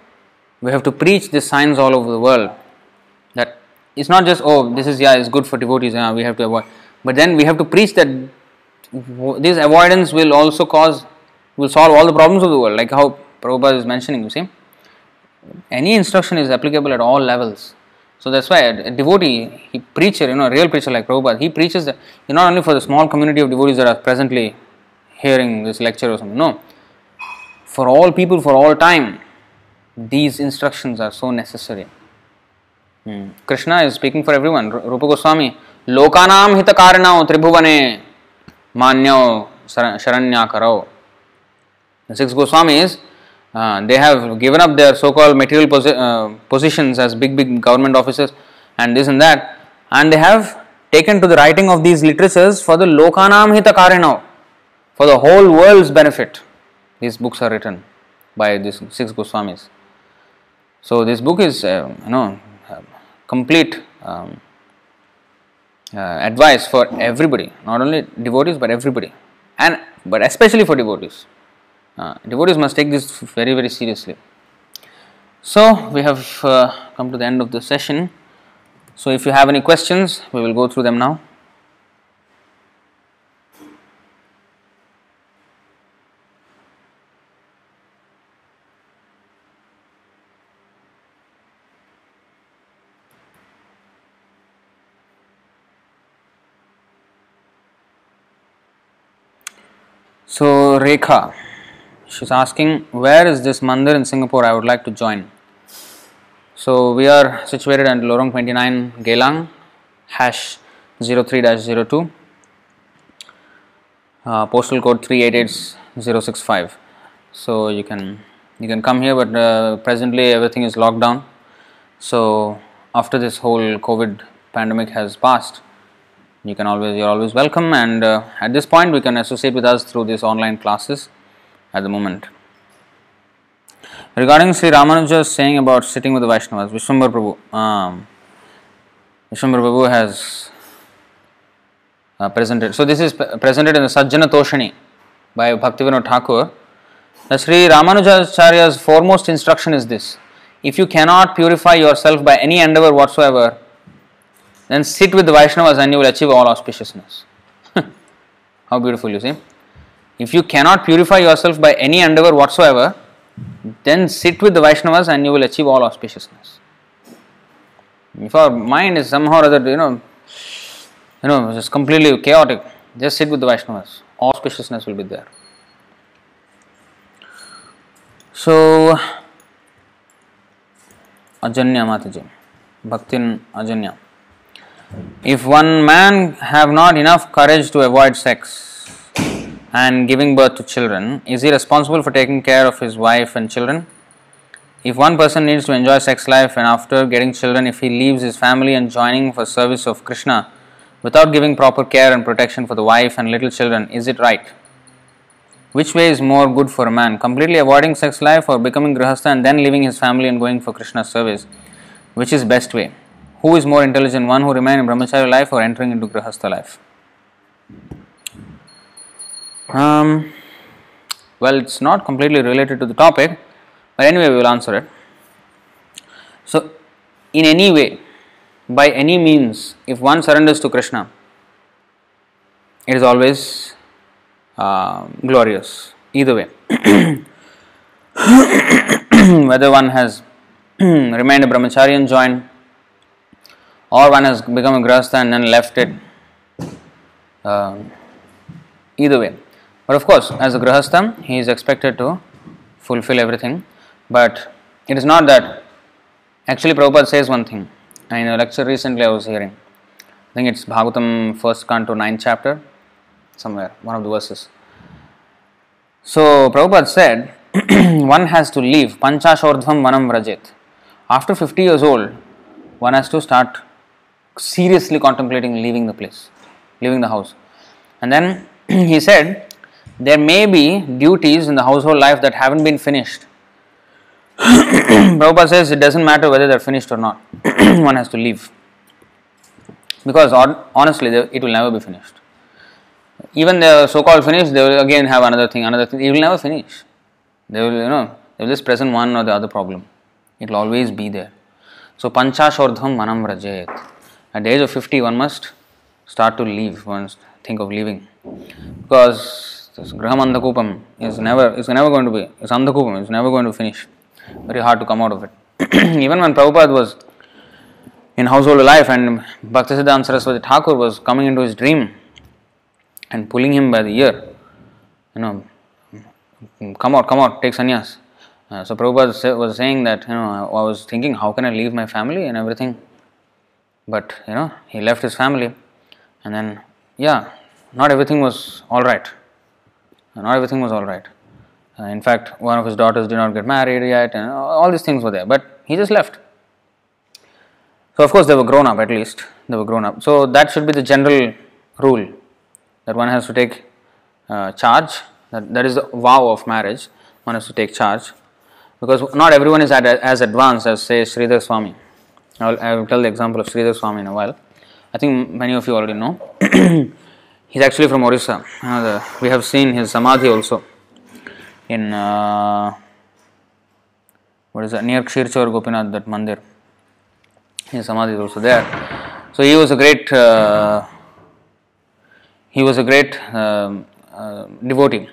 we have to preach these signs all over the world. That it's not just, oh, this is, yeah, it's good for devotees, yeah, we have to avoid. But then we have to preach that this avoidance will also cause, will solve all the problems of the world, like how Prabhupada is mentioning, you see. Any instruction is applicable at all levels. So that's why a devotee, he preacher, you know, a real preacher like Prabhupada, he preaches that, not only for the small community of devotees that are presently hearing this lecture or something, no. For all people, for all time, these instructions are so necessary. Hmm. Krishna is speaking for everyone. Rupa Goswami, Lokanam hitakarnao tribhuvane manyao sharanyakarao. The six Goswamis, uh, they have given up their so-called material uh, positions as big, big government officers and this and that, and they have taken to the writing of these literatures for the Lokanam hitakarnao, for the whole world's benefit. These books are written by these six Goswamis. So this book is, uh, you know, complete um, uh, advice for everybody, not only devotees but everybody, and but especially for devotees. Uh, devotees must take this very very seriously. So we have uh, come to the end of the session. So if you have any questions, we will go through them now. So Rekha, she's asking, where is this mandir in Singapore? I would like to join. So we are situated at Lorong 29 Geylang, hash 03-02, uh, postal code 388065. So you can you can come here, but uh, presently everything is locked down. So after this whole COVID pandemic has passed, you can always you're always welcome. And uh, at this point, we can associate with us through these online classes at the moment. Regarding Sri Ramanuja's saying about sitting with the Vaishnavas, Vishwambar Prabhu, um, Vishwambar Prabhu has uh, presented. So this is p- presented in the Sajjana Toshani by Bhaktivinoda Thakur. The Sri Ramanujacharya's foremost instruction is this: if you cannot purify yourself by any endeavor whatsoever, then sit with the Vaishnavas and you will achieve all auspiciousness. [laughs] How beautiful you see. If you cannot purify yourself by any endeavor whatsoever, then sit with the Vaishnavas and you will achieve all auspiciousness. If our mind is somehow or other, you know, you know, just completely chaotic, just sit with the Vaishnavas. Auspiciousness will be there. So, Ajanya Mataji, Bhaktin Ajanya. If one man have not enough courage to avoid sex and giving birth to children, is he responsible for taking care of his wife and children? If one person needs to enjoy sex life and after getting children, if he leaves his family and joining for service of Krishna without giving proper care and protection for the wife and little children, is it right? Which way is more good for a man? Completely avoiding sex life or becoming grihastha and then leaving his family and going for Krishna's service? Which is best way? Who is more intelligent, one who remains in brahmacharya life or entering into grihastha life? Um, well, it's not completely related to the topic, but anyway, we will answer it. So, in any way, by any means, if one surrenders to Krishna, it is always uh, glorious. Either way, [coughs] whether one has [coughs] remained a brahmachari and joined, or one has become a grahastha and then left it. Uh, either way. But of course, as a grahastha, he is expected to fulfill everything. But it is not that. Actually, Prabhupada says one thing. In a lecture recently, I was hearing. I think it's Bhagavatam, first canto, ninth chapter, somewhere, one of the verses. So, Prabhupada said, [clears throat] one has to leave Panchashordhvam Vanam Vrajet. After 50 years old, one has to start seriously contemplating leaving the place, leaving the house. And then [clears throat] he said, there may be duties in the household life that haven't been finished. [clears throat] Prabhupada says it doesn't matter whether they're finished or not, [clears throat] one has to leave. Because honestly, it will never be finished. Even the so called finished, they will again have another thing, another thing. It will never finish. They will, you know, they will just present one or the other problem. It will always be there. So, panchashordhvam vanam vrajet. At the age of 50, one must start to leave, one think of leaving. Because this graham andhakupam is never, is never going to be, it's andhakupam, it's never going to finish. Very hard to come out of it. [clears throat] Even when Prabhupada was in household life and Bhaktisiddhanta Saraswati Thakur was coming into his dream and pulling him by the ear, you know, come out, come out, take sannyas. Uh, so Prabhupada was saying that, you know, I was thinking, how can I leave my family and everything? But, you know, he left his family and then, yeah, not everything was alright. Not everything was alright. Uh, in fact, one of his daughters did not get married yet, and all these things were there. But he just left. So, of course, they were grown up at least. They were grown up. So, that should be the general rule that one has to take uh, charge. That, that is the vow of marriage. One has to take charge. Because not everyone is at, as advanced as, say, Sridhar Swami. I will, I will tell the example of Sridhar Swami in a while. I think many of you already know. [clears throat] He's actually from Orissa. The, we have seen his samadhi also in uh, what is that near Kshirchor Gopinath that mandir. His samadhi is also there. So he was a great uh, he was a great um, uh, devotee.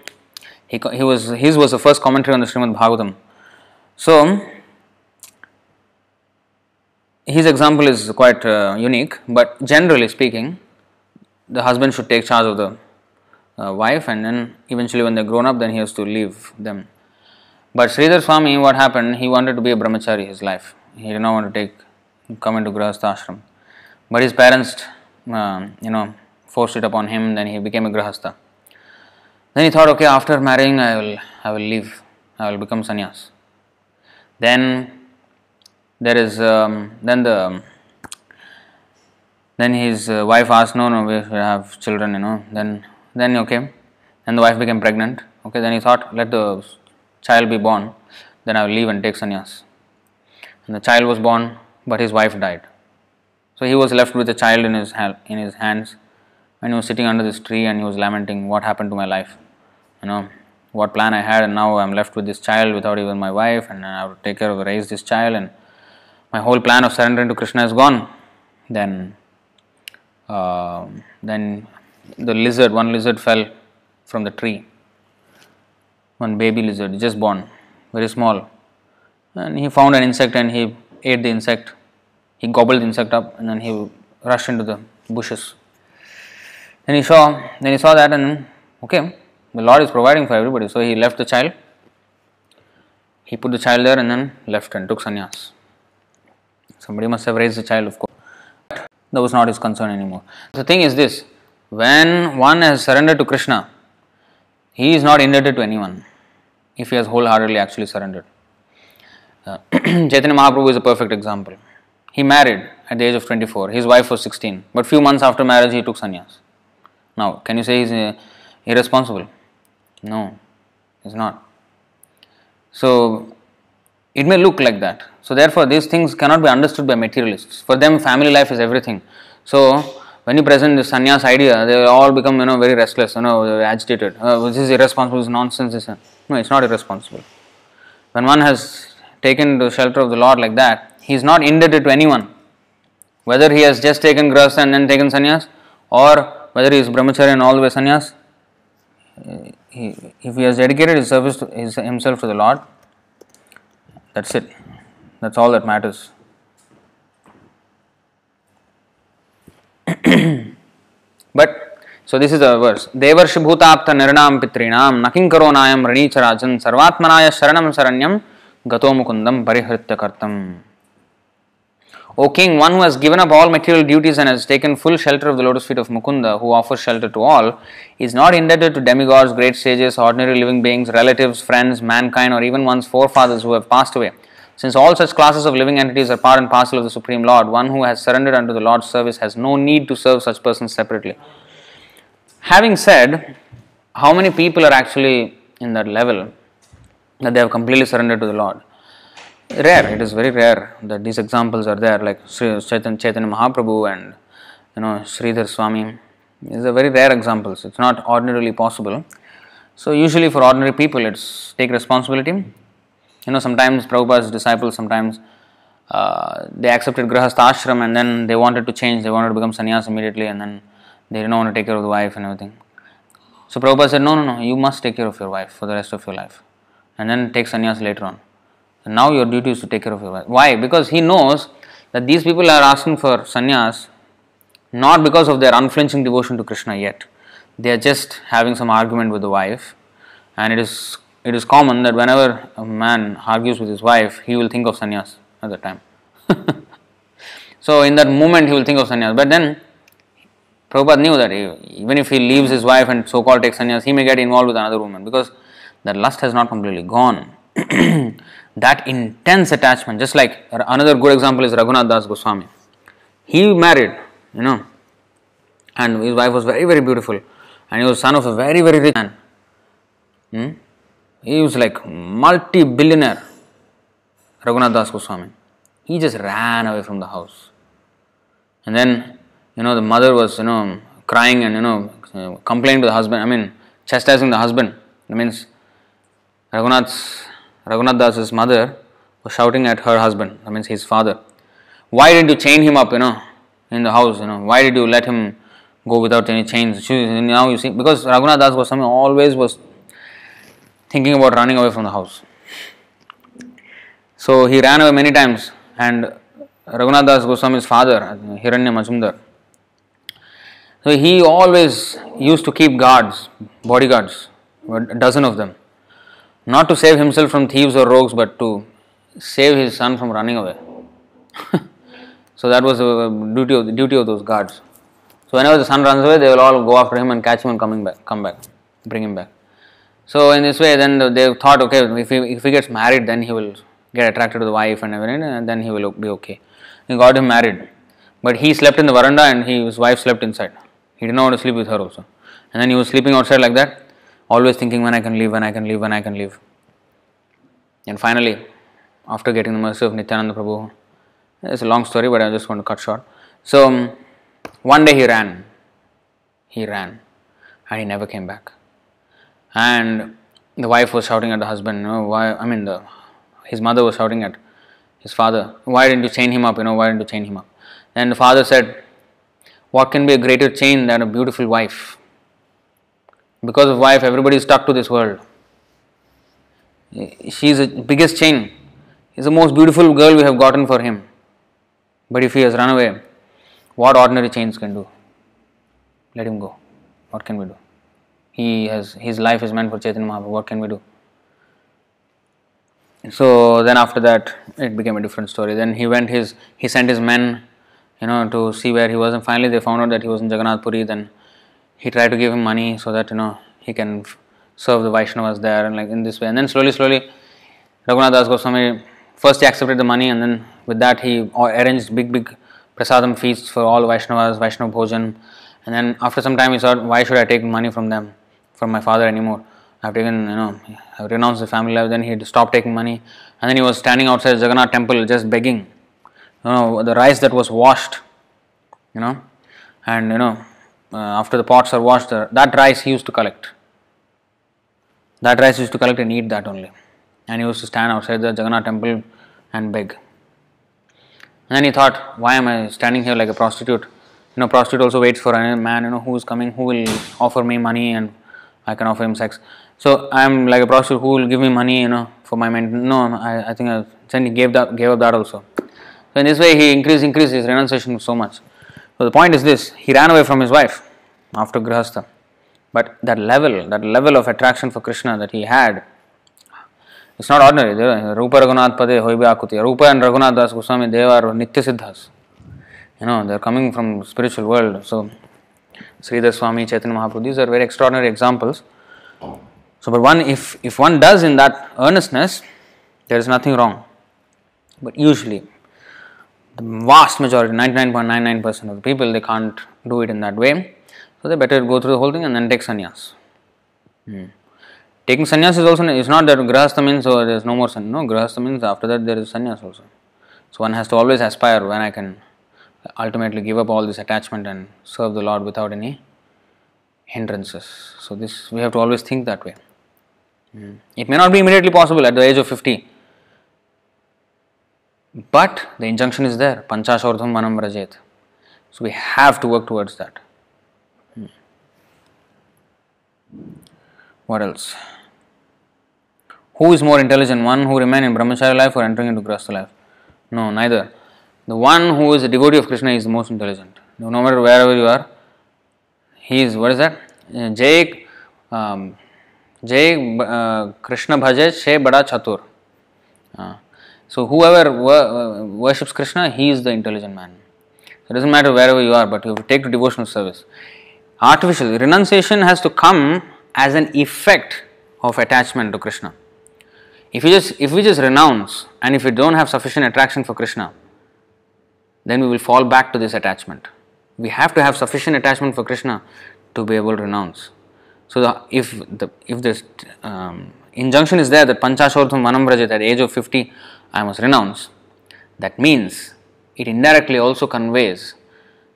He, he was his was the first commentary on the Srimad Bhagavatam. So his example is quite uh, unique, but generally speaking, the husband should take charge of the uh, wife, and then eventually, when they're grown up, then he has to leave them. But Sridhar Swami, what happened? He wanted to be a brahmachari his life. He did not want to take come into grahastha ashram. But his parents, uh, you know, forced it upon him. Then he became a grahastha. Then he thought, okay, after marrying, I will, I will leave. I will become sannyas. Then there is, um, then the, then his uh, wife asked, no, no, we have children, you know. Then, then okay, then the wife became pregnant. Okay, then he thought, let the child be born, then I will leave and take sannyas. And the child was born, but his wife died. So he was left with a child in his in his hands, and he was sitting under this tree and he was lamenting, "What happened to my life? You know, what plan I had, and now I'm left with this child without even my wife, and I have to take care of raise this child, and my whole plan of surrendering to Krishna is gone." Then, uh, then the lizard, one lizard fell from the tree one baby lizard just born, very small. And he found an insect and he ate the insect. He gobbled the insect up and then he rushed into the bushes. Then he saw, then he saw that and okay, the Lord is providing for everybody. So he left the child. He put the child there and then left and took sannyas. Somebody must have raised the child, of course. That was not his concern anymore. The thing is this when one has surrendered to Krishna, he is not indebted to anyone if he has wholeheartedly actually surrendered. Uh, [clears throat] Mahaprabhu is a perfect example. He married at the age of 24, his wife was 16, but few months after marriage he took sannyas. Now, can you say he's uh, irresponsible? No, he's not. So, it may look like that. So, therefore, these things cannot be understood by materialists. For them, family life is everything. So, when you present the sannyas idea, they all become you know very restless, you know, agitated. Uh, this is irresponsible, this is nonsense. This no, it's not irresponsible. When one has taken the shelter of the Lord like that, he is not indebted to anyone. Whether he has just taken grasa and then taken sannyas, or whether he is brahmacharya and all the way sannyas, he, if he has dedicated his service to his, himself to the Lord, that's it. That's all that matters. [clears throat] but so this is the verse. Devarshi bhutapta nirnam pitrinam naking karonayam ranicharajan sarvatmanaya sharanam saranyam gato mukundam parihritya kartam. O king, one who has given up all material duties and has taken full shelter of the lotus feet of Mukunda, who offers shelter to all, is not indebted to demigods, great sages, ordinary living beings, relatives, friends, mankind, or even one's forefathers who have passed away. Since all such classes of living entities are part and parcel of the Supreme Lord, one who has surrendered unto the Lord's service has no need to serve such persons separately. Having said, how many people are actually in that level that they have completely surrendered to the Lord? Rare. It is very rare that these examples are there, like Chaitanya, Chaitanya Mahaprabhu and you know Sridhar Swami. These are very rare examples. It's not ordinarily possible. So usually for ordinary people, it's take responsibility. You know, sometimes Prabhupada's disciples sometimes uh, they accepted grahastha ashram and then they wanted to change. They wanted to become sannyas immediately, and then they didn't want to take care of the wife and everything. So Prabhupada said, No, no, no, you must take care of your wife for the rest of your life. And then take sannyas later on. And now your duty is to take care of your wife. Why? Because he knows that these people are asking for sannyas not because of their unflinching devotion to Krishna yet. They are just having some argument with the wife. And it is it is common that whenever a man argues with his wife, he will think of sannyas at that time. [laughs] so in that moment he will think of sannyas. But then Prabhupada knew that even if he leaves his wife and so called takes sannyas, he may get involved with another woman because that lust has not completely gone. [clears throat] that intense attachment, just like another good example is Raghunath Das Goswami. He married, you know, and his wife was very, very beautiful, and he was son of a very, very rich man. Hmm? He was like multi billionaire, Raghunath Das Goswami. He just ran away from the house. And then you know, the mother was, you know, crying and, you know, complaining to the husband, I mean, chastising the husband. That means Raghunath's, Raghunath Das's mother was shouting at her husband, that means his father. Why didn't you chain him up, you know, in the house, you know, why did you let him go without any chains? She, Now you see, because Raghunath Das Goswami always was thinking about running away from the house. So he ran away many times and Raghunath Das Goswami's father, Hiranya Majumdar, So he always used to keep guards, bodyguards, a dozen of them, not to save himself from thieves or rogues, but to save his son from running away. [laughs] so that was the duty of the duty of those guards. So whenever the son runs away, they will all go after him and catch him and coming back, come back, bring him back. So in this way, then they thought, okay, if he, if he gets married, then he will get attracted to the wife and everything, and then he will be okay. He got him married, but he slept in the veranda and he, his wife slept inside. He did not want to sleep with her also, and then he was sleeping outside like that, always thinking when I can leave, when I can leave, when I can leave. And finally, after getting the mercy of Nityananda Prabhu, it's a long story, but I just want to cut short. So um, one day he ran, he ran, and he never came back. And the wife was shouting at the husband, you know, why? I mean, the his mother was shouting at his father, why didn't you chain him up? You know, why didn't you chain him up? And the father said, what can be a greater chain than a beautiful wife? Because of wife, everybody is stuck to this world. She is the biggest chain. Is the most beautiful girl we have gotten for him. But if he has run away, what ordinary chains can do? Let him go. What can we do? He has his life is meant for Chaitanya Mahaprabhu. What can we do? So then after that, it became a different story. Then he went his he sent his men, you know, to see where he was, and finally they found out that he was in Jagannath Puri. Then he tried to give him money so that you know he can serve the Vaishnavas there, and like in this way. And then slowly, slowly, Raghunath Das Goswami first he accepted the money, and then with that he arranged big, big prasadam feasts for all Vaishnavas, Vaishnav Bhojan. And then after some time he thought, why should I take money from them, from my father anymore? I've taken, you know, I've renounced the family life. Then he stopped taking money, and then he was standing outside Jagannath temple just begging. You know, the rice that was washed, you know, and you know, uh, after the pots are washed, uh, that rice he used to collect. That rice he used to collect and eat that only. And he used to stand outside the Jagannath temple and beg. And then he thought, why am I standing here like a prostitute? You know, prostitute also waits for a man, you know, who is coming, who will offer me money and I can offer him sex. So I am like a prostitute who will give me money, you know, for my maintenance. No, I, I think I, then he gave that gave up that also. So in this way he increased increased his renunciation so much. So the point is this: he ran away from his wife after Grihastha. But that level, that level of attraction for Krishna that he had, it's not ordinary. Rupa Raghunath Pade Hoibe Akuti. Rupa and Raghunath Das Goswami, they are Nitya Siddhas. You know, they are coming from spiritual world. So Sridhar Swami, Chaitanya Mahaprabhu, these are very extraordinary examples. So, but one, if, if one does in that earnestness, there is nothing wrong. But usually, the vast majority, 99.99% of the people, they can't do it in that way. So, they better go through the whole thing and then take sannyas. Hmm. Taking sannyas is also, it's not that grahastha means so there is no more sannyas. No, grahastha means after that there is sannyas also. So, one has to always aspire when I can ultimately give up all this attachment and serve the Lord without any hindrances. So, this we have to always think that way. Mm. It may not be immediately possible at the age of 50, but the injunction is there Panchashordhvam Vanam Vrajet. So, we have to work towards that. Mm. What else? Who is more intelligent, one who remains in brahmacharya life or entering into grahastha life? No, neither. The one who is a devotee of Krishna is the most intelligent. No matter wherever you are, he is, what is that? Jay, um, Jay uh, Krishna Bhaje She Bada Chatur. Uh, so, whoever wor- worships Krishna, he is the intelligent man. It doesn't matter wherever you are, but you have to take to devotional service. Artificial renunciation has to come as an effect of attachment to Krishna. If we just if we just renounce and if we don't have sufficient attraction for Krishna, then we will fall back to this attachment. We have to have sufficient attachment for Krishna to be able to renounce. So, the, if the if this um, injunction is there that Panchashortham Manambrajat at age of 50 I must renounce, that means it indirectly also conveys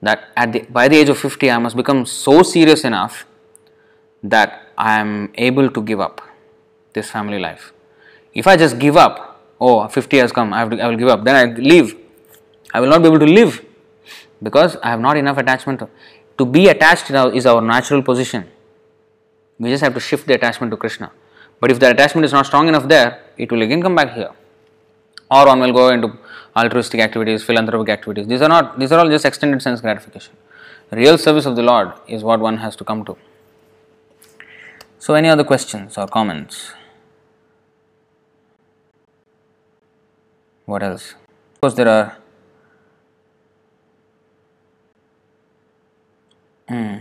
that at the, by the age of 50 I must become so serious enough that I am able to give up this family life. If I just give up, oh, 50 has come, I, have to, I will give up, then I leave I will not be able to live because I have not enough attachment. To, be attached is our natural position. We just have to shift the attachment to Krishna. But if the attachment is not strong enough there, it will again come back here. Or one will go into altruistic activities, philanthropic activities. These are not these are all just extended sense gratification. real service of the Lord is what one has to come to. So, any other questions or comments? What else? Of course, there are. Hmm.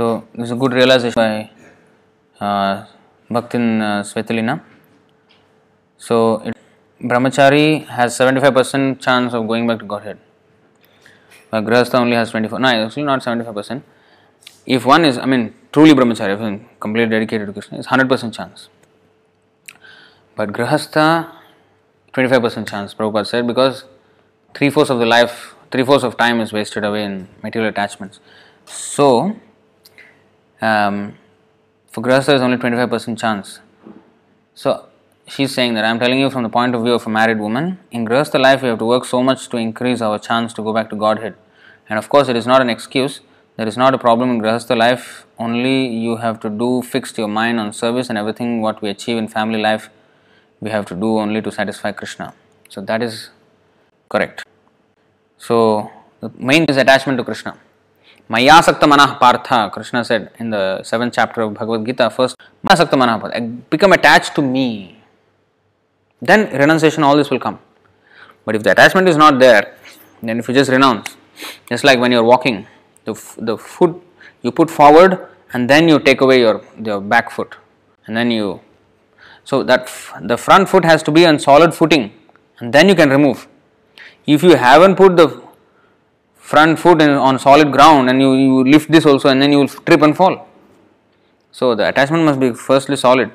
So, this is a good realization by uh, Bhaktin uh, Svetalina. So, it, Brahmachari has 75% chance of going back to Godhead. But Grihastha only has 24. No, actually not 75%. If one is, I mean, truly Brahmachari, if one completely dedicated to Krishna, it's 100% chance. But Grihastha, 25% chance, Prabhupada said, because three fourths of the life, three fourths of time is wasted away in material attachments. So, um, for Grihastha, there is only 25% chance. So, she's saying that I'm telling you from the point of view of a married woman, in Grihastha life, we have to work so much to increase our chance to go back to Godhead. And of course, it is not an excuse. There is not a problem in Grihastha life. Only you have to do fixed your mind on service and everything what we achieve in family life, we have to do only to satisfy Krishna. So that is correct. So the main is attachment to Krishna. Mayasakta manah partha, Krishna said in the seventh chapter of Bhagavad Gita, first, Mayasakta manah partha, become attached to me. Then renunciation, all this will come. But if the attachment is not there, then if you just renounce, just like when you're walking, the, the foot you put forward and then you take away your, your back foot and then you so that f- the front foot has to be on solid footing and then you can remove if you haven't put the front foot on solid ground and you, you lift this also and then you will trip and fall. So the attachment must be firstly solid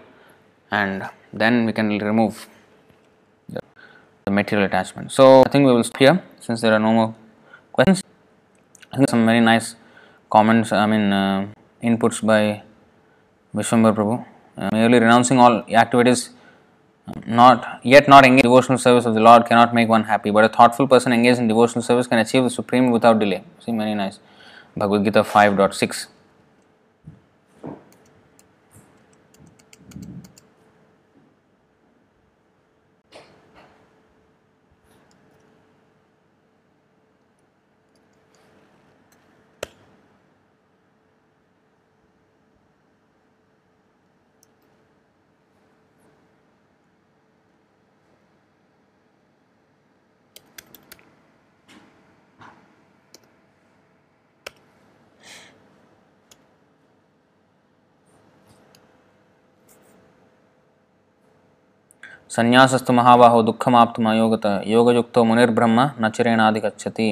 and then we can remove the, the material attachment. So i think we will stop here since there are no more questions. I think some very nice comments, I mean, uh, inputs by Vishwambar Prabhu. Uh, merely renouncing all activities, not yet not engaged in devotional service of the Lord cannot make one happy, but a thoughtful person engaged in devotional service can achieve the supreme without delay. See, very nice. Bhagavad Gita 5.6. संन्यासस्तु महाबाहो दुखमाप्तमायोगत योगयुक्त मुनिर्ब्रह्म नचरेणादि गच्छति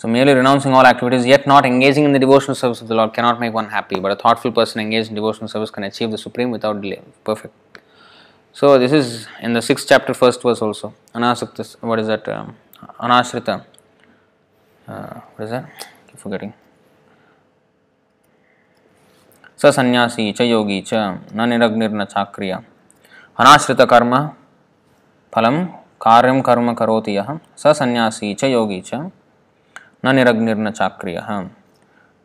so merely renouncing all activities yet not engaging in the devotional service of the lord cannot make one happy but a thoughtful person engage in devotional service can achieve the supreme without delay perfect so this is in the six chapter first verse also अनाशक्त what is that अनाश्रित स सन्यासी च योगी च न निरग्निर्न चाक्रिया अनाश्रित कर्म फलम कार्यम कर्म करोति यह स सन्यासी च योगी च न निरग्निर्न चाक्रिय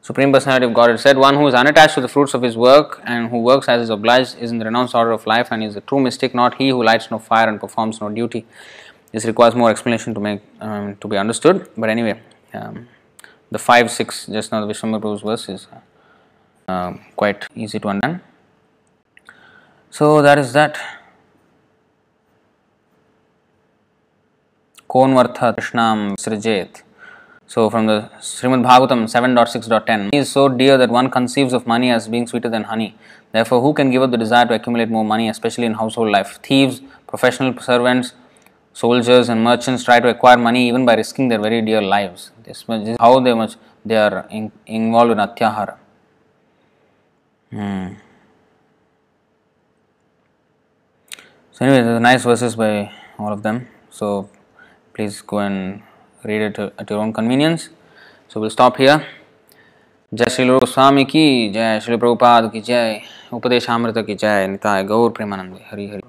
Supreme Personality of Godhead said, One who is unattached to the fruits of his work and who works as is obliged is in the renounced order of life and is a true mystic, not he who lights no fire and performs no duty. This requires more explanation to make um, to be understood, but anyway, um, the 5 6 just now the Vishwambar verse is uh, quite easy to understand. So, that is that. Konvartha Krishnam Srijet. So from the Srimad Bhagavatam 7.6.10, is so dear that one conceives of money as being sweeter than honey. Therefore, who can give up the desire to accumulate more money, especially in household life? Thieves, professional servants, soldiers, and merchants try to acquire money even by risking their very dear lives. This, is how they much they are in, involved in atyahara. Hmm. So anyway, there's nice verses by all of them. So please go and read it at your own convenience. So we'll stop here. जय श्री स्वामी की जय श्री प्रभुपाद की जय उपदेशामृत की जय निताय गौर प्रेमानंद हरि हरि